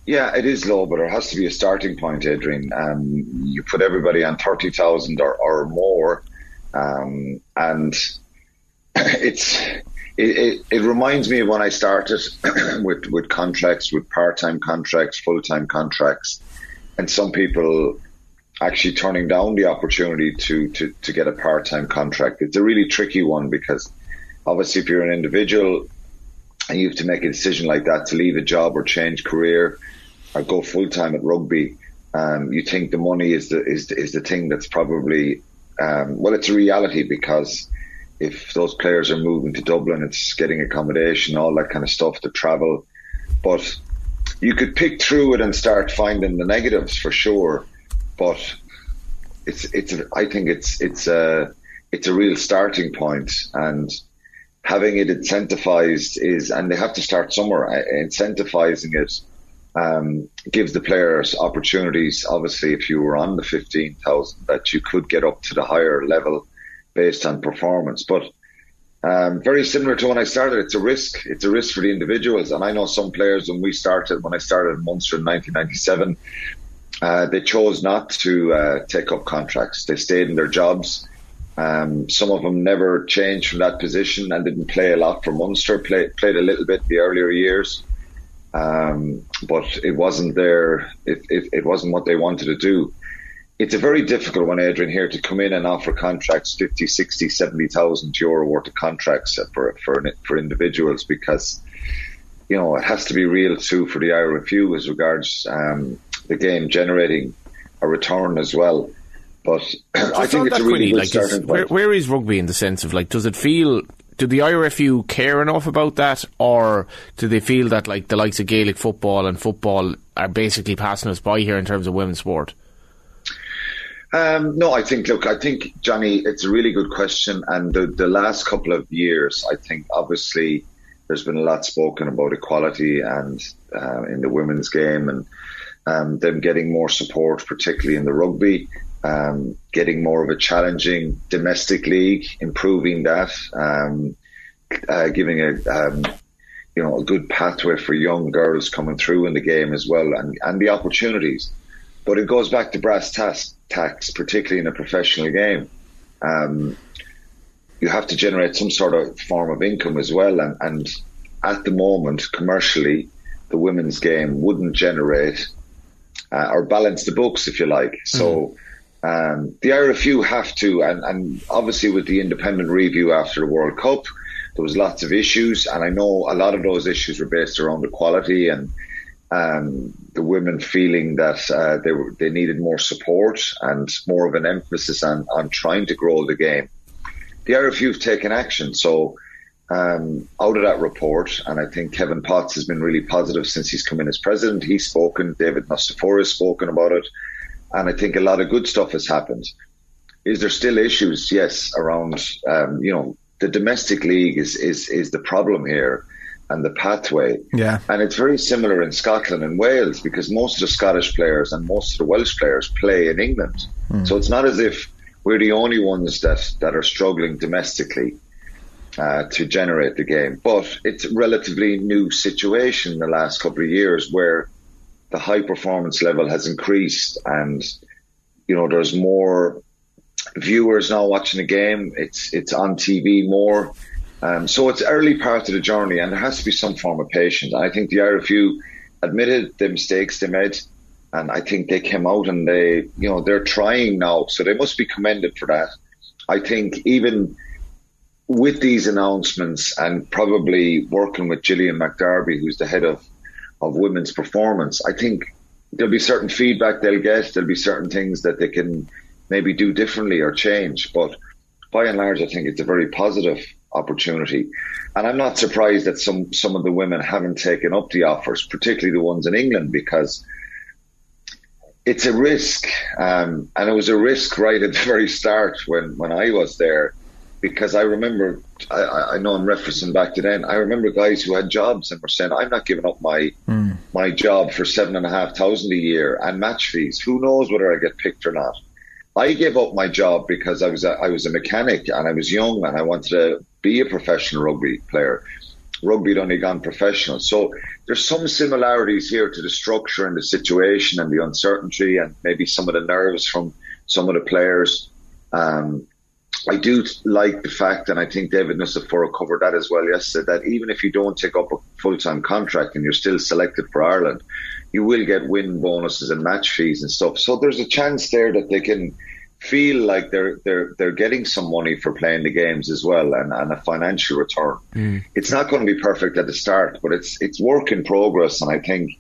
Yeah, it is low, but there has to be a starting point, Adrian. Um, you put everybody on 30,000 or, or more um, and [clears throat] it's it, it, it, reminds me of when I started [clears throat] with with contracts, with part time contracts, full time contracts, and some people actually turning down the opportunity to to to get a part time contract. It's a really tricky one because obviously if you're an individual and you have to make a decision like that to leave a job or change career or go full time at rugby, um, you think the money is the is the, is the thing that's probably um, well, it's a reality because if those players are moving to Dublin, it's getting accommodation, all that kind of stuff, to travel. But you could pick through it and start finding the negatives for sure. But it's it's I think it's it's a it's a real starting point and having it incentivized is and they have to start somewhere incentivizing it um, gives the players opportunities. Obviously, if you were on the 15,000, that you could get up to the higher level based on performance. But um, very similar to when I started, it's a risk. It's a risk for the individuals. And I know some players when we started, when I started in Munster in 1997, uh, they chose not to uh, take up contracts. They stayed in their jobs. Um, some of them never changed from that position and didn't play a lot for Munster. Play, played a little bit the earlier years. Um, but it wasn't there. It, it, it, wasn't what they wanted to do. It's a very difficult one, Adrian, here to come in and offer contracts 50, 60, 70,000 euro worth of contracts for, for, for individuals because, you know, it has to be real too for the IRFU as regards um, the game generating a return as well. But [clears throat] I think it's a really good like starting where, where is rugby in the sense of like, does it feel do the IRFU care enough about that, or do they feel that like the likes of Gaelic football and football are basically passing us by here in terms of women's sport? Um, no, I think, look, I think, Johnny, it's a really good question. And the, the last couple of years, I think obviously there's been a lot spoken about equality and uh, in the women's game and um, them getting more support, particularly in the rugby um, getting more of a challenging domestic league, improving that, um, uh, giving a, um, you know, a good pathway for young girls coming through in the game as well, and and the opportunities. But it goes back to brass tacks, tacks particularly in a professional game. Um, you have to generate some sort of form of income as well, and, and at the moment, commercially, the women's game wouldn't generate uh, or balance the books, if you like. So. Um, the IRFU have to, and, and obviously with the independent review after the World Cup, there was lots of issues, and I know a lot of those issues were based around equality and um, the women feeling that uh, they were they needed more support and more of an emphasis on on trying to grow the game. The IRFU have taken action, so. Um, out of that report, and I think Kevin Potts has been really positive since he's come in as president. He's spoken, David Nucifora has spoken about it, and I think a lot of good stuff has happened. Is there still issues? Yes, around um, you know the domestic league is is is the problem here, and the pathway. Yeah. And it's very similar in Scotland and Wales because most of the Scottish players and most of the Welsh players play in England. Hmm. So it's not as if we're the only ones that that are struggling domestically. Uh, to generate the game, but it's a relatively new situation in the last couple of years where the high performance level has increased and you know there's more viewers now watching the game. It's it's on TV more. Um, so it's early part of the journey and there has to be some form of patience. I think the RFU admitted the mistakes they made and I think they came out and they you know they're trying now. So they must be commended for that. I think even with these announcements and probably working with Gillian McDarby who's the head of of women's performance, I think there'll be certain feedback they'll get. There'll be certain things that they can maybe do differently or change. But by and large, I think it's a very positive opportunity. And I'm not surprised that some, some of the women haven't taken up the offers, particularly the ones in England, because it's a risk. Um, and it was a risk right at the very start when, when I was there because I remember, I, I know I'm referencing back to then. I remember guys who had jobs and were saying, "I'm not giving up my Mm. my job for seven and a half thousand a year and match fees. Who knows whether I get picked or not?" I gave up my job because I was a, I was a mechanic and I was young and I wanted to be a professional rugby player. Rugby had only gone professional, so there's some similarities here to the structure and the situation and the uncertainty and maybe some of the nerves from some of the players. Um, I do like the fact, and I think David Nucifora covered that as well yesterday, that even if you don't take up a full time contract and you're still selected for Ireland, you will get win bonuses and match fees and stuff. So there's a chance there that they can feel like they're they're they're getting some money for playing the games as well and, and a financial return. It's not going to be perfect at the start, but it's it's work in progress, and I think.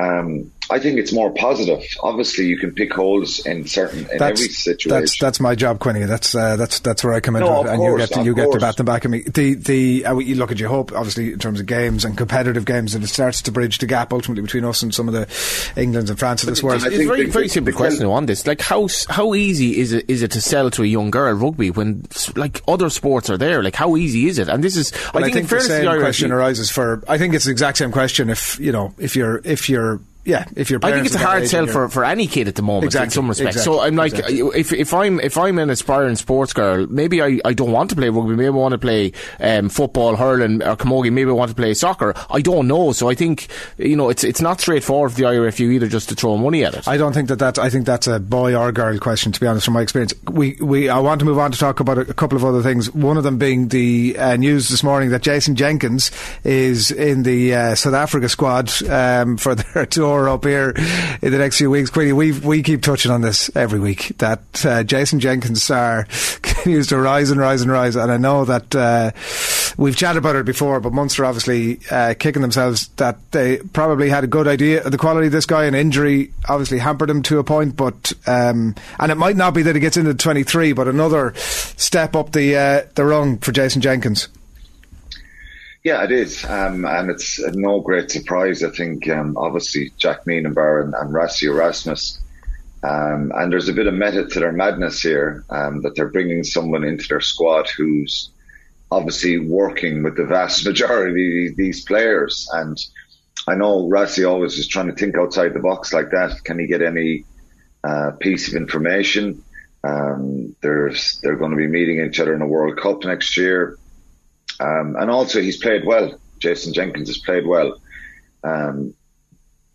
Um, I think it's more positive. Obviously, you can pick holes in certain in every situation. That's that's my job, Quinny. That's uh, that's that's where I come in, No, it, of and you get to, of you get to bat them back at me. The the uh, you look at your hope obviously in terms of games and competitive games, and it starts to bridge the gap ultimately between us and some of the Englands and France of this world. It's a very, very simple question on this. Like, how how easy is it is it to sell to a young girl rugby when like other sports are there? Like, how easy is it? And this is, Well, I think, in the fairness same the question arises for. I think it's the exact same question. If you know, if you're, if you're, yeah, if you're. I think it's a hard sell for, for any kid at the moment exactly, in some respects. exactly, so I'm like, exactly. if if I'm if I'm an aspiring sports girl, maybe I, I don't want to play rugby. Maybe I want to play um, football, hurling, or camogie. Maybe I want to play soccer. I don't know. So I think you know it's it's not straightforward for the IRFU either just to throw money at it. I don't think that that. I think that's a boy or girl question. To be honest, from my experience, we we. I want to move on to talk about a, a couple of other things. One of them being the uh, news this morning that Jason Jenkins is in the uh, South Africa squad um, [laughs] for their tour up here in the next few weeks. Queenie, we we keep touching on this every week that uh, Jason Jenkins star [laughs] continues to rise and rise and rise, and I know that uh, we've chatted about it before, but Munster obviously uh, kicking themselves that they probably had a good idea of the quality of this guy, and injury obviously hampered him to a point. But um, and it might not be that he gets into twenty three, but another step up the uh, the rung for Jason Jenkins. Yeah, it is, um, and it's no great surprise. I think um, obviously Jack Nienaber and, and Rassie Erasmus, um, and there's a bit of method to their madness here um, that they're bringing someone into their squad who's obviously working with the vast [laughs] majority of these players. And I know Rassie always is trying to think outside the box like that. Can he get any uh, piece of information? Um, there's they're going to be meeting each other in a World Cup next year. Um, and also, he's played well Jason Jenkins has played well. Um,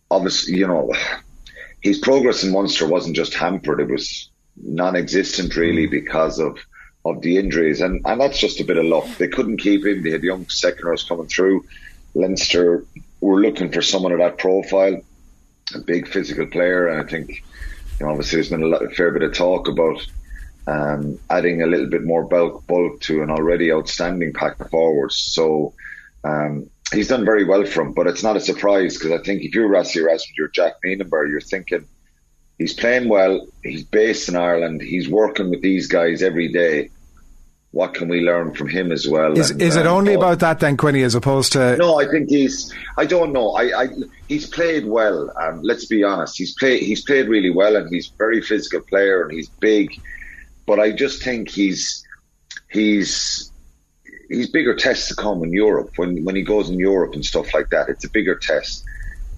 obviously, you know, his progress in Munster wasn't just hampered; it was non-existent really because of of the injuries, and and that's just a bit of luck. They couldn't keep him. They had young seconders coming through. Leinster were looking for someone of that profile, a big physical player, and I think you know, obviously there's been a, lot, a fair bit of talk about um, adding a little bit more bulk bulk to an already outstanding pack of forwards. So um, he's done very well for him, but it's not a surprise because I think if you're Rassie Erasmus, you're Jack Nienaber, you're thinking he's playing well, he's based in Ireland, he's working with these guys every day. What can we learn from him as well? Is, And, is it um, only about that then, Quinny, as opposed to no, I think he's. I don't know. I, I he's played well. Um, let's be honest. He's played. He's played really well, and he's a very physical player, and he's big. But I just think he's he's he's bigger tests to come in Europe when when he goes in Europe and stuff like that. It's a bigger test.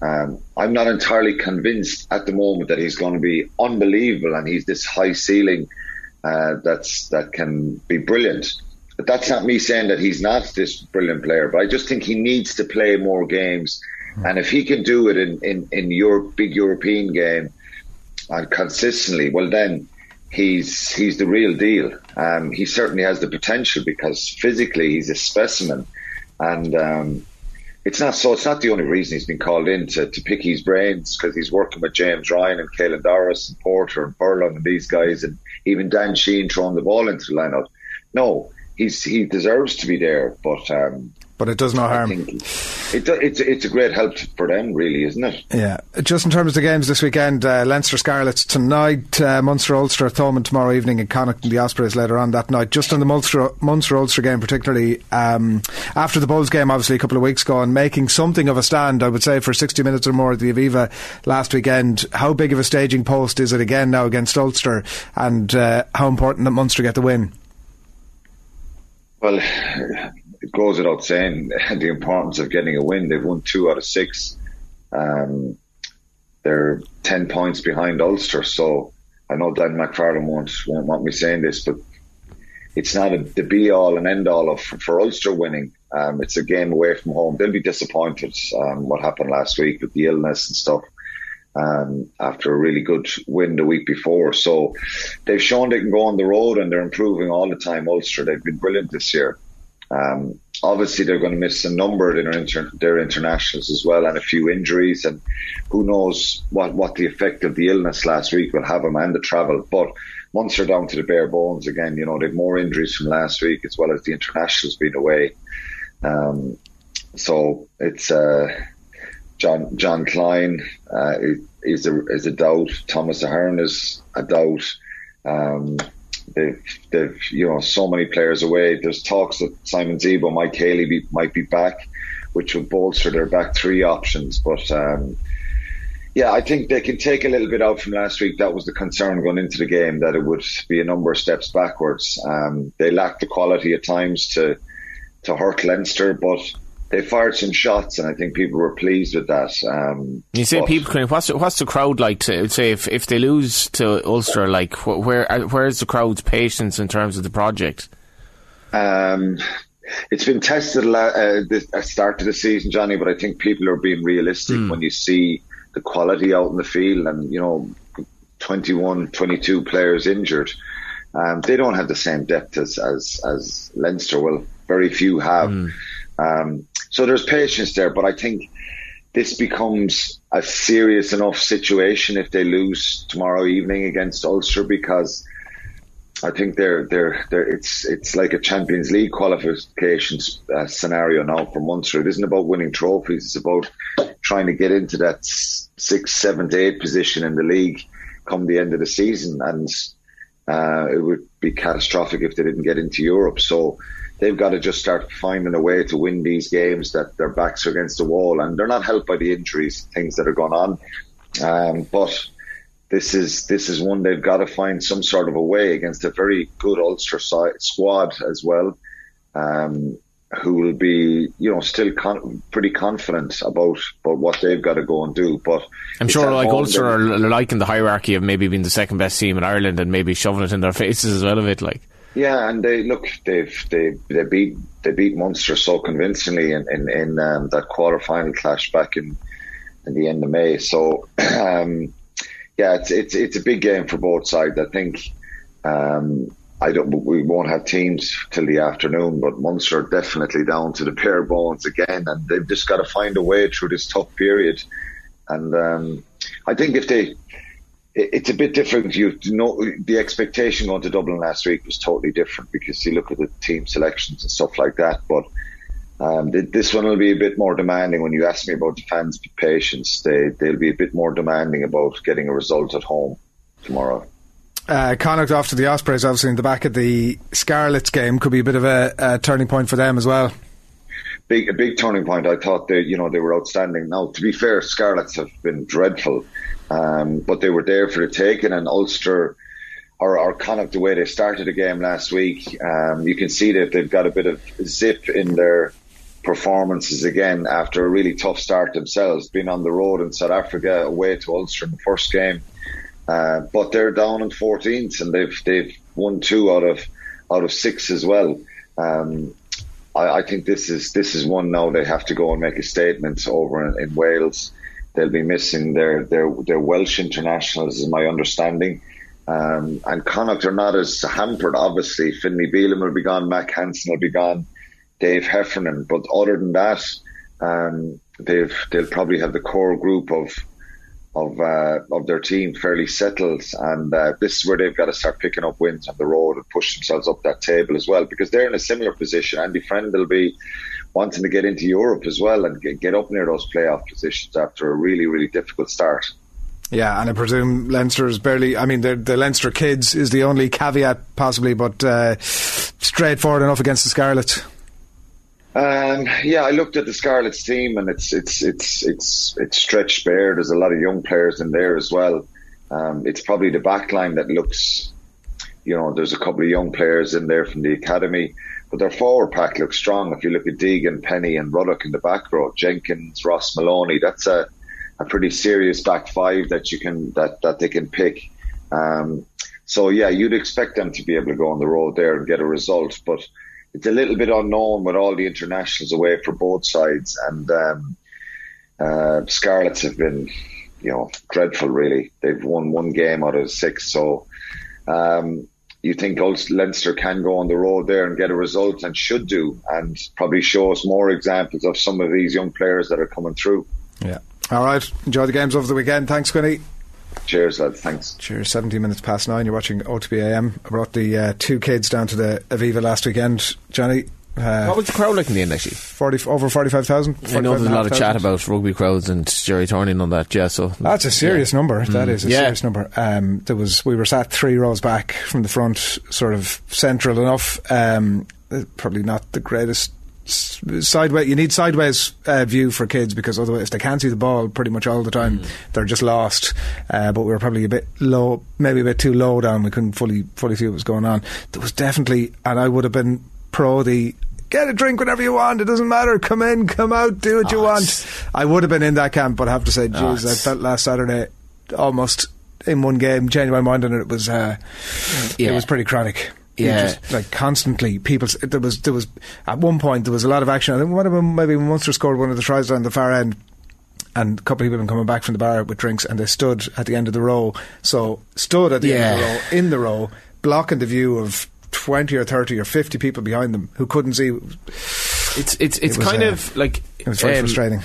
Um, I'm not entirely convinced at the moment that he's going to be unbelievable and he's this high ceiling uh, that's that can be brilliant. But that's not me saying that he's not this brilliant player. But I just think he needs to play more games, and if he can do it in in in your big European game and consistently, well then he's he's the real deal. Um, he certainly has the potential because physically he's a specimen, and um, it's not so. It's not the only reason he's been called in to, to pick his brains because he's working with James Ryan and Caelan Doris and Porter and Furlong and these guys, and even Dan Sheehan throwing the ball into the lineup. No, he's he deserves to be there, but um, but it does no harm. It, it's it's a great help for them, really, isn't it? Yeah, just in terms of the games this weekend, uh, Leinster Scarlets tonight, uh, Munster Ulster Thomond tomorrow evening, and Connacht the Ospreys later on that night. Just on the Munster Munster Ulster game, particularly um, after the Bulls game, obviously a couple of weeks ago, and making something of a stand, I would say, for 60 minutes or more at the Aviva last weekend. How big of a staging post is it again now against Ulster, and uh, how important that Munster get the win? Well, it goes without saying [laughs] the importance of getting a win. They've won two out of six. Um, they're ten points behind Ulster, so I know Dan McFarland won't won't want me saying this, but it's not a, the be all and end all of for Ulster winning. Um, it's a game away from home. They'll be disappointed um, what happened last week with the illness and stuff. Um, after a really good win the week before, so they've shown they can go on the road and they're improving all the time. Ulster, they've been brilliant this year. Um, obviously, they're going to miss a number of their, inter- their internationals as well, and a few injuries, and who knows what, what the effect of the illness last week will have them and the travel. But once they're down to the bare bones again, you know they've more injuries from last week as well as the internationals being away. Um, so it's uh, John John Kleyn uh, is a is a doubt. Thomas Ahern is a doubt. Um, they've, they've, you know, so many players away. There's talks that Simon Zebo, Mike Haley be, might be back, which would bolster their back three options. But um, yeah, I think they can take a little bit out from last week. That was the concern going into the game that it would be a number of steps backwards. Um, they lacked the quality at times to to hurt Leinster, but they fired some shots, and I think people were pleased with that. Um, You say but- people, what's what's the crowd like? To say if, if they lose to Ulster, like where uh, where is the crowd's patience in terms of the project? Um, it's been tested la- uh, the at start of the season, Johnny, but I think people are being realistic when you see the quality out in the field and, you know, 21, 22 players injured. Um, they don't have the same depth as, as, as Leinster. Well, very few have. Um, so there's patience there, but I think this becomes a serious enough situation if they lose tomorrow evening against Ulster because I think they're they're they're it's it's like a Champions League qualification uh, scenario now for Munster. It isn't about winning trophies; it's about trying to get into that sixth, seventh, eighth position in the league come the end of the season, and uh, it would be catastrophic if they didn't get into Europe. So they've got to just start finding a way to win these games that their backs are against the wall, and they're not helped by the injuries, things that are going on. Um, but this is this is one they've got to find some sort of a way against a very good Ulster side, squad as well, um, who will be you know still con- pretty confident about about what they've got to go and do. But I'm sure like Ulster are liking the hierarchy of maybe being the second best team in Ireland and maybe shoving it in their [laughs] faces as well a bit. Like Yeah, and they look they've they they beat they beat Munster so convincingly in in, in um, that quarter final clash back in in the end of May. So [clears throat] um, yeah, it's it's it's a big game for both sides. I think um, I don't we won't have teams till the afternoon, but Munster are definitely down to the bare bones again, and they've just got to find a way through this tough period. And um, I think if they it's a bit different. You know, the expectation going to Dublin last week was totally different because you look at the team selections and stuff like that. But um, this one will be a bit more demanding. When you ask me about the fans' patience, they they'll be a bit more demanding about getting a result at home tomorrow. Uh, Connacht after the Ospreys, obviously in the back of the Scarlets game, could be a bit of a, a turning point for them as well big a big turning point. I thought they you know they were outstanding. Now to be fair, Scarlets have been dreadful. Um, but they were there for the taking, and Ulster are kind of the way they started the game last week. Um, you can see that they've got a bit of zip in their performances again after a really tough start themselves, being on the road in South Africa away to Ulster in the first game. Uh, but they're down in 14th, and they've they've won two out of out of six as well. Um, I, I, think this is this is one now they have to go and make a statement over in, in Wales. They'll be missing their their, their Welsh internationals, is my understanding. Um, and Connacht are not as hampered, obviously. Finlay Bealham will be gone, Mack Hansen will be gone, Dave Heffernan. But other than that, um, they've they'll probably have the core group of of uh, of their team fairly settled, and uh, this is where they've got to start picking up wins on the road and push themselves up that table as well, because they're in a similar position. Andy Friend will be wanting to get into Europe as well and get, get up near those playoff positions after a really, really difficult start. Yeah, and I presume Leinster is barely. I mean, the, the Leinster kids is the only caveat possibly, but uh, straightforward enough against the Scarlets. Um, yeah, I looked at the Scarlets team, and it's it's it's it's it's stretched bare. There's a lot of young players in there as well. Um, it's probably the back line that looks, you know, there's a couple of young players in there from the academy. But their forward pack looks strong. If you look at Deegan, Penny, and Ruddock in the back row, Jenkins, Ross Molony, that's a, a pretty serious back five that you can that that they can pick. Um, so yeah, you'd expect them to be able to go on the road there and get a result, but it's a little bit unknown with all the internationals away for both sides, and um, uh, Scarlets have been, you know, dreadful. Really, they've won one game out of six, so. Um, you think Leinster can go on the road there and get a result and should do, and probably show us more examples of some of these young players that are coming through. Yeah. All right. Enjoy the games over the weekend. Thanks, Quinny. Cheers, lads. Thanks. Cheers. 17 minutes past nine. You're watching OTB AM. I brought the uh, two kids down to the Aviva last weekend. Johnny, uh, what was the crowd like in the end, actually? 40, over 45,000. I know there's a lot of chat about rugby crowds and Jerry Turning on that, yeah. So That's a serious yeah. number. That Mm. is a Yeah. serious number. Um, there was We were sat three rows back from the front, sort of central enough. Um, uh, probably not the greatest sideways. You need sideways uh, view for kids because otherwise, if they can't see the ball pretty much all the time, Mm. they're just lost. Uh, but we were probably a bit low, maybe a bit too low down. We couldn't fully fully see what was going on. There was definitely, and I would have been pro the. Get a drink whenever you want. It doesn't matter. Come in, come out, do what you want. I would have been in that camp, but I have to say, Oh, I felt last Saturday almost in one game changed my mind on it. It was uh, Yeah. it was pretty chronic. Yeah. just, like constantly, people. There was there was at one point there was a lot of action. I think one of them maybe Munster scored one of the tries down the far end. And a couple of people been coming back from the bar with drinks, and they stood at the end of the row. So stood at the end of the row, in the row, blocking the view of twenty or thirty or fifty people behind them who couldn't see. It's it's it's It kind uh, of like it was very frustrating.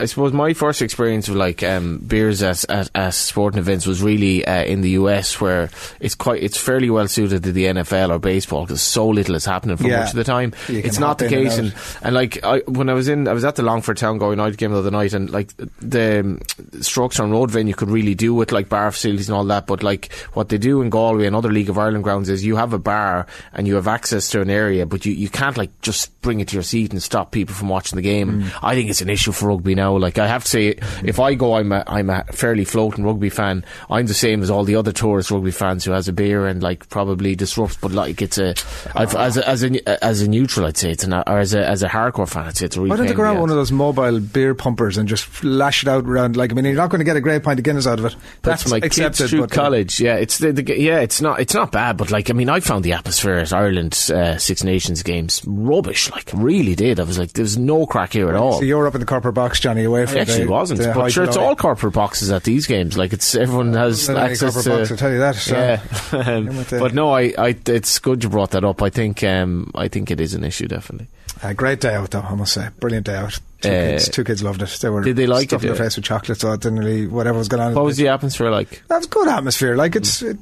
I suppose my first experience with like um, beers at, at at sporting events was really uh, in the US, where it's quite it's fairly well suited to the NFL or baseball because so little is happening for Yeah. much of the time. You It's not the in and case, and, and like I, when I was in, I was at the Longford Town going out game the other night, and like the um, Strokestown Road venue could really do with like bar facilities and all that, but like what they do in Galway and other League of Ireland grounds is you have a bar and you have access to an area, but you, you can't like just bring it to your seat and stop people from watching the game. Mm. I think it's an issue for rugby now. Like I have to say, if I go, I'm a I'm a fairly floating rugby fan. I'm the same as all the other tourist rugby fans who has a beer and like probably disrupts. But like it's a I've, as a as a as a neutral, I'd say it's an or as a as a hardcore fan, I'd say it's a. Really Why don't they go around one of those mobile beer pumpers and just lash it out around? Like, I mean, you're not going to get a great pint of Guinness out of it. That's, my accepted. kids through but, college. Yeah, it's the, the yeah, it's not it's not bad, but like I mean, I found the atmosphere at Ireland uh, Six Nations games rubbish. Like really did. I was like, there's no crack here at all. So you're up in the corporate box, Johnny, away from I actually the, wasn't, the but sure, it's all corporate boxes at these games. Like it's everyone has access corporate to. box, I'll tell you that, so- yeah, [laughs] [laughs] Um, In with the- but no, I, I, it's good you brought that up. I think, um, I think it is an issue definitely. A great day out, though, I must say. Brilliant day out. Two, Uh, kids, two kids loved it. They were did they like stuffing it, their face with chocolate, so it didn't really, whatever was going on. What was the atmosphere like? That was good atmosphere. Like it's. It,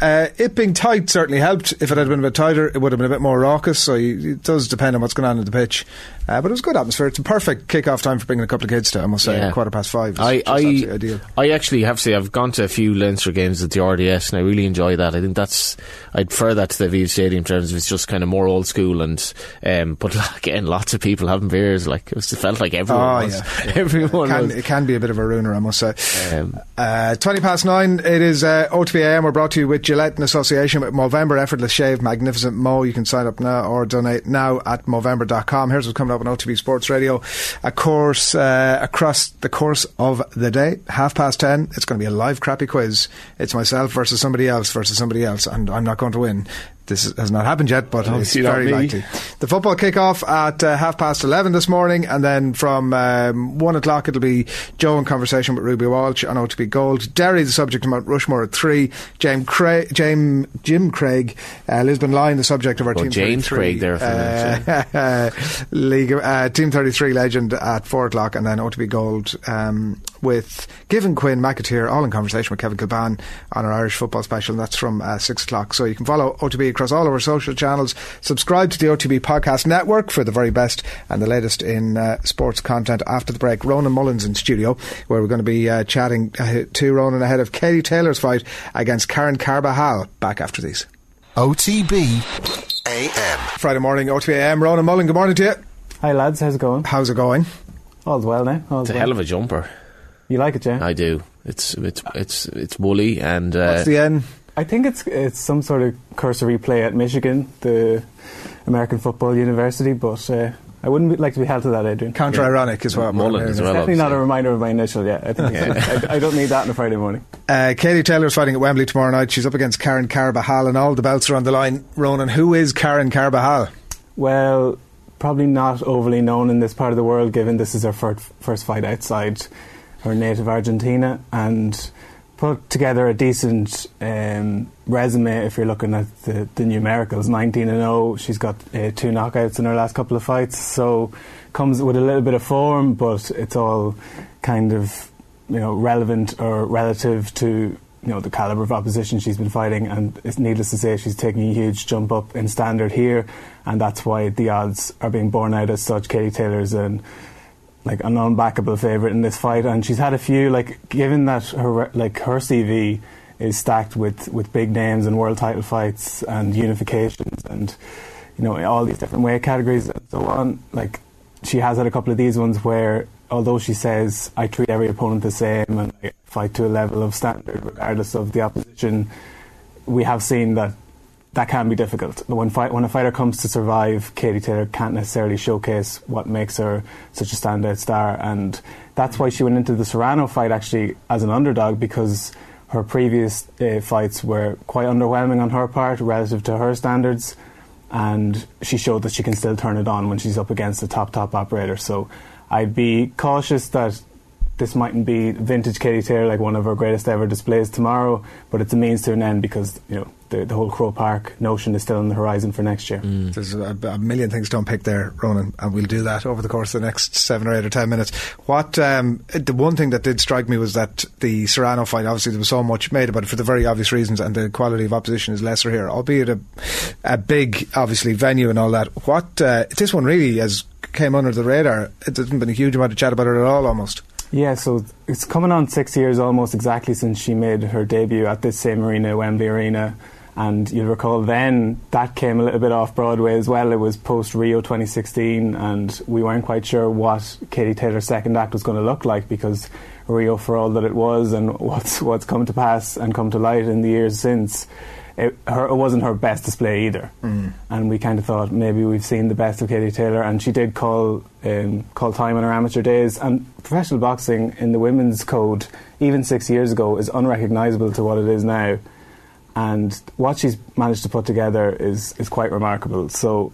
uh, it being tight certainly helped. If it had been a bit tighter, it would have been a bit more raucous. So you, it does depend on what's going on in the pitch. Uh, but it was a good atmosphere. It's a perfect kick-off time for bringing a couple of kids to. I must say, Yeah. quarter past five. Is I, I. I actually have to say I've gone to a few Leinster games at the RDS and I really enjoy that. I think that's I'd prefer that to the Aviva Stadium in terms of it's just kind of more old school and um, but [laughs] again lots of people having beers like it, was, it felt like everyone Oh, was yeah. [laughs] everyone It can, was it can be a bit of a ruiner, I must say. Um, Uh, 20 past nine, it is uh, OTB AM. We're brought to you with Gillette in association with Movember Effortless Shave, Magnificent Mo. You can sign up now or donate now at Movember.com. Here's what's coming up on OTB Sports Radio. A course uh, across the course of the day, half past 10. It's going to be a live crappy quiz. It's myself versus somebody else versus somebody else, and I'm not going to win. This has not happened yet, but it's very likely. The football kick-off at uh, half past 11 this morning, and then from um, 1 o'clock it'll be Joe in conversation with Ruby Walsh on OTB Gold. Derry, the subject of Mount Rushmore at 3. James Craig, James, Jim Craig, uh, Lisbon Lion, the subject of our Oh, Team James 33. Craig there for uh, [laughs] League, uh, Team 33 legend at 4 o'clock, and then OTB Gold um, with Given Quinn McAteer, all in conversation with Kevin Kilbane on our Irish football special, and that's from uh, 6 o'clock. So you can follow OTB across all of our social channels. Subscribe to the OTB Podcast Network for the very best and the latest in uh, sports content after the break. Ronan Mullen in studio, where we're going to be uh, chatting uh, to Ronan ahead of Katie Taylor's fight against Karen Carabajal. Back after these. OTB AM. Friday morning, OTB AM. Ronan Mullen, good morning to you. Hi lads, how's it going? How's it going? All's well now. All's it's a well. hell of a jumper. You like it, yeah? I do. It's it's it's it's woolly and uh, What's the end? I think it's it's some sort of cursory play at Michigan, the American Football University, but uh, I wouldn't be- like to be held to that, Adrian. Counter ironic as well. Mullen as It's well. definitely not a reminder of my initial, yeah. I, think it's- I, I don't need that on a Friday morning. [laughs] Uh, Katie Taylor's fighting at Wembley tomorrow night. She's up against Karen Carabajal, and all the belts are on the line. Ronan, who is Karen Carabajal? Well, probably not overly known in this part of the world, given this is her first, first fight outside her native Argentina, and put together a decent um, resume if you're looking at the, the numericals. 19 and 0. She's got uh, two knockouts in her last couple of fights, so comes with a little bit of form, but it's all kind of you know relevant or relative to you know the caliber of opposition she's been fighting, and it's needless to say she's taking a huge jump up in standard here, and that's why the odds are being borne out as such. Katie Taylor's an like an unbackable favourite in this fight, and she's had a few like given that her like her CV is stacked with with big names and world title fights and unifications and you know all these different weight categories and so on. Like she has had a couple of these ones where although she says I treat every opponent the same and I fight to a level of standard regardless of the opposition, we have seen that that can be difficult. When, when a fighter comes to survive, Katie Taylor can't necessarily showcase what makes her such a standout star, and that's why she went into the Serrano fight actually as an underdog because her previous uh, fights were quite underwhelming on her part relative to her standards, and she showed that she can still turn it on when she's up against a top top operator. So I'd be cautious that this mightn't be vintage Katie Taylor like one of her greatest ever displays tomorrow, but it's a means to an end because you know the, the whole Croke Park notion is still on the horizon for next year. There's a, a million things to unpick there, Ronan, and we'll do that over the course of the next seven or eight or ten minutes. What um, the one thing that did strike me was that the Serrano fight, obviously, there was so much made about it for the very obvious reasons, and the quality of opposition is lesser here, albeit a, a big, obviously, venue and all that. What uh, this one really has came under the radar. It hasn't been a huge amount of chat about it at all, almost. Yeah, so it's coming on six years almost exactly since she made her debut at this same arena, Wembley Arena, And you'll recall then that came a little bit off Broadway as well. It was post Rio 2016, and we weren't quite sure what Katie Taylor's second act was going to look like because Rio, for all that it was, and [laughs] what's what's come to pass and come to light in the years since, it, her, it wasn't her best display either. Mm. And we kind of thought maybe we've seen the best of Katie Taylor, and she did call um, call time on her amateur days. And professional boxing in the women's code, even six years ago, is unrecognisable to what it is now. And what she's managed to put together is is quite remarkable. So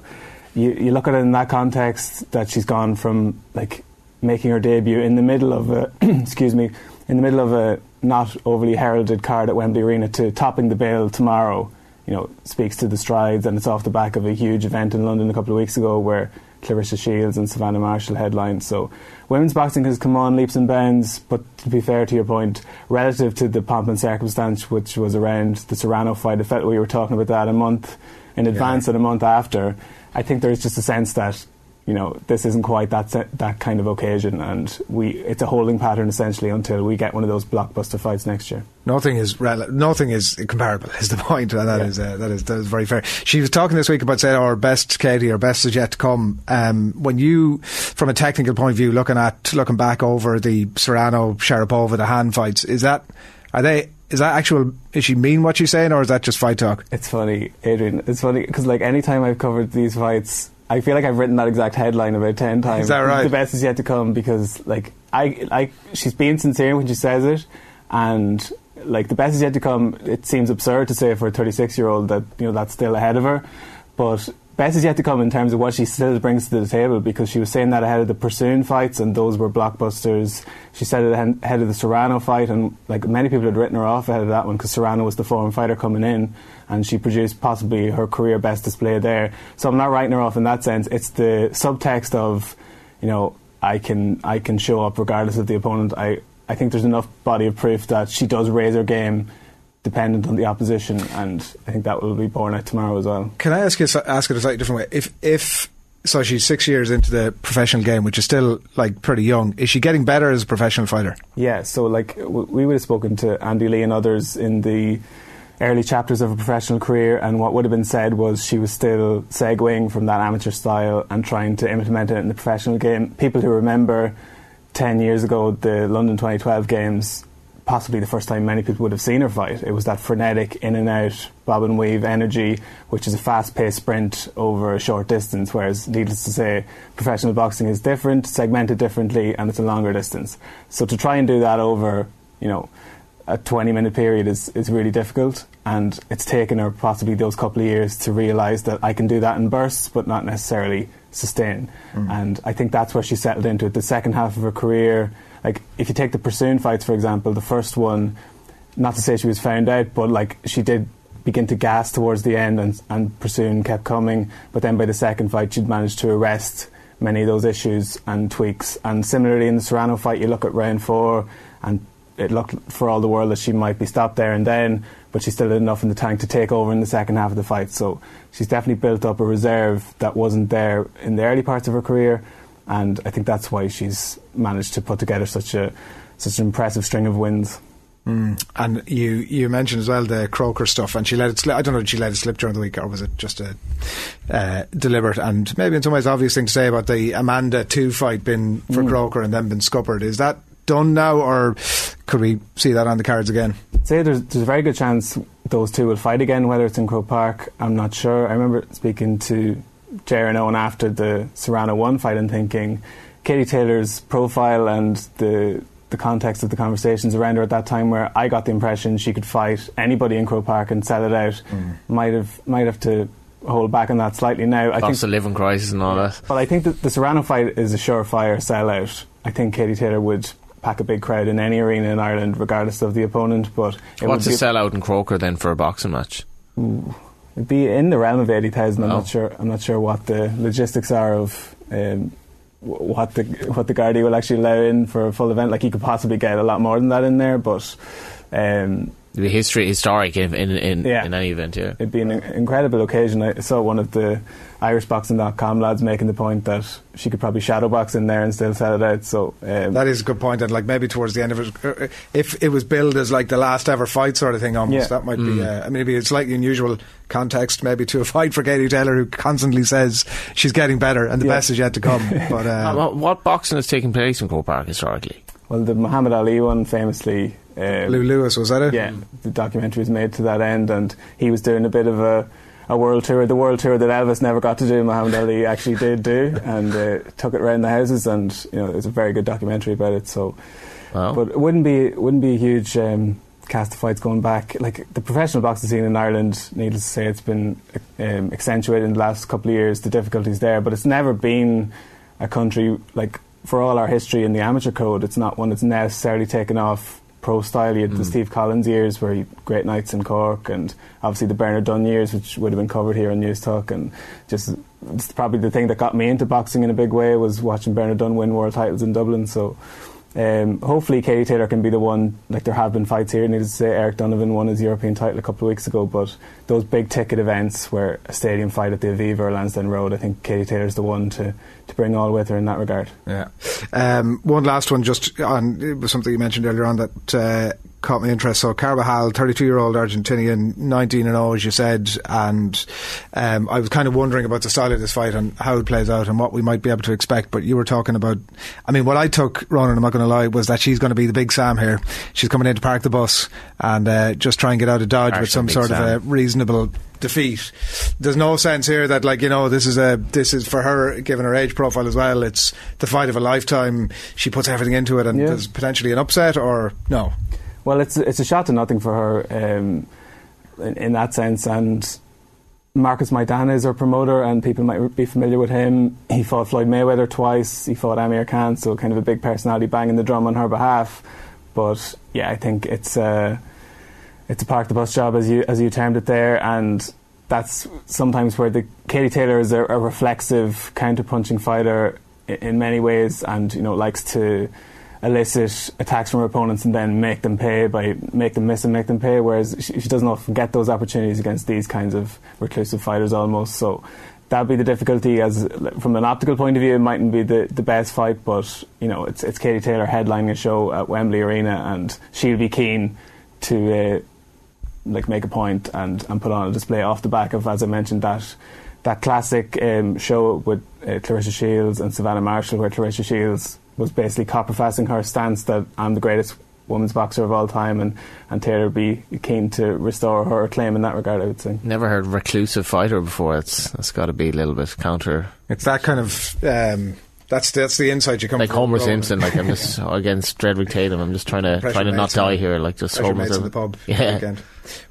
you, you look at it in that context that she's gone from like making her debut in the middle of a [clears throat] excuse me in the middle of a not overly heralded card at Wembley Arena to topping the bill tomorrow. You know, speaks to the strides, and it's off the back of a huge event in London a couple of weeks ago where Claressa Shields and Savannah Marshall headlined. So, women's boxing has come on leaps and bounds, but to be fair to your point, relative to the pomp and circumstance which was around the Serrano fight, it felt we were talking about that a month in advance and a month after. I think there's just a sense that you know this isn't quite that that kind of occasion, and we it's a holding pattern essentially until we get one of those blockbuster fights next year. Nothing is rel- nothing is comparable. Is the [laughs] point, and that is uh, that is that is very fair. She was talking this week about saying our best Katie, our best is yet to come. Um, when you, from a technical point of view, looking at looking back over the Serrano Sharapova the hand fights, is that are they is that actual? Is she mean what she's saying, or is that just fight talk? It's funny, Adrian. It's funny because like anytime I've covered these fights, I feel like I've written that exact headline about ten times. Is that right? The best is yet to come because like I like she's being sincere when she says it, and like the best is yet to come. It seems absurd to say for a 36 year old that you know that's still ahead of her, but best yet to come in terms of what she still brings to the table because she was saying that ahead of the Persoon fights and those were blockbusters. She said it ahead of the Serrano fight and like many people had written her off ahead of that one because Serrano was the foreign fighter coming in and she produced possibly her career best display there. So I'm not writing her off in that sense. It's the subtext of, you know, I can I can show up regardless of the opponent. I I think there's enough body of proof that she does raise her game dependent on the opposition, and I think that will be borne out tomorrow as well. Can I ask you ask it a slightly different way? If if so, she's six years into the professional game, which is still like pretty young. Is she getting better as a professional fighter? Yeah, so like w- we would have spoken to Andy Lee and others in the early chapters of her professional career, and what would have been said was she was still segueing from that amateur style and trying to implement it in the professional game. People who remember 10 years ago the London 2012 games, possibly the first time many people would have seen her fight. It was that frenetic in and out, bob and weave energy, which is a fast paced sprint over a short distance, whereas, needless to say, professional boxing is different, segmented differently, and it's a longer distance. So to try and do that over, you know, a 20 minute period is, is really difficult and it's taken her possibly those couple of years to realise that I can do that in bursts but not necessarily sustain mm. and I think that's where she settled into it the second half of her career like if you take the Persoon fights for example the first one not to say she was found out but like she did begin to gas towards the end and, and Persoon kept coming but then by the second fight she'd managed to arrest many of those issues and tweaks and similarly in the Serrano fight you look at round four and it looked for all the world that she might be stopped there and then, but she still had enough in the tank to take over in the second half of the fight. So she's definitely built up a reserve that wasn't there in the early parts of her career, and I think that's why she's managed to put together such a such an impressive string of wins. Mm. And you you mentioned as well the Croker stuff, and she let it slip. I don't know if she let it slip during the week, or was it just a uh, deliberate and maybe in some ways obvious thing to say about the Amanda two fight been for Mm. Croker and then been scuppered? Is that done now, or could we see that on the cards again? say there's, there's a very good chance those two will fight again, whether it's in Croke Park, I'm not sure. I remember speaking to Jaron Owen after the Serrano 1 fight and thinking Katie Taylor's profile and the the context of the conversations around her at that time where I got the impression she could fight anybody in Croke Park and sell it out mm. might have might have to hold back on that slightly now. I think of living crisis and all that. but I think that the Serrano fight is a surefire sellout. I think Katie Taylor would pack a big crowd in any arena in Ireland, regardless of the opponent. But it What's a would be, sellout in Croker then for a boxing match? Ooh, it'd be in the realm of eighty thousand. I'm Oh. not sure. I'm not sure what the logistics are of. Um, what the what the Guardia will actually allow in for a full event, like you could possibly get a lot more than that in there, but um, The history, historic in in, in, Yeah. in any event, yeah. It'd be an incredible occasion. I saw one of the IrishBoxing.com lads making the point that she could probably shadow box in there and still sell it out. So um, That is a good point, and like maybe towards the end of it, uh, if it was billed as like the last ever fight sort of thing, almost Yeah. that might Mm. be. Uh, I mean, it'd be a slightly unusual context, maybe to a [laughs] fight for Katie Taylor, who constantly says she's getting better and the Yeah. best is yet to come. [laughs] But Uh, uh, what, what boxing has taken place in Croke Park historically? well, the Muhammad Ali one famously. Um, Blue Lewis was that it? Yeah, the documentary was made to that end, and he was doing a bit of a, a world tour. The world tour that Elvis never got to do, Muhammad Ali actually did do, and uh, took it around the houses. And you know, it's a very good documentary about it. So, but it wouldn't be wouldn't be a huge um, cast of fights going back. Like the professional boxing scene in Ireland, needless to say, it's been um, accentuated in the last couple of years. The difficulties there, but it's never been a country like for all our history in the amateur code. It's not one that's necessarily taken off pro style. You had the Mm. Steve Collins years where he great nights in Cork, and obviously the Bernard Dunne years, which would have been covered here on Newstalk. And just it's probably the thing that got me into boxing in a big way was watching Bernard Dunne win world titles in Dublin. So. Um, hopefully, Katie Taylor can be the one. Like there have been fights here. Needless to say, Eric Donovan won his European title a couple of weeks ago. But those big ticket events, where a stadium fight at the Aviva or Lansdowne Road, I think Katie Taylor's the one to, to bring all with her in that regard. Yeah. Um, one last one, just on it was something you mentioned earlier on that uh, caught my interest. So Carabajal, 32 year old Argentinian, 19 and 0, as you said, and um, I was kind of wondering about the style of this fight and how it plays out and what we might be able to expect. But you were talking about, I mean, what I took, Ronan, I'm not going to lie, was that she's going to be the big Sam here. She's coming in to park the bus and uh, just try and get out of Dodge with some Big sort of a reasonable defeat. There's no sense here that like you know this is a this is for her given her age profile as well. It's the fight of a lifetime. She puts everything into it, and Yeah. there's potentially an upset or no. Well, it's it's a shot to nothing for her um, in, in that sense. And Marcos Maidana is her promoter, and people might be familiar with him. He fought Floyd Mayweather twice. He fought Amir Khan, so kind of a big personality banging the drum on her behalf. But yeah, I think it's a it's a park the bus job as you as you termed it there, and that's sometimes where the Katie Taylor is a, a reflexive counter punching fighter in, in many ways, and you know likes to elicit attacks from her opponents and then make them pay by make them miss and make them pay. Whereas she, she doesn't often get those opportunities against these kinds of reclusive fighters almost. So that'd be the difficulty. As from an optical point of view, it mightn't be the, the best fight, but you know it's it's Katie Taylor headlining a show at Wembley Arena, and she'll be keen to. Uh, like make a point and, and put on a display off the back of, as I mentioned, that that classic um, show with uh, Claressa Shields and Savannah Marshall, where Claressa Shields was basically copperfassing her stance that I'm the greatest women's boxer of all time, and and Taylor would be keen to restore her claim in that regard. I would say. Never heard reclusive fighter before. It's that's got to be a little bit counter. It's that kind of. Um, that's that's the insight you come Like from Homer Ronan. Simpson, like I'm just [laughs] against Drederick Tatum. I'm just trying to Pressure trying to not die here. Like just pressure Homer's mates in the pub [laughs] Yeah. weekend.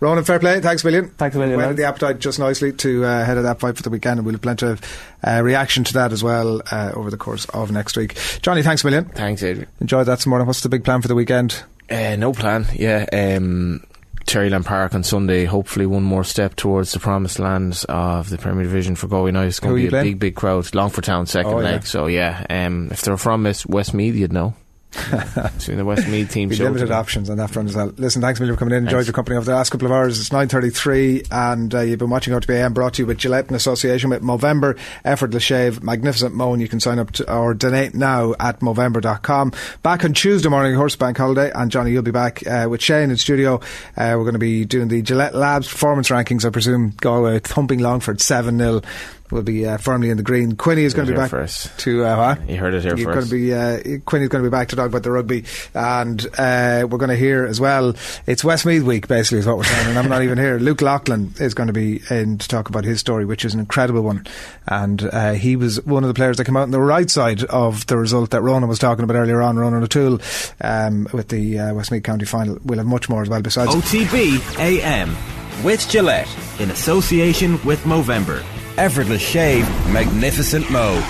Ronan, fair play. Thanks a million. Thanks a million. Whetted the appetite just nicely to uh, head of that fight for the weekend, and we'll have plenty of uh, reaction to that as well uh, over the course of next week. Johnny, thanks a million. Thanks, Adrian. Enjoy that some more. What's the big plan for the weekend? Uh, no plan. Yeah. Um, Cherryland Park on Sunday. Hopefully, one more step towards the promised land of the Premier Division for Galway United. It's going to be a playing? big, big crowd. Longford Town second Oh, yeah. leg. So yeah. Um, if they're from West- Westmeath, you'd know. [laughs] Seeing the Westmeath team Be show limited today. options on that front as well. Listen, thanks a million for coming in. Enjoyed Thanks. your company over the last couple of hours. It's 9.33 and uh, you've been watching OTB AM brought to you with Gillette in association with Movember. Effortless Shave, Magnificent Mo. You can sign up to, or donate now at Movember.com. Back on Tuesday morning, Horse Bank Holiday. And Johnny, you'll be back uh, with Shane in studio. Uh, we're going to be doing the Gillette Labs performance rankings. I presume Galway thumping Longford 7-0. Will be uh, firmly in the green. Quinny is going to be back first. to uh, what? You heard it here You're first. going to be uh, Quinny's going to be back to talk about the rugby, and uh, we're going to hear as well. It's Westmeath week, basically, is what we're saying, and I'm not even here. [laughs] Luke Loughlin is going to be in to talk about his story, which is an incredible one, and uh, he was one of the players that came out on the right side of the result that Ronan was talking about earlier on. Ronan O'Toole um, with the uh, Westmeath County final. We'll have much more as well. Besides, OTB AM with Gillette in association with Movember. Effortless shave, magnificent mo.